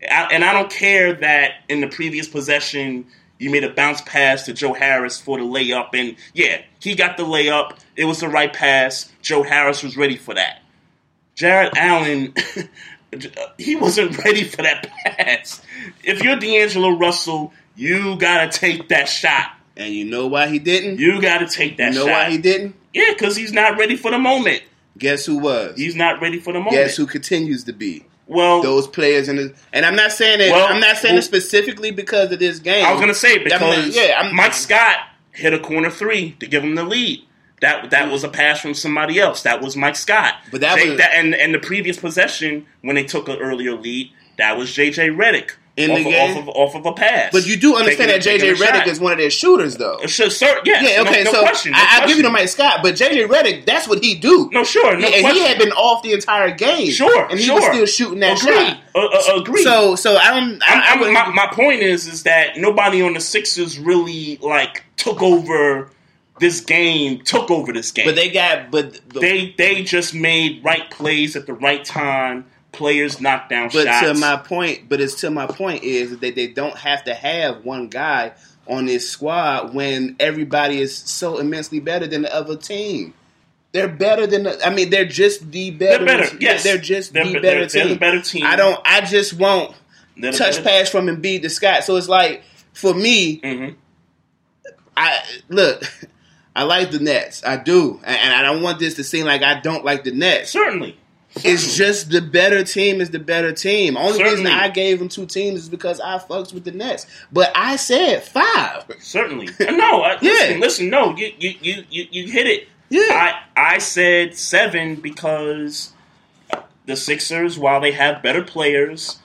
and i don't care that in the previous possession you made a bounce pass to joe harris for the layup and yeah he got the layup it was the right pass joe harris was ready for that jarrett allen <laughs> he wasn't ready for that pass if you're d'angelo russell you gotta take that shot and you know why he didn't you gotta take that shot. You know shot why he didn't? yeah because he's not ready for the moment Guess who was? He's not ready for the moment. Guess who continues to be? Well, those players in the and I'm not saying it. Well, I'm not saying well- it specifically because of this game. I was gonna say because not- yeah, I'm, Mike Scott hit a corner three to give him the lead. That that was a pass from somebody else. That was Mike Scott. But that They- was- and and the previous possession when they took an earlier lead, that was JJ Redick In off, the of, game? off of off of a pass. But you do understand that JJ taking a Redick shot. is one of their shooters, though. Uh, Sure, sir, yes, yeah, okay. no so question, no I, I'll give you the Mike Scott, but JJ Redick, that's what he do. No, sure, no Yeah, and he had been off the entire game. Sure, and he sure. was still shooting that Agreed. shot. Uh, uh, agreed. So, so I don't. I, I'm- I'm- my, my point is, is that nobody on the Sixers really like took over this game. Took over this game, But they got, but they they just made right plays at the right time. Players knock down But shots. to my point, but it's to my point is that they don't have to have one guy on this squad when everybody is so immensely better than the other team. They're better than the, I mean, they're just the better. They're better, yes. they're just They're the better they're- they're team. the better team. I don't. I just want They're touch pass from Embiid to Scott. So it's like for me, Mm-hmm. I look. <laughs> I like the Nets. I do, and I don't want this to seem like I don't like the Nets. Certainly. It's just the better team is the better team. Only reason I gave them two teams is because I fucks with the Nets. But I said five. Certainly. No, I, <laughs> Yeah. listen, listen, no, you, you, you, you, you hit it. Yeah. I, I said seven because the Sixers, while they have better players,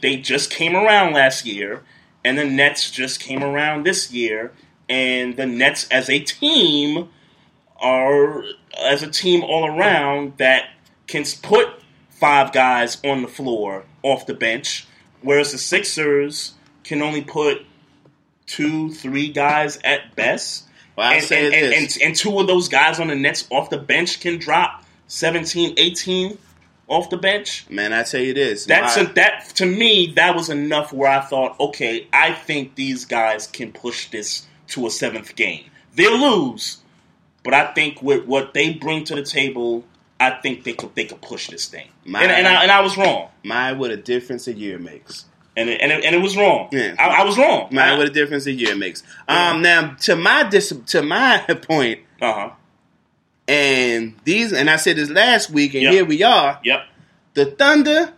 they just came around last year, and the Nets just came around this year, and the Nets as a team are as a team all around that can put five guys on the floor off the bench, whereas the Sixers can only put two, three guys at best. Well, and, say and, and, and two of those guys on the Nets off the bench can drop 17, 18 off the bench. Man, I tell you this. That's my- a, that to me. That was enough where I thought, okay, I think these guys can push this to a seventh game. They'll lose, but I think with what they bring to the table, I think they could they could push this thing. My- and, and, I, and I was wrong, my what a difference a year makes. and it, and it, and it was wrong. Yeah. I, I was wrong. My what a difference a year makes. Um, now to my dis- to my <laughs> point, Uh huh. and these, and I said this last week, and Yep. here we are. Yep. The Thunder,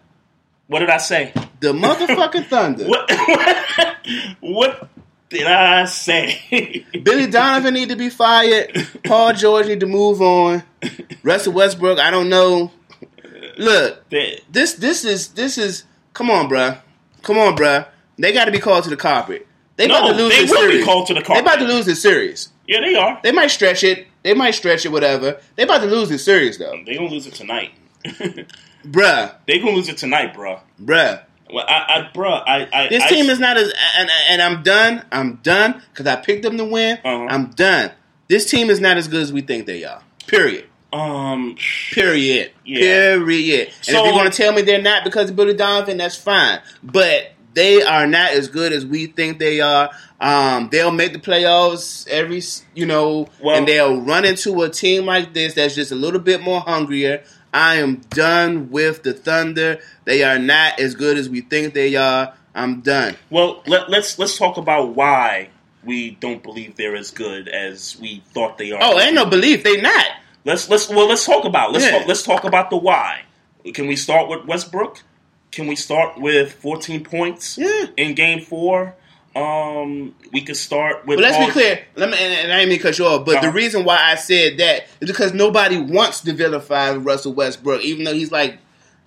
What did I say? the motherfucking Thunder. <laughs> What? what did I say? Billy Donovan need to be fired. Paul George need to move on. Russell Westbrook, I don't know. Look, this this is this is come on, bruh. Come on, bruh. They got to be called to the carpet. They No, about to lose they this will be series. called to the carpet. They about to lose this series. yeah, they are. They might stretch it. They might stretch it, whatever. They about to lose this series though, They gonna lose it tonight. <laughs> bruh, They gonna lose it tonight, bro. bruh. Well, I, I bruh, I, I This I- team is not as and, and I'm done. I'm done because I picked them to win. Uh-huh. I'm done. This team is not as good as we think they are. Period. um. Period. Yeah. Period. And So- if you're going to tell me they're not because of Billy Donovan, that's fine. But they are not as good as we think they are. Um, they'll make the playoffs every, you know, Well- and they'll run into a team like this that's just a little bit more hungrier. I am done with the Thunder. They are not as good as we think they are. I'm done. Well, let, let's let's talk about why we don't believe they're as good as we thought they are. Oh, ain't no belief. They not. Let's let's well let's talk about let's Yeah. talk, let's talk about the why. Can we start with Westbrook? Can we start with 14 points in Game Four? Um, we could start with. But let's Paul- be clear. Let me, and, and I didn't mean to cut you off, but the Uh-huh. reason why I said that is because nobody wants to vilify Russell Westbrook, even though he's like,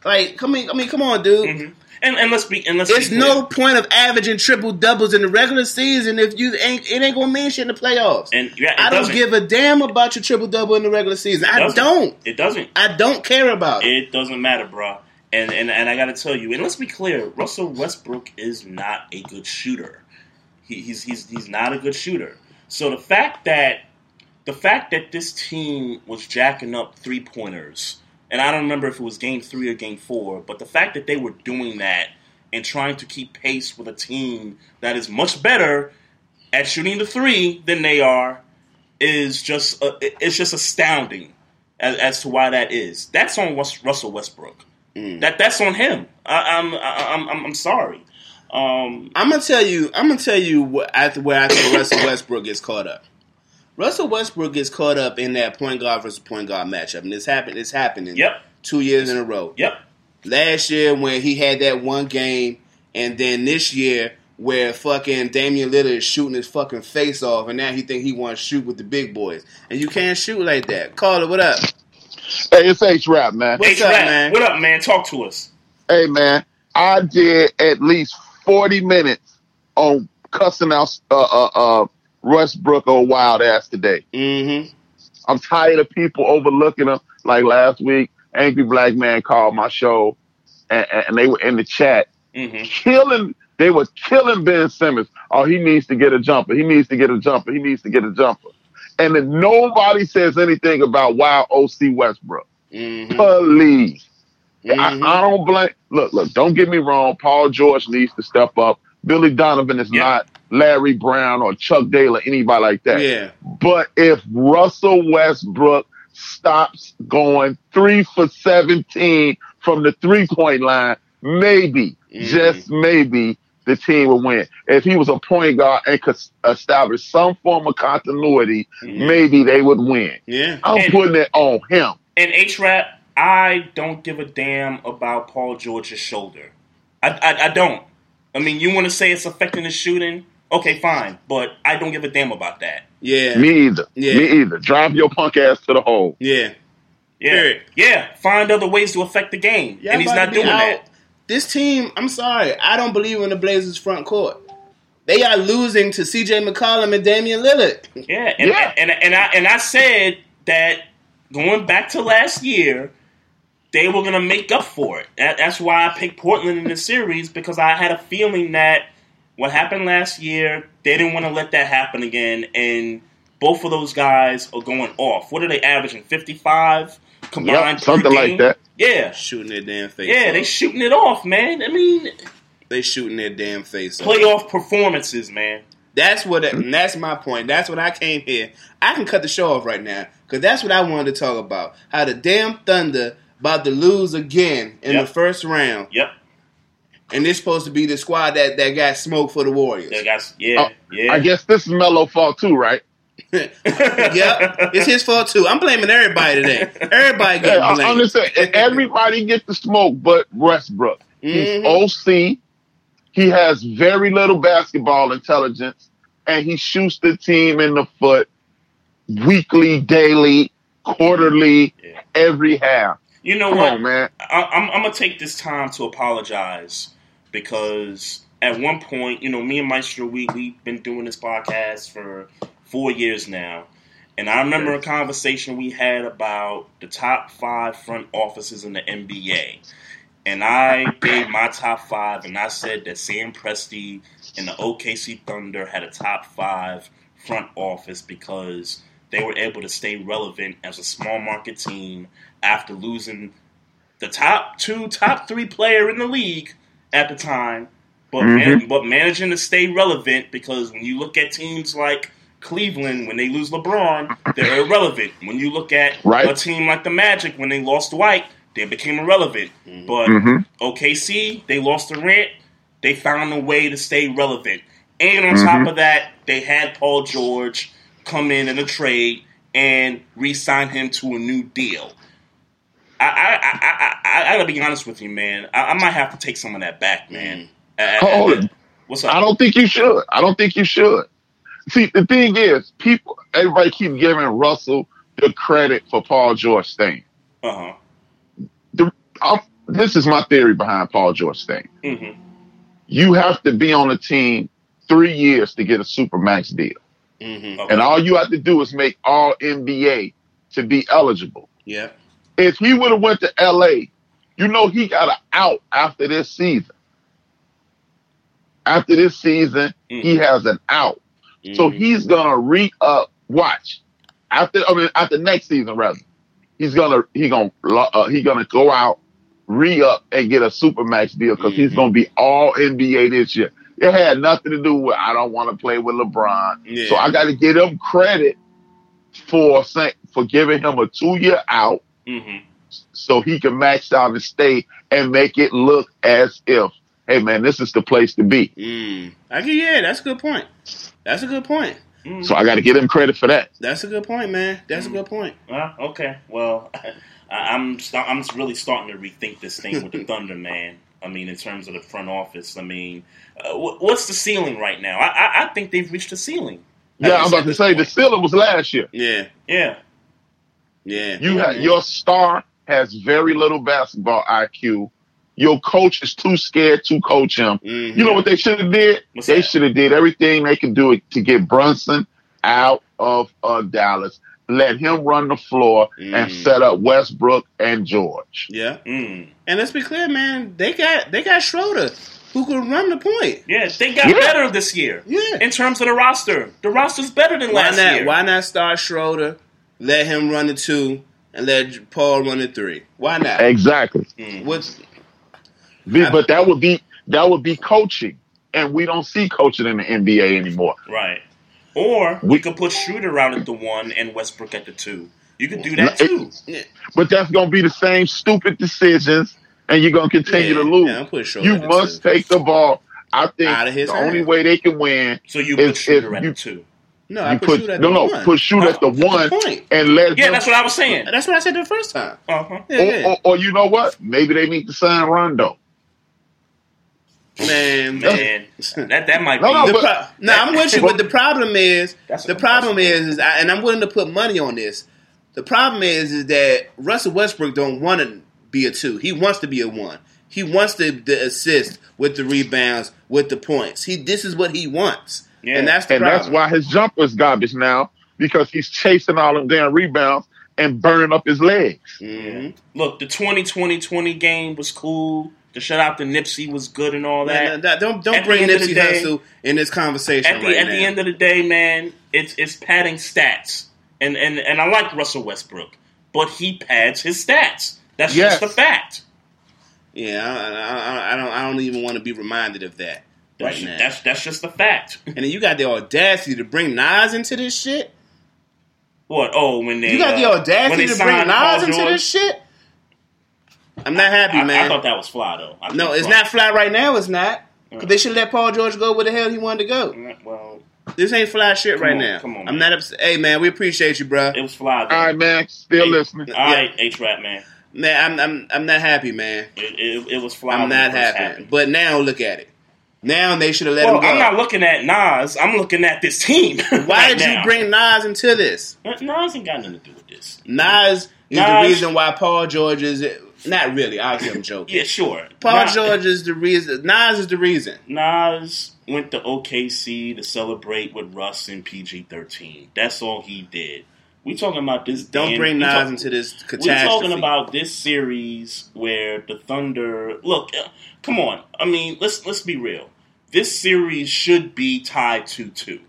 like, come in, I mean, come on, dude. And, and let's be and let's It's no point of averaging triple doubles in the regular season if you ain't it ain't gonna mean shit in the playoffs. And yeah, I don't doesn't. give a damn about your triple double in the regular season. It I doesn't. don't. It doesn't. I don't care about it. It doesn't matter, bro. And and and I got to tell you, and let's be clear, Russell Westbrook is not a good shooter. He, he's he's he's not a good shooter. So the fact that the fact that this team was jacking up three pointers, and I don't remember if it was game three or game four, but the fact that they were doing that and trying to keep pace with a team that is much better at shooting the three than they are is just uh, it's just astounding as, as to why that is. That's on Russell Westbrook. That that's on him. I, I'm I, I'm I'm I'm sorry. Um, I'm gonna tell you. I'm gonna tell you what, I, where I think Russell Westbrook gets caught up. Russell Westbrook gets caught up in that point guard versus point guard matchup, and it's happened. It's happening. Yep. Two years in a row. Yep. Last year when he had that one game, and then this year where fucking Damian Lillard is shooting his fucking face off, and now he think he wants to shoot with the big boys, and you can't shoot like that. Carla, what up? Hey, it's H Rap, man. What's up, man? What up, man? Talk to us. Hey, man. I did at least 40 minutes on cussing out uh, uh, uh, Westbrook or wild ass today. Mm-hmm. I'm tired of people overlooking him. Like last week, Angry Black Man called my show, and, and they were in the chat Mm-hmm. killing. They were killing Ben Simmons. Oh, he needs to get a jumper. He needs to get a jumper. He needs to get a jumper. And then nobody says anything about wild OC Westbrook. Mm-hmm. Please. I, I mm-hmm. don't blame. Look, look. Don't get me wrong. Paul George needs to step up. Billy Donovan is not Larry Brown or Chuck Daly or anybody like that. Yeah. But if Russell Westbrook stops going three for seventeen from the three point line, maybe, mm-hmm. just maybe, the team will win. If he was a point guard and could establish some form of continuity, mm-hmm. maybe they would win. Yeah. I'm And- putting it on him. And H Rap, I don't give a damn about Paul George's shoulder. I, I, I don't. I mean, you want to say it's affecting the shooting? Okay, fine, but I don't give a damn about that. Yeah. Me either. Yeah. Me either. Drive your punk ass to the hole. Yeah. Yeah, yeah. Find other ways to affect the game, Y'all and he's not doing out. that. This team, I'm sorry, I don't believe in the Blazers front court. They are losing to C.J. McCollum and Damian Lillard. Yeah, and, and and I and I said that going back to last year, they were gonna make up for it. That, that's why I picked Portland in the series because I had a feeling that what happened last year, they didn't want to let that happen again, and both of those guys are going off. What are they averaging? Fifty five combined, Yep, something like that. Yeah, shooting their damn face. yeah, off. they shooting it off, man. I mean, they shooting their damn face off. playoff performances, man. That's what. And that's my point. That's what I came here. I can cut the show off right now because that's what I wanted to talk about. How the damn Thunder about to lose again in Yep. the first round. Yep. And this supposed to be the squad that, that got smoked for the Warriors. That got yeah, oh, yeah. I guess this is Melo fault too, right? <laughs> yep, it's his fault too. I'm blaming everybody today. Everybody Yeah, getting I understand. Everybody gets the smoke, but Westbrook. He's mm-hmm. OC. He has very little basketball intelligence, and he shoots the team in the foot weekly, daily, quarterly, every half. You know Come what, on, man. I, I'm, I'm gonna take this time to apologize because at one point, you know, me and Maestro, we we've been doing this podcast for four years now, and I remember a conversation we had about the top five front offices in the NBA. And I gave my top five, and I said that Sam Presti and the OKC Thunder had a top five front office because they were able to stay relevant as a small market team after losing the top two, top three player in the league at the time, but man, Mhm. but managing to stay relevant because when you look at teams like Cleveland, when they lose LeBron, they're irrelevant. When you look at Right. a team like the Magic, when they lost Dwight, they became irrelevant. But Mhm. OKC, they lost Durant, they They found a way to stay relevant. And on Mhm. top of that, they had Paul George come in in a trade and re-sign him to a new deal. I I I, I, I, I gotta be honest with you, man. I, I might have to take some of that back, man. Uh, Hold it. What's up? I don't think you should. I don't think you should. See, the thing is, people, everybody keep giving Russell the credit for Paul George staying. Uh huh. This is my theory behind Paul George staying. Mm-hmm. You have to be on a team three years to get a super max deal, Mm-hmm. and all you have to do is make All NBA to be eligible. Yeah. If he would have went to LA, you know he got an out after this season. After this season, he has an out. So he's gonna re up. Watch after I mean after next season rather. He's gonna he gonna uh, he gonna go out re up and get a super max deal because he's gonna be all NBA this year. It had nothing to do with I don't want to play with LeBron. Yeah. So I got to give him credit for saying for giving him a two year out Mm-hmm. so he can max out and stay and make it look as if, hey man, this is the place to be. Mm. I get, yeah, that's a good point. That's a good point. So I got to give him credit for that. That's a good point, man. That's a good point. Uh, okay. Well, <laughs> I, I'm st- I'm really starting to rethink this thing with the Thunder, man. I mean, in terms of the front office, I mean, uh, wh- what's the ceiling right now? I, I, I think they've reached the ceiling. Yeah, I'm about to say the ceiling was last year. Yeah. Yeah. Yeah. You Yeah, have man. your star has very little basketball IQ. Your coach is too scared to coach him. Mm-hmm. You know what they should have did? What's they should have did everything they could do to get Brunson out of uh, Dallas. Let him run the floor and Mm. set up Westbrook and George. Yeah. Mm. And let's be clear, man. They got they got Schroeder who could run the point. Yeah, they got Yeah. better this year. Yeah. In terms of the roster, the roster's better than Why last not? year. Why not start Schroeder? Let him run the two and let Paul run the three. Why not? Exactly. What's Be- But that would be that would be coaching, and we don't see coaching in the NBA anymore. Right. Or we could put Schroeder out at the one and Westbrook at the two. You could do that too. But that's going to be the same stupid decisions, and you're going to continue to lose. yeah, Schroeder you the must take the ball. I think Out of his the hand. only way they can win So you is put Schroeder if at you, the two. no, you I put, put Schroeder no the no one. put shoot at the the one point. and let Yeah, that's what I was saying. That's what I said the first time. Uh-huh. Yeah, or, yeah. or, or you know what? Maybe they need to sign Rondo. Man, Man, that that might No, be. no, The but- pro- no, I'm with you, but <laughs> the problem is, the problem is, is I, and I'm willing to put money on this. The problem is, is that Russell Westbrook don't want to be a two. He wants to be a one. He wants to, to assist with the rebounds, with the points. He this is what he wants, Yeah. and that's the and problem. that's why his jumper is garbage now because he's chasing all them damn rebounds and burning up his legs. Mhm. Look, the 2020-20 game was cool. The shutout to Nipsey was good and all that. Man, that- don't don't At bring end of the Nipsey day- Hussle in this conversation at the right at now. the end of the day, man, it's it's padding stats, and and and I like Russell Westbrook, but he pads his stats. That's Yes. just a fact. yeah, I, I, I- I don't I don't even want to be reminded of that right That's now. that's that's just a fact. <laughs> and then you got the audacity to bring Nas into this shit. What? Oh, when they You got the uh, when audacity to bring signed Nas into this shit. I'm not happy, I, man. I thought that was fly though. I no, it's fly. not fly right now. It's not. 'Cause They should let Paul George go where the hell he wanted to go. Well, This ain't fly shit Come right on, now. come on, I'm man. not upset. Hey, man, we appreciate you, bro. it was fly. Though. All right, man. Still Hey, listening. All right, H rap man. Man, I'm I'm I'm not happy, man. It, it, it was fly. I'm when not happy. happened. But now look at it. Now they should have let Well, him go. I'm not looking at Nas. I'm looking at this team. <laughs> Why right did now. you bring Nas into this? Nas? Ain't got nothing to do with this. Nas is the reason why Paul George is not really. Obviously, I'm <laughs> joking. Yeah, sure. Paul Nas- George is the reason. Nas is the reason. Nas went to OKC to celebrate with Russ and PG-13. That's all he did. We talking about this. Don't bring Nas talk- into this catastrophe. We're talking about this series where the Thunder. Look, uh, come on. I mean, let's let's be real. This series should be tied two two.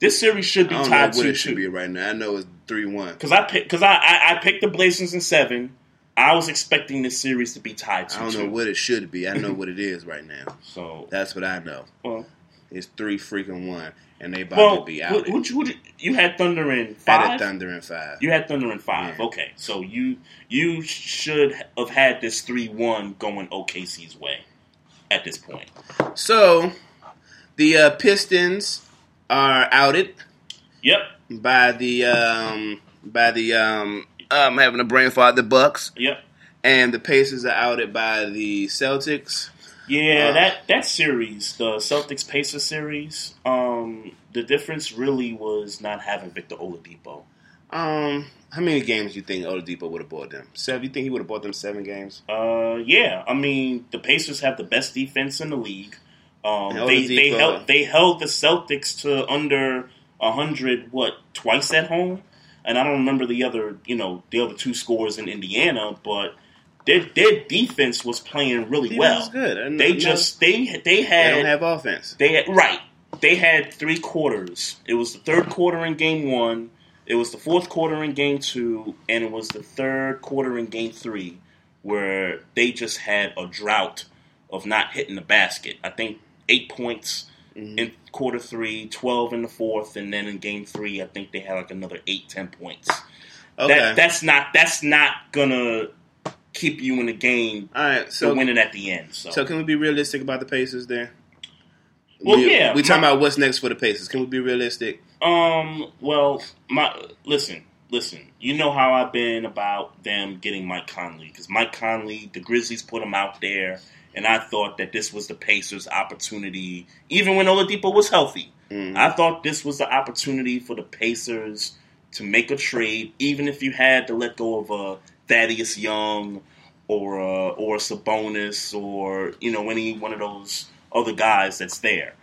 This series should be don't know tied what two it should two. be right now. I know it's three one. Because I pick because I, I I picked the Blazers in seven. I was expecting this series to be tied two I don't two. know what it should be. I know <laughs> what it is right now. So That's what I know. well, It's three freaking one, and they about well, to be out. who, who'd you, who'd you, had Thunder in five. Thunder in five. You had Thunder in five. Okay, so you you should have had this three one going OKC's way. at this point. So the uh, Pistons are outed. Yep. By the um, by the um, I'm having a brain fart. The Bucks. Yep. And the Pacers are outed by the Celtics. Yeah, Uh, that that series, the Celtics Pacers series, um, the difference really was not having Victor Oladipo. Um, how many games do you think Oladipo would have bought them? Seven. You think he would have bought them seven games? Uh, yeah, I mean the Pacers have the best defense in the league. Um, they they held they held the Celtics to under hundred what twice at home, and I don't remember the other you know the other two scores in Indiana, but their their defense was playing really Defense well. good. And- They just they they had They don't have offense. They had, right. They had three quarters. It was the third quarter in game one. It was the fourth quarter in game two, and it was the third quarter in game three, where they just had a drought of not hitting the basket. I think eight points in quarter three, 12 in the fourth, and then in game three, I think they had like another eight, ten points. Okay. That, that's not that's not gonna keep you in the game. All right, so to win it at the end. So, So can we be realistic about the Pacers there? Well, we, yeah, We talking my- about what's next for the Pacers. Can we be realistic? Um. Well, my listen, listen. You know how I've been about them getting Mike Conley because Mike Conley, the Grizzlies put him out there, and I thought that this was the Pacers' opportunity. Even when Oladipo was healthy, I thought this was the opportunity for the Pacers to make a trade, even if you had to let go of a Thaddeus Young or a, or a Sabonis or you know any one of those other guys that's there.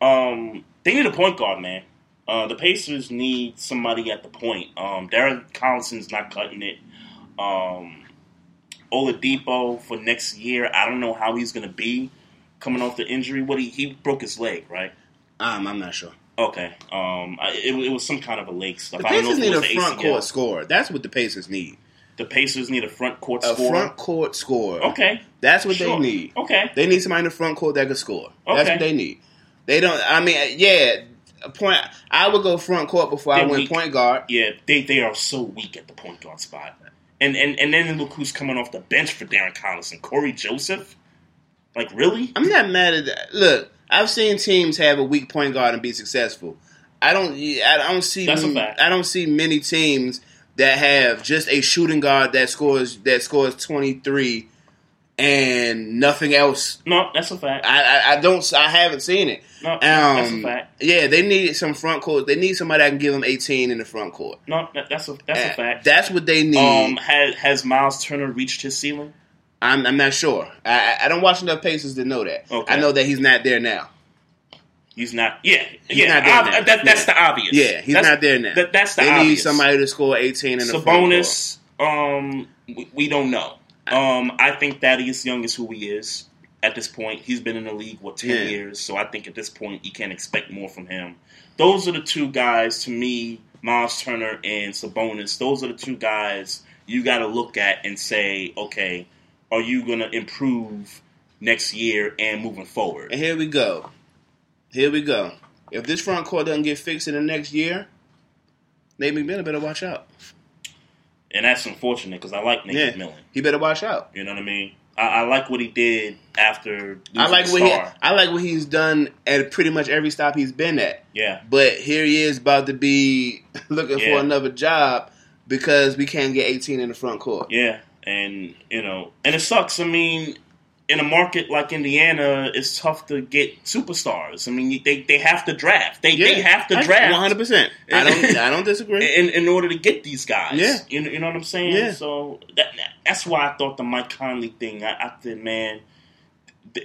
Um, they need a point guard, man. Uh, the Pacers need somebody at the point. Um, Darren Collison's not cutting it. Um, Oladipo for next year, I don't know how he's going to be coming off the injury. What he he broke his leg, right? Um, I'm not sure. Okay. Um, I, it, it was some kind of a leg stuff. The I don't know Pacers need a front ACL. court scorer. That's what the Pacers need. The Pacers need a front court A scorer. front court scorer. Okay. That's what Sure. they need. Okay. They need somebody in the front court that can score. That's what they need. They don't. I mean, yeah. Point. I would go front court before I They're went weak. point guard. Yeah, they they are so weak at the point guard spot. And and and then look who's coming off the bench for Darren Collison, Cory Joseph. Like really? I'm not mad at that. Look, I've seen teams have a weak point guard and be successful. I don't. I don't see. That's a fact. I don't see many teams that have just a shooting guard that scores that scores 23 and nothing else. No, that's a fact. I, I, I don't. I haven't seen it. No, that's a fact. Yeah, they need some front court. They need somebody that can give them 18 in the front court. No, that's a that's a fact. That's what they need. Um, has has Miles Turner reached his ceiling? I'm, I'm not sure. I, I- don't watch enough Pacers to know that. Okay. I know that he's not there now. He's not. Yeah, He's yeah. not there ob- now. that, that's Yeah. the obvious. Yeah, he's That's- not there now. that- that's the obvious. they need somebody to score 18 in the front court. Sabonis, um, we, we don't know. Um, I think Thaddeus Young is who he is at this point. He's been in the league what ten Yeah. years, so I think at this point you can't expect more from him. Those are the two guys to me, Miles Turner and Sabonis. Those are the two guys you got to look at and say, okay, are you going to improve next year and moving forward? And here we go. Here we go. If this front court doesn't get fixed in the next year, Nate McMillan better watch out. And that's unfortunate because I like Nate Yeah. McMillan. He better watch out. You know what I mean? I, I like what he did after I like what he. I like what he's done at pretty much every stop he's been at. Yeah. But here he is about to be <laughs> looking Yeah. for another job because we can't get 18 in the front court. Yeah, and you know, and it sucks. I mean, in a market like Indiana, it's tough to get superstars. I mean, they they have to draft. They they have to draft 100. percent I don't. <laughs> I don't disagree. in in order to get these guys. Yeah. you know, you know what I'm saying. Yeah. So that that's why I thought the Mike Conley thing. I, I said, man,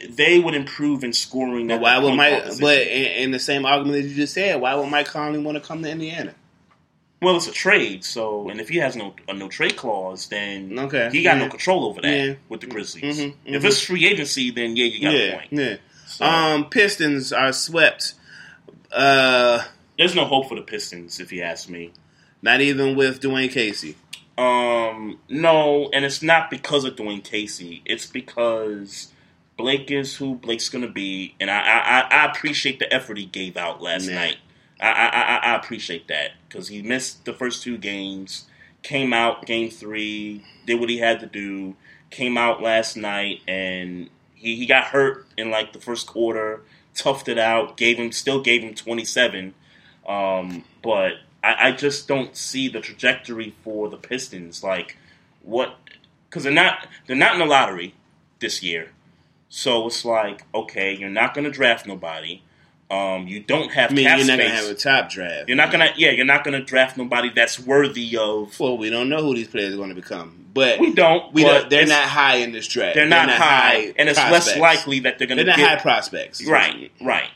they would improve in scoring. But why would Mike? But in, in the same argument that you just said, why would Mike Conley want to come to Indiana? Well, it's a trade, so and if he has no a no trade clause, then Okay, he got yeah. no control over that Yeah. with the Grizzlies. Mhm, If mhm. it's free agency, then yeah, you got yeah, a point. yeah. So- Um, Pistons are swept. Uh, There's no hope for the Pistons, if you ask me. not even with Dwane Casey. Um, no, and it's not because of Dwane Casey. It's because Blake is who Blake's gonna be, and I I, I- appreciate the effort he gave out last night. I I, I, appreciate that because he missed the first two games, came out game three, did what he had to do, came out last night, and he he got hurt in like the first quarter, toughed it out, gave him still gave him 27. Um, but I, I just don't see the trajectory for the Pistons. Like what? Because they're not they're not in the lottery this year. So it's like, okay, you're not going to draft nobody. Um, you don't have I mean, cap you're not space. gonna have a top draft. You're not gonna, yeah, you're not gonna draft nobody that's worthy of. Well, we don't know who these players are going to become, but We don't. We don't. They're not high in this draft. They're not, high, and it's less likely that they're gonna. They're not get, high prospects. Right, right,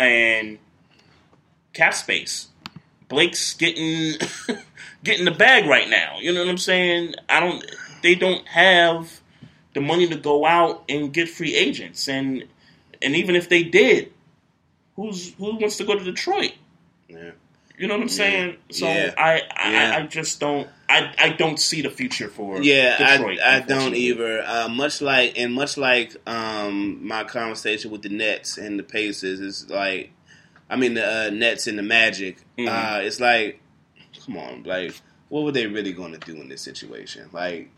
and cap space. Blake's getting <laughs> getting the bag right now. You know what I'm saying? I don't. They don't have the money to go out and get free agents, and and even if they did, who's who wants to go to Detroit? Yeah. You know what I'm Yeah. saying? So Yeah. I I, Yeah. I just don't I I don't see the future for Yeah, Detroit. I, I don't either. Uh, much like and much like um, my conversation with the Nets and the Pacers is like, I mean the uh, Nets and the Magic. Mhm. Uh, it's like, come on, like what were they really going to do in this situation? Like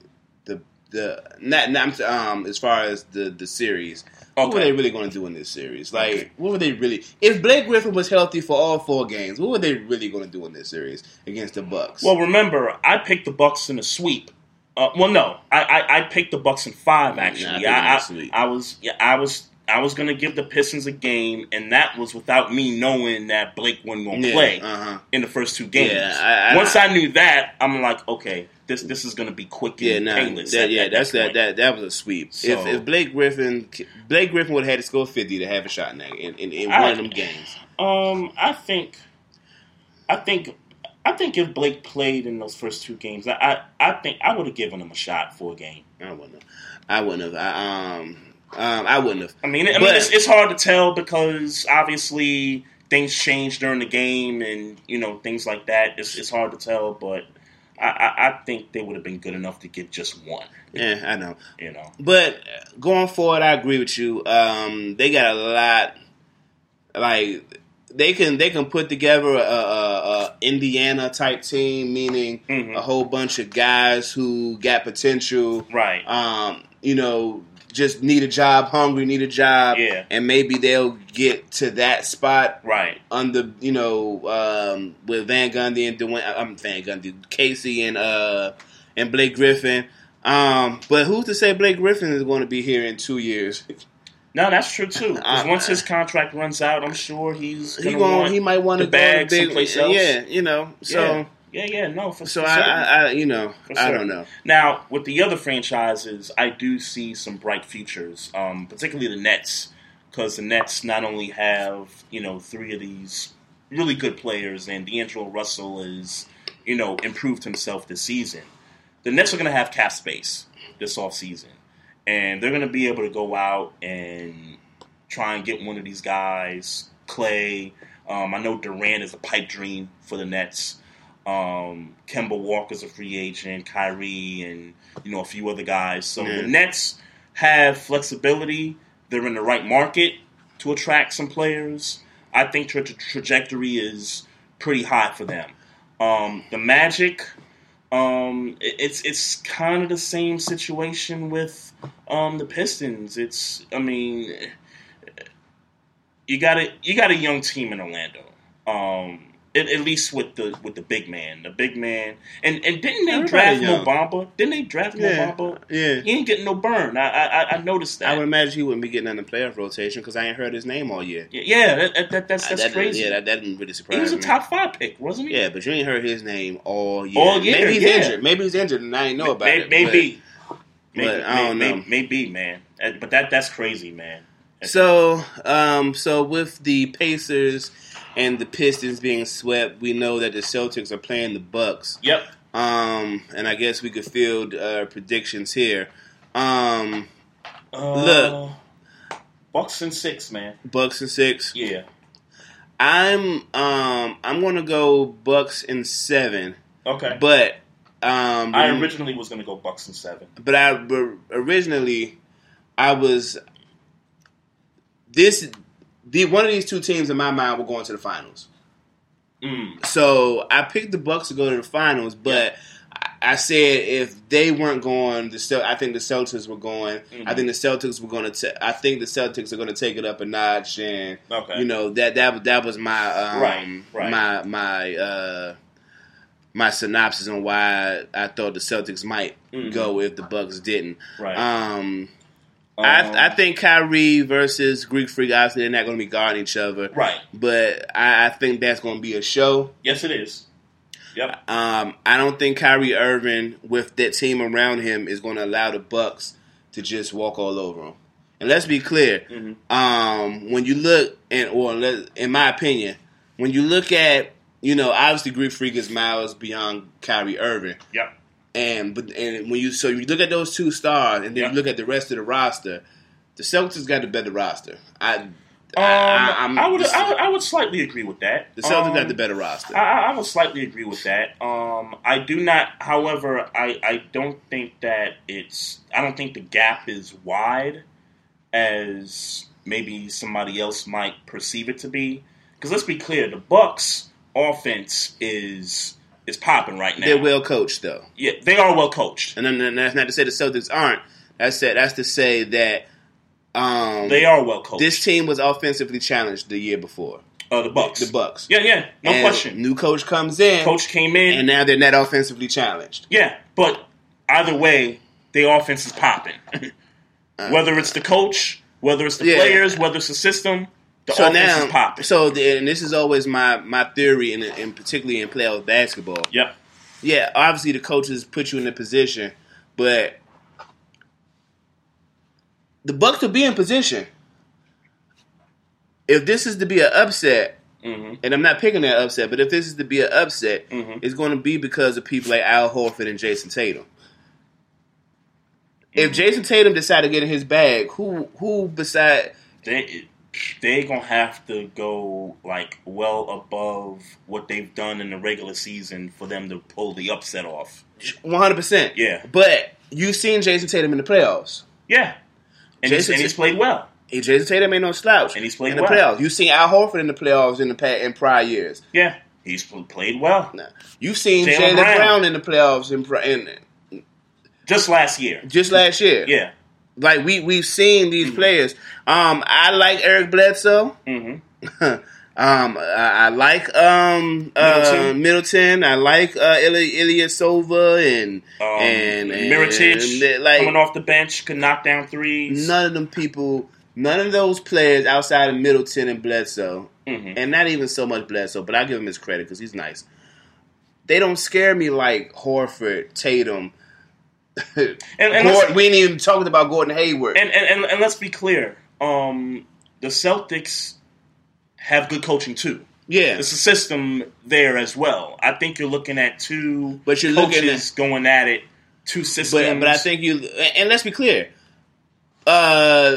the the not, not um as far as the the series. What were they really going to do in this series? Like, what were they really? If Blake Griffin was healthy for all four games, what were they really going to do in this series against the Bucks? Well, remember, I picked the Bucks in a sweep. Uh, well, no, I, I I picked the Bucks in five. Actually, in I, I. I was yeah, I was I was gonna give the Pistons a game, and that was without me knowing that Blake wasn't gonna Yeah, play uh-huh. in the first two games. Yeah, I- Once I knew that, I'm like, okay, this this is gonna be quick and Yeah, no, painless. that, yeah, at that's that, that. That was a sweep. So- if, if Blake Griffin, Blake Griffin would have had to score fifty to have a shot in that in, in, in I- one of them games. Um, I think, I think, I think if Blake played in those first two games, I, I, I think I would have given him a shot for a game. I wouldn't have. I wouldn't have. I, um, um, I wouldn't have. I mean, I mean, it's, it's hard to tell because obviously things change during the game, and you know things like that. It's, it's hard to tell, but I, I, think they would have been good enough to get just one. Yeah, I know. You know, But going forward, I agree with you. Um, they got a lot. Like they can they can put together a, a, a Indiana type team, meaning Mm-hmm. a whole bunch of guys who got potential. Right. Um, you know, just need a job, hungry, need a job. Yeah. And maybe they'll get to that spot. Right. Under you know um, with Van Gundy and Dwayne, I'm Van Gundy, Casey and uh and Blake Griffin. Um, but who's to say Blake Griffin is going to be here in two years? <laughs> no, that's true too. 'Cause Uh, once his contract runs out, I'm sure he's He gonna going want he might want to go bag big, someplace else. yeah, you know. So yeah. Yeah, yeah, no, for so for I. I, you know I don't know. Now, with the other franchises, I do see some bright futures, um, particularly the Nets, because the Nets not only have you know three of these really good players, and D'Angelo Russell is you know improved himself this season. The Nets are going to have cap space this offseason, and they're going to be able to go out and try and get one of these guys, Klay. Um, I know Durant is a pipe dream for the Nets. Um, Kemba Walker's a free agent, Kyrie, and you know a few other guys. So Yeah. the Nets have flexibility. They're in the right market to attract some players. I think tra- tra- trajectory is pretty high for them. Um, the Magic, um, it- it's it's kind of the same situation with um, the Pistons. It's I mean, you got a you got a young team in Orlando. Um, at, at least with the with the big man, the big man, and and didn't they Everybody draft young. Mo Bamba? Didn't they draft Yeah, Mo Bamba? yeah. he ain't getting no burn. I I, I noticed that. I would imagine he wouldn't be getting in the playoff rotation because I ain't heard his name all year. yeah, yeah, that, that, that- that's that's that- crazy. Yeah, that, that didn't really surprise me. he was a top five pick, wasn't he? Yeah, but you ain't heard his name all year. All year, Maybe he's yeah. injured. Maybe he's injured, and I ain't know about May- it. maybe. but- Maybe, but I don't may- know. Maybe, man. Uh, But that that's crazy, man. So, um, so with the Pacers and the Pistons being swept, we know that the Celtics are playing the Bucks. Yep. Um, and I guess we could field uh, predictions here. Um, Uh, look, Bucks and six, man. Bucks and six. Yeah. I'm um I'm gonna go Bucks and seven. Okay. But um I originally was going to go Bucks and seven. but I but originally I was this the one of these two teams in my mind were going to the finals. Mm. So I picked the Bucks to go to the finals, but I- I said if they weren't going, the Cel- I think the Celtics were going. I think the Celtics were going to. I think the Celtics are going to take it up a notch, and Okay. you know that that that was my um, Right, right. my my uh, my synopsis on why I thought the Celtics might Mhm. go if the Bucks didn't. Right. Um, Um, I, I think Kyrie versus Greek Freak. Obviously, they're not going to be guarding each other, Right. But I, I think that's going to be a show. Yes, it is. Yep. Um, I don't think Kyrie Irving, with that team around him, is going to allow the Bucks to just walk all over him. And let's be clear, Mm-hmm. um, when you look, and or let, in my opinion, when you look at, you know, obviously Greek Freak is miles beyond Kyrie Irving. Yep. And but and when you so you look at those two stars, and then you look at the rest of the roster, the Celtics got the better roster. I, Um, I, I'm I would, just- I would, I would slightly agree with that. the Celtics Um, got the better roster. I, I- I would slightly agree with that. Um, I do not, however, I, I don't think that it's. I don't think the gap is wide as maybe somebody else might perceive it to be. Because let's be clear, the Bucks' offense is is popping right now. They're well coached though. Yeah, they are well coached. And then that's not to say the Celtics aren't. That's that. That's to say that um, They are well coached. This team was offensively challenged the year before. Uh, the Bucks. The Bucks. Yeah, yeah, no And question. New coach comes in. Coach came in, and now they're not offensively challenged. Yeah, but either way, the offense is popping. <laughs> whether it's the coach, whether it's the Yeah. players, whether it's the system, the so now, is popping. so the, and this is always my my theory, and in, particularly in playoff basketball. Yep. Yeah, obviously the coaches put you in a position, but the Bucks will be in position. If this is to be an upset, Mm-hmm. and I'm not picking that upset, but if this is to be an upset, it's going to be because of people like Al Horford and Jayson Tatum. Mm-hmm. If Jayson Tatum decided to get in his bag, who who beside they they gonna have to go like well above what they've done in the regular season for them to pull the upset off. 100 percent? Yeah, But you've seen Jayson Tatum in the playoffs. yeah, and, he's, Jason and he's played well. Hey, Jayson Tatum ain't no slouch, And he's played in the well. playoffs. You've seen Al Horford in the playoffs in the pa- in prior years. Yeah, he's played well. You've seen Jaylen Brown. Brown. in the playoffs in, in just last year. Just last year. Yeah. Like we we've seen these players. Um, I like Eric Bledsoe. Mm-hmm. <laughs> um, I, I like um uh, Middleton. Middleton. I like uh, Ili- Ilyasova and Um, and, and Mirotic like coming off the bench could knock down threes. none of them people, none of those players outside of Middleton and Bledsoe, Mhm. and not even so much Bledsoe, but I give him his credit because he's nice. They don't scare me like Horford, Tatum. And, and Gordon, we ain't even talking about Gordon Hayward. and, and, and, and let's be clear, um, the Celtics have good coaching too. Yeah. There's a system there as well. I think you're looking at two But you're coaches looking at- going at it, two systems. But but I think you and let's be clear. Uh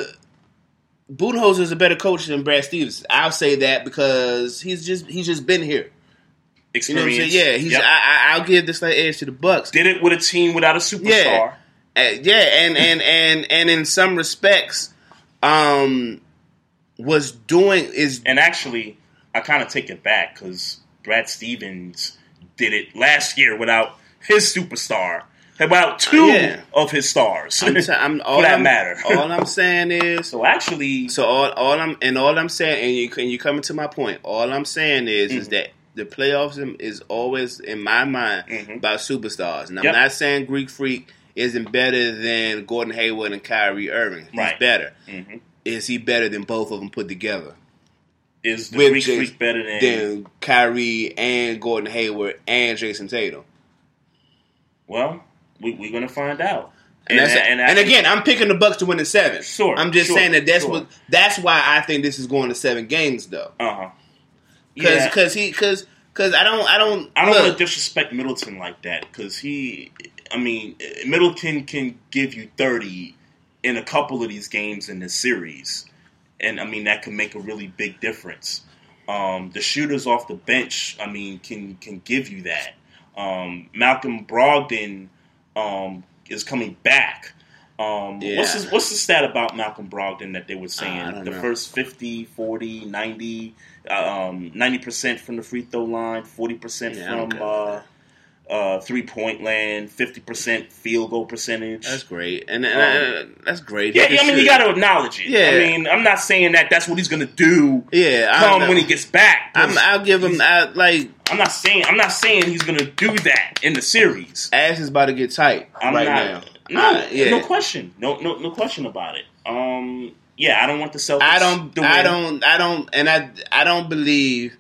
Budenholzer is a better coach than Brad Stevens. I'll say that because he's just he's just been here. You know? Experience. Yeah, he's. Yep. I, I, I'll give this like edge to the Bucks. Did it with a team without a superstar. Yeah, Uh, yeah, and and and and in some respects, um, was doing is And actually, I kind of take it back because Brad Stevens did it last year without his superstar, about two Yeah. of his stars, I'm, t- I'm <laughs> all for that I'm- matter. all I'm saying is so actually, so all, all I'm and all I'm saying, and you and you coming to my point. All I'm saying is is Mhm. that the playoffs is- always in my mind Mhm. about superstars, and I'm Yep. not saying Greek Freak isn't better than Gordon Hayward and Kyrie Irving. He's Right. better. Mhm. Is he better than both of them put together? is the With Greek Freak better than? than Kyrie and Gordon Hayward and Jason Tatum. Well, we, we're gonna find out. And, that's, and, I- again, I'm picking the Bucks to win the seven. Sure, I'm just sure, saying that that's sure. what that's why I think this is going to seven games though. uh huh. Because Yeah. because he because because I don't I don't I don't want to disrespect Middleton like that because he, I mean, Middleton can give you thirty in a couple of these games in this series, and I mean that can make a really big difference. Um, the shooters off the bench, I mean, can can give you that. Um, Malcolm Brogdon um, is coming back. Um, Yeah. what's, his, what's the stat about Malcolm Brogdon that they were saying? don't the know. first 50, 40, 90, um, 90% from the free throw line, 40% Yeah, I from uh, uh, three point land, fifty percent field goal percentage. That's great, and, and Um, uh, that's great. Yeah, I mean, you got to acknowledge it. Yeah. I mean, I'm not saying that that's what he's going to do. Yeah, I come when he gets back. I'm, I'll give him I, like I'm not saying I'm not saying he's going to do that in the series. ass is about to get tight I'm right not. now. No, Uh, yeah. no question. No, no, no question about it. Um, yeah, I don't want the Celtics. I don't. I don't. I don't. And I. I don't believe.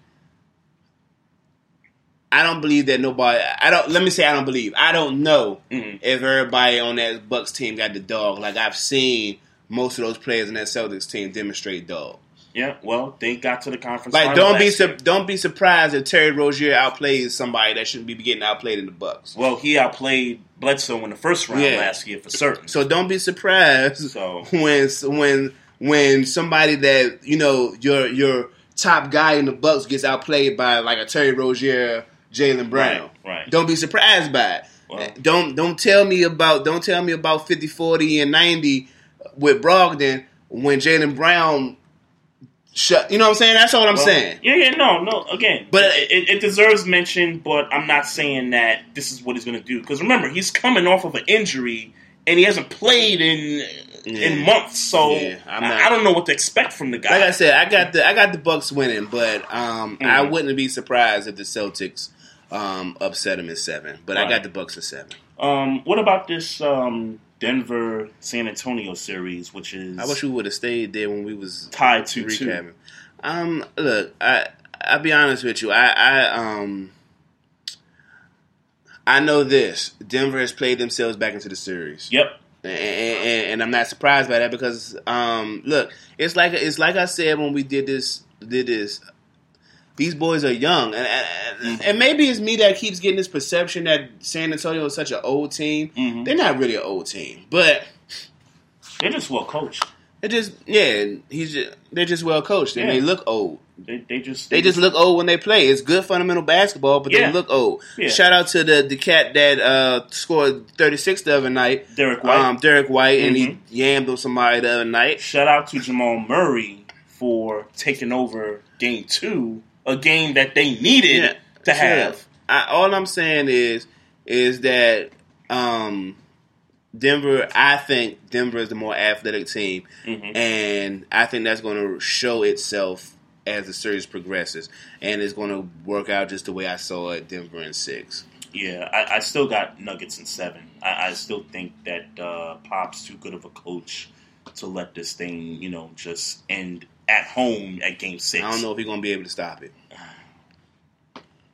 I don't believe that nobody. I don't. Let me say I don't believe. I don't know Mm-hmm. if everybody on that Bucks team got the dog. Like I've seen most of those players in that Celtics team demonstrate dog. Yeah, well, they got to the conference. Like don't be su- don't be surprised if Terry Rozier outplays somebody that shouldn't be getting outplayed in the Bucks. Well, he outplayed Bledsoe in the first round Yeah. last year for certain. So don't be surprised So- <laughs> when when when somebody that you know your your top guy in the Bucks gets outplayed by like a Terry Rozier, Jaylen Brown. Right, right. Don't be surprised by it. Well- eh, don't don't tell me about don't tell me about 50, 40, and ninety with Brogdon when Jaylen Brown shut. You know what I'm saying? That's all I'm Well, saying. Yeah, yeah, no, no. Again, But- but it, it deserves mention. But I'm not saying that this is what he's going to do because remember he's coming off of an injury and he hasn't played in in months. So Yeah, I, not- I don't know what to expect from the guy. Like I said, I got the I got the Bucks winning, but um, I Mhm. wouldn't be surprised if the Celtics um, upset them in seven. But I got the Bucks in seven. um, what about this um, Denver San Antonio series, which is I wish we would have stayed there when we was tied to two? recapping. Um, look, I I'll be honest with you. I I um I know this. Denver has played themselves back into the series. Yep. And, and, and I'm not surprised by that because um, look, it's like it's like I said when we did this did this. These boys are young, and, and, and maybe it's me that keeps getting this perception that San Antonio is such an old team. Mm-hmm. They're not really an old team, but They're just well coached. it just yeah, he's just, they're just well coached and Yeah. they look old. They, they just They just look old when they play. It's good fundamental basketball, but Yeah. they look old. Yeah. Shout out to the the cat that uh, scored 36 the other night, Derrick White. Um, Derrick White, and Mhm. he yammed on somebody the other night. Shout out to Jamal Murray for taking over game two, a game that they needed Yeah, to have. I, all I'm saying is is that um, Denver. I think Denver is the more athletic team, Mhm. and I think that's going to show itself as the series progresses, and it's going to work out just the way I saw it. Denver in six. Yeah, I, I still got Nuggets in seven. I, I still think that uh, Pop's too good of a coach to let this thing, you know, just end at home at game six. I don't know if he's going to be able to stop it. <sighs>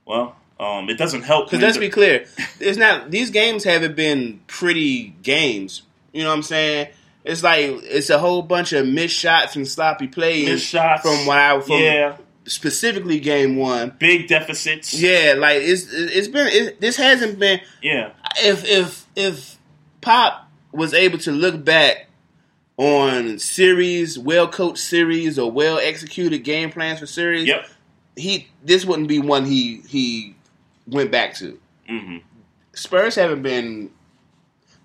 Well, um, it doesn't help Because let's be clear, it's not these games haven't been pretty games. You know what I'm saying? It's like it's a whole bunch of missed shots and sloppy plays Missed shots. from what I from Yeah. specifically game one. big deficits. Yeah, like it's it's been it, this hasn't been Yeah. if if if Pop was able to look back on series, well coached series or well executed game plans for series, Yep. he this wouldn't be one he he went back to. hmm Spurs haven't been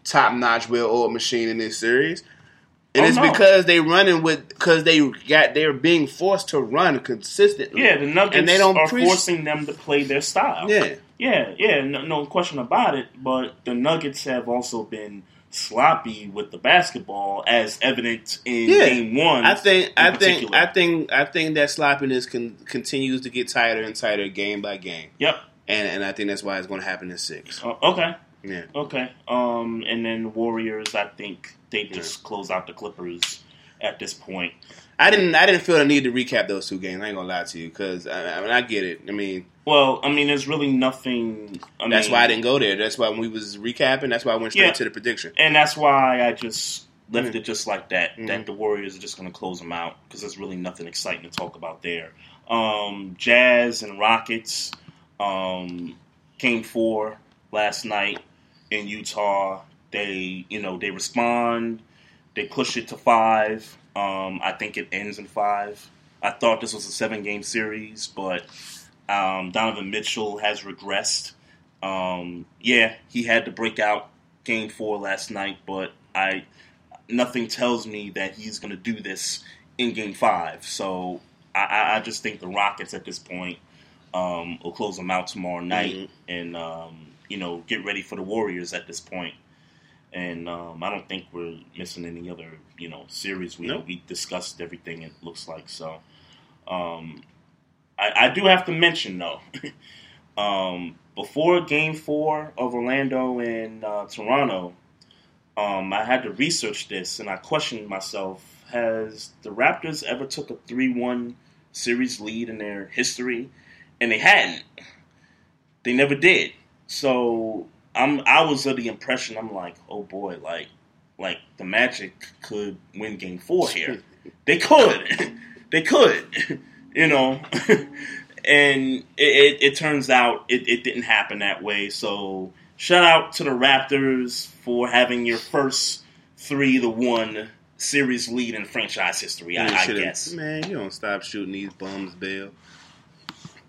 top notch, well oiled machine in this series. And Oh, it's no. because they running with because they got they're being forced to run consistently. Yeah, the Nuggets and they don't are preach- forcing them to play their style. Yeah. yeah, yeah, no, no question about it. But the Nuggets have also been sloppy with the basketball, as evident in Yeah. Game One. I think in I think. I think I think that sloppiness can continues to get tighter and tighter game by game. Yep. And and I think that's why it's going to happen in six. Uh, okay. Yeah. Okay. Um, and then Warriors, I think they just close out the Clippers at this point. I didn't I didn't feel the need to recap those two games. I ain't gonna lie to you because I, I mean I get it. I mean Well, I mean, there's really nothing. I that's mean, why I didn't go there. That's why when we was recapping, that's why I went straight Yeah. to the prediction. and that's why I just left Mhm. it just like that. Mhm. That the Warriors are just going to close them out because there's really nothing exciting to talk about there. Um, Jazz and Rockets um, came four last night in Utah. They, you know, they respond. They push it to five. Um, I think it ends in five. I thought this was a seven game series, but um, Donovan Mitchell has regressed. Um, yeah, he had to break out game four last night, but I nothing tells me that he's going to do this in game five. So I, I, I just think the Rockets at this point um, will close them out tomorrow night, and um, you know, get ready for the Warriors at this point. And um, I don't think we're missing any other, you know, series. We Nope. we discussed everything. It looks like so. Um, I, I do have to mention though, <laughs> um, before Game Four of Orlando and uh, Toronto, um, I had to research this, and I questioned myself: Has the Raptors ever took a three-one series lead in their history? And they hadn't. They never did. So I'm I was of the impression I'm like, oh boy, like like the Magic could win Game Four here. <laughs> They could, <laughs> they could, <laughs> you know. and it, it, it turns out it, it didn't happen that way. So shout out to the Raptors for having your first three to one series lead in franchise history. I, I guess. Man, you don't stop shooting these bums, Bill.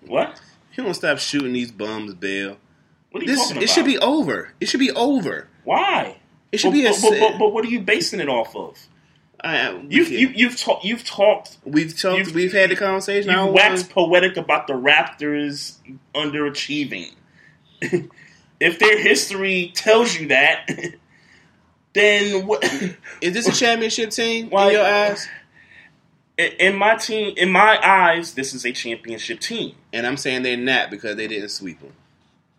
What? You don't stop shooting these bums, Bill. You this, It should be over. It should be over. Why? It should but, be a. but, but, but, what are you basing it off of? I, You've you, you've talked you've talked we've talked we've had the conversation. You've don't waxed poetic about the Raptors underachieving. <laughs> if their history tells you that, <laughs> then what? <laughs> Is this a championship team Why- in your eyes? In my team, in my eyes, this is a championship team. And I'm saying they're not because they didn't sweep them.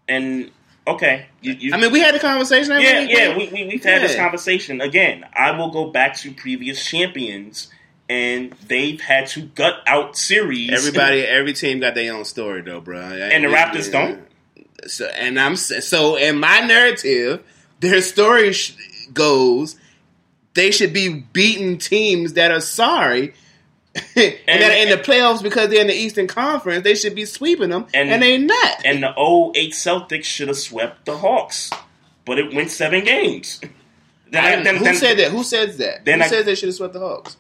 And okay, you, you, I mean, we had the conversation. yeah, we? yeah, we, we, we've had this conversation again. I will go back to previous champions, and they've had to gut out series. Everybody, every team got their own story, though, bro. And the Raptors don't? So, and I'm so in my narrative, their story sh- goes they should be beating teams that are sorry. <laughs> and, that are in the playoffs because they're in the Eastern Conference, they should be sweeping them, and, they're not. And the 08 Celtics should have swept the Hawks, but it went seven games. <laughs> Then I- then- who then- said that? Who says that? then who I- says they should have swept the Hawks?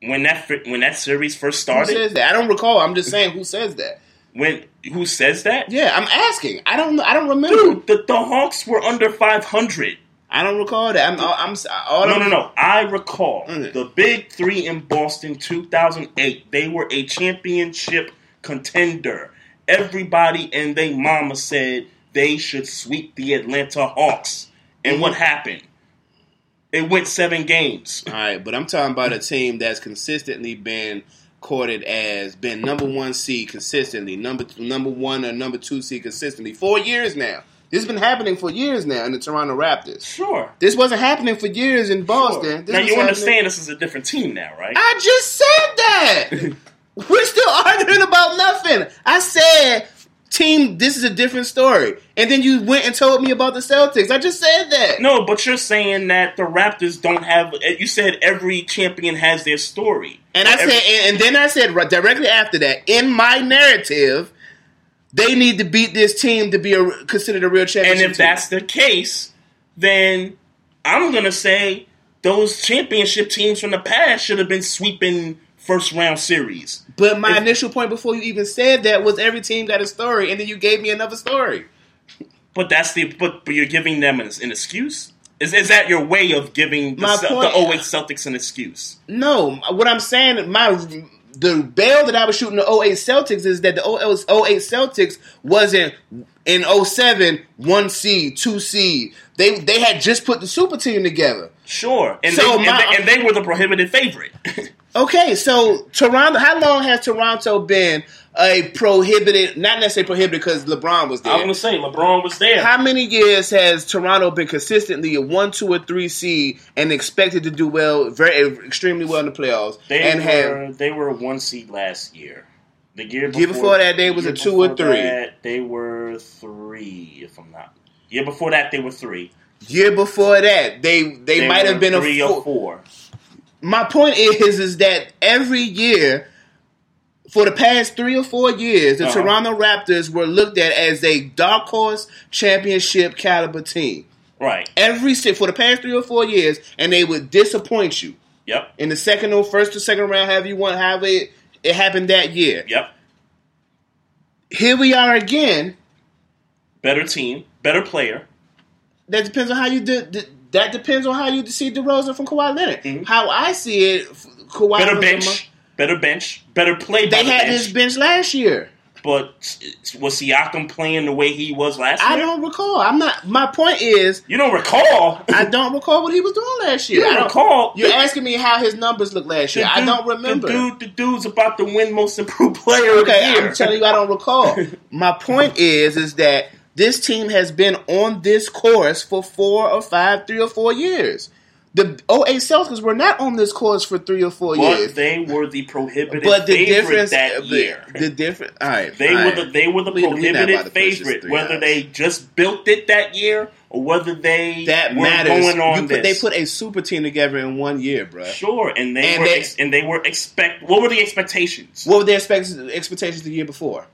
When that when that series first Who started, says that? I don't recall. I'm just saying who says that. when who says that? Yeah, I'm asking. I don't. I don't remember. Dude, the, the Hawks were under 500. I don't recall that. I'm. I'm. All no, I'm- no, no. I recall the Big Three in Boston, 2008. They were a championship contender. Everybody and they mama said they should sweep the Atlanta Hawks. And what mm-hmm. happened? It went seven games. All right, but I'm talking about a team that's consistently been courted as been number one seed consistently, number number one or number two seed consistently for years now. This has been happening for years now in the Toronto Raptors. Sure. This wasn't happening for years in Boston. This now you happening- understand this is a different team now, right? I just said that. <laughs> We're still arguing about nothing. I said, team, this is a different story. And then you went and told me about the Celtics. I just said that. No, but you're saying that the Raptors don't have. You said every champion has their story. And I Every- said, and, and then I said right directly after that, in my narrative, they need to beat this team to be a, considered a real championship. And if that's the case, then I'm gonna say those championship teams from the past should have been sweeping first round series. but my initial point before you even said that was every team got a story, and then you gave me another story. But that's the but, but you're giving them an, an excuse. Is, is that your way of giving the, My point- the 08 Celtics an excuse? No, what I'm saying, my the bail that I was shooting the 08 Celtics is that the 08 Celtics wasn't in 07 one seed, two seed. They they had just put the super team together. Sure, and, So they, my- and, they, and they were the prohibited favorite. <laughs> Okay, so Toronto. How long has Toronto been a prohibited? Not necessarily prohibited because LeBron was there. I'm gonna say LeBron was there. How many years has Toronto been consistently a one, two, or three seed and expected to do well, very extremely well in the playoffs? They and were have they were a one seed last year. The year before, Year before that, they was a two or three. that, they were three, if I'm not. Year before that, they were three. year before that, they they, might have been three a or four. My point is, is that every year. For the past three or four years, the Uh-huh. Toronto Raptors were looked at as a dark horse championship caliber team. Right. every for the past three or four years, and they would disappoint you. Yep. In the second or first or second round, however you want, however it, it happened that year. Yep. Here we are again. Better team, better player. That depends on how you do. d- That depends on how you see DeRozan from Kawhi Leonard. How I see it, Kawhi Mm-hmm. Better bench, better bench, better play. They the had bench. this bench last year. but was Siakam playing the way he was last year? I don't recall. I'm not. My point is, You don't recall? I <laughs> don't recall what he was doing last year. You don't I recall? You're asking me how his numbers look last year. The I don't remember. The dude, the dude's about to win Most Improved Player of the Okay, year. I'm telling you, I don't recall. <laughs> My point is, is that this team has been on this course for four or five, three or four years. The 08 Celtics were not on this course for three or four but years. they were the prohibited But the favorite difference that uh, the, year. the difference. All right, They all were right. the they were the We- we prohibited this favorite, whether hours. they just built it that year or whether they that were matters. going on You put, they put a super team together in one year, bro. sure, and they And were they- ex- and they were expect. What were the expectations? What were their expect- expectations the year before?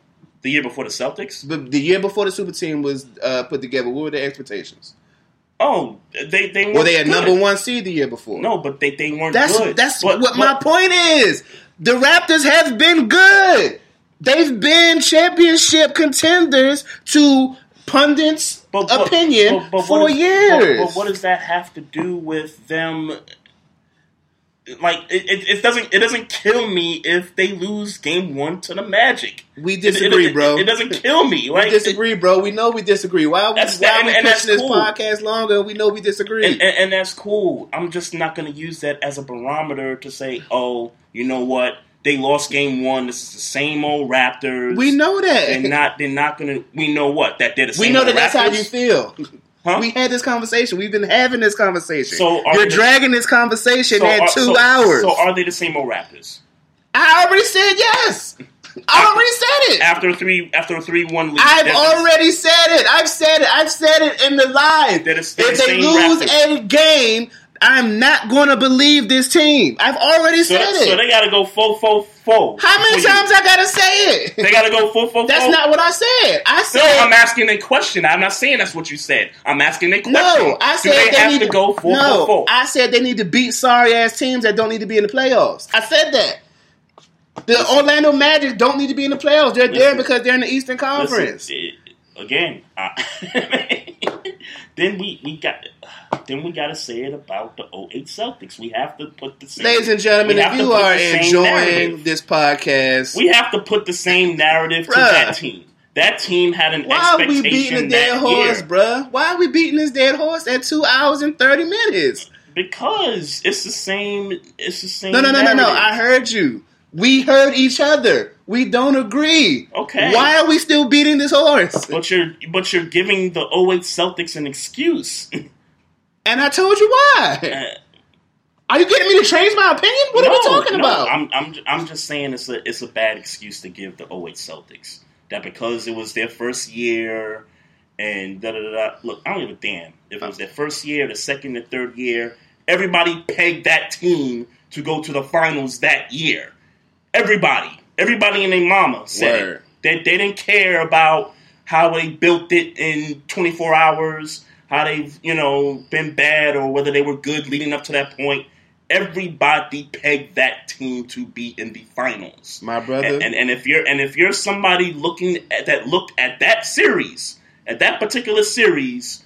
The year before the Celtics? The, the year before the super team was uh, put together, what were their expectations? Oh, they they Were they a good. number one seed the year before? No, but they they weren't That's good. that's But- what my point is. The Raptors have been good. They've been championship contenders to pundits' but- but- opinion but- but for years. But, but what does that have to do with them? Like it, it, it doesn't it doesn't kill me if they lose game one to the Magic. we disagree, it, bro. It, doesn't kill me. <laughs> Like we disagree, bro. We know we disagree. Why, are we- why are we and pushing this cool. podcast longer? We know we disagree. and, and, and that's cool. I'm just not going to use that as a barometer to say, oh, you know what? They lost game one. This is the same old Raptors. we know that. They're not. They're not going to. We know what that they're the same. we know that that's how you feel. <laughs> Huh? We had this conversation. We've been having this conversation. So are You're they- dragging this conversation So at are- two so- hours. So are they the same old Raptors? I already said yes. I already said it. After three, after a three-one lead, I've already said it. I've said it. I've said it in the live. They're the- if they lose Raptors. a game, I'm not going to believe this team. I've already So, said it. so they got to go full, full, full. How many you. times I gotta say it? They got to go full, full, That's full. not what I said. I No, said I'm asking a question. I'm not saying that's what you said. I'm asking a question. no. I Do said they, have need to go full, no. full, full? I said they need to beat sorry ass teams that don't need to be in the playoffs. I said that. The Orlando Magic don't need to be in the playoffs. They're there because they're in the Eastern Conference. Listen, it- again, I, <laughs> then we, we got then we got to say it about the 08 Celtics. We have to put the same, Ladies and gentlemen, if you are enjoying narrative. this podcast, we have to put the same narrative to that team. That team had an why are we expectation beating a dead horse, year bruh? Why are we beating this dead horse at two hours and thirty minutes? because it's the same. It's the same. No, no, no, no, no. I heard you. We heard each other. We don't agree. Okay. Why are we still beating this horse? But you're but you're giving the 08 Celtics an excuse. <laughs> And I told you why. Uh, Are you getting me to change my opinion? What are we talking no, about? I'm, I'm, I'm just saying it's a, it's a bad excuse to give the 08 Celtics. That because it was their first year and da da da. da. Look, I don't give a damn if it was their first year, the second, the third year. Everybody pegged that team to go to the finals that year. Everybody, everybody and their mama said that they didn't care about how they built it in 24 hours, how they've you know been bad or whether they were good leading up to that point. Everybody pegged that team to be in the finals. My brother. And, and and if you're and if you're somebody looking at that looked at that series, at that particular series,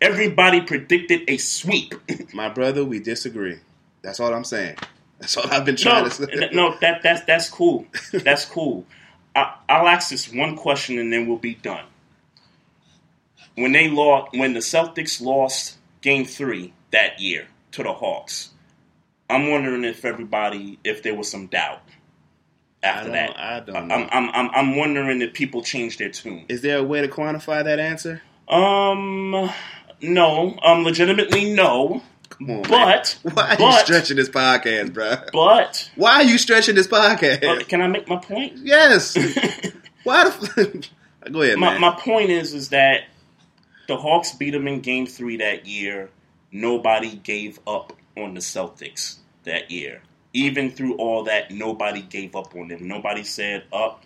everybody predicted a sweep. <laughs> my brother, we disagree. That's all I'm saying. That's all I've been trying no, to say. no, that that's that's cool. <laughs> That's cool. I, I'll ask this one question and then we'll be done. When they lost, when the Celtics lost Game Three that year to the Hawks, I'm wondering if everybody, if there was some doubt after I that. I don't. I'm, I'm, I'm, I'm wondering if people changed their tune. Is there a way to quantify that answer? Um, no, um, legitimately no. Come on, man. But <laughs> Why are you stretching this podcast, bro? but Why are you stretching this podcast? uh, can I make my point? Yes. <laughs> Why the? f- <laughs> Go ahead, my, man. my point is is that the Hawks beat them in Game Three that year. Nobody gave up on the Celtics that year. Even through all that, nobody gave up on them. Nobody said, "Up,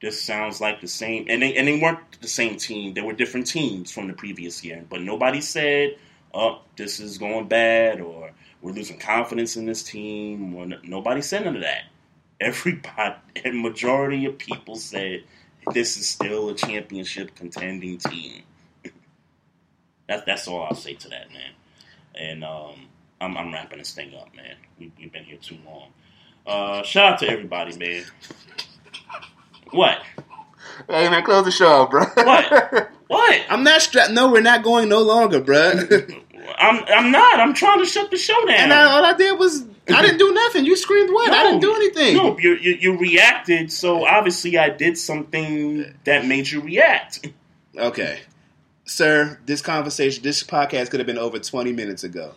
this sounds like the same." And they and they weren't the same team. They were different teams from the previous year. But nobody said, "Up, this is going bad," or "We're losing confidence in this team." Or nobody said none of that. Everybody, and <laughs> majority of people said, "This is still a championship contending team." That's that's all I'll say to that, man. And um, I'm, I'm wrapping this thing up, man. We, we've been here too long. Uh, shout out to everybody, man. What? Hey man, close the show, bro. What? <laughs> What? I'm not strapped. No, we're not going no longer, bro. <laughs> I'm I'm not. I'm trying to shut the show down. and I, all I did was I didn't do nothing. You screamed what? I didn't do anything. No, you, you you reacted. So obviously, I did something that made you react. Okay, sir. This conversation, this podcast could have been over 20 minutes ago.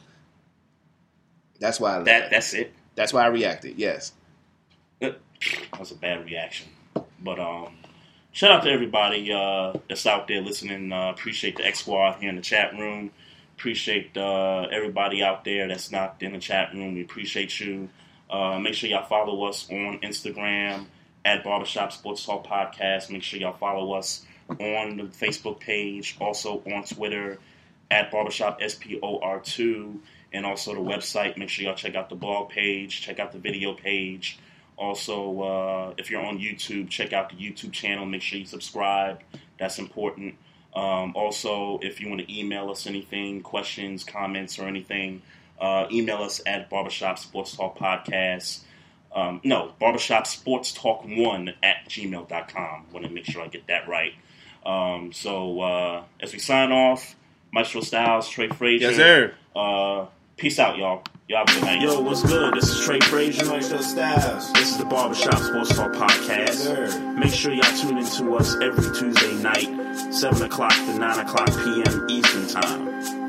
That's why I That that's it. That's why I reacted. Yes. That was a bad reaction. But um, shout out to everybody uh, that's out there listening. Uh, appreciate the X Squad here in the chat room. Appreciate uh, everybody out there that's not in the chat room. We appreciate you. Uh, make sure y'all follow us on Instagram at Barbershop Sports Talk Podcast. Make sure y'all follow us on the Facebook page, also on Twitter at Barbershop SPOR2, and also the website. Make sure y'all check out the blog page, check out the video page. Also, uh, if you're on YouTube, check out the YouTube channel. Make sure you subscribe. That's important. Um, also, if you want to email us anything, questions, comments, or anything, uh, email us at Barbershop Sports Talk Podcast. Um, no, Barbershop Sports Talk 1 at gmail.com. Want to make sure I get that right. Um, so, uh, as we sign off, Maestro Styles, Trey Frazier. Yes, sir. Uh, peace out, y'all. Y'all have a good night. Yo, what's good? This is Trey Frazier. Maestro Styles. This is the Barbershop Sports Talk Podcast. Make sure y'all tune in to us every Tuesday night, 7 o'clock to 9 o'clock p.m. Eastern Time.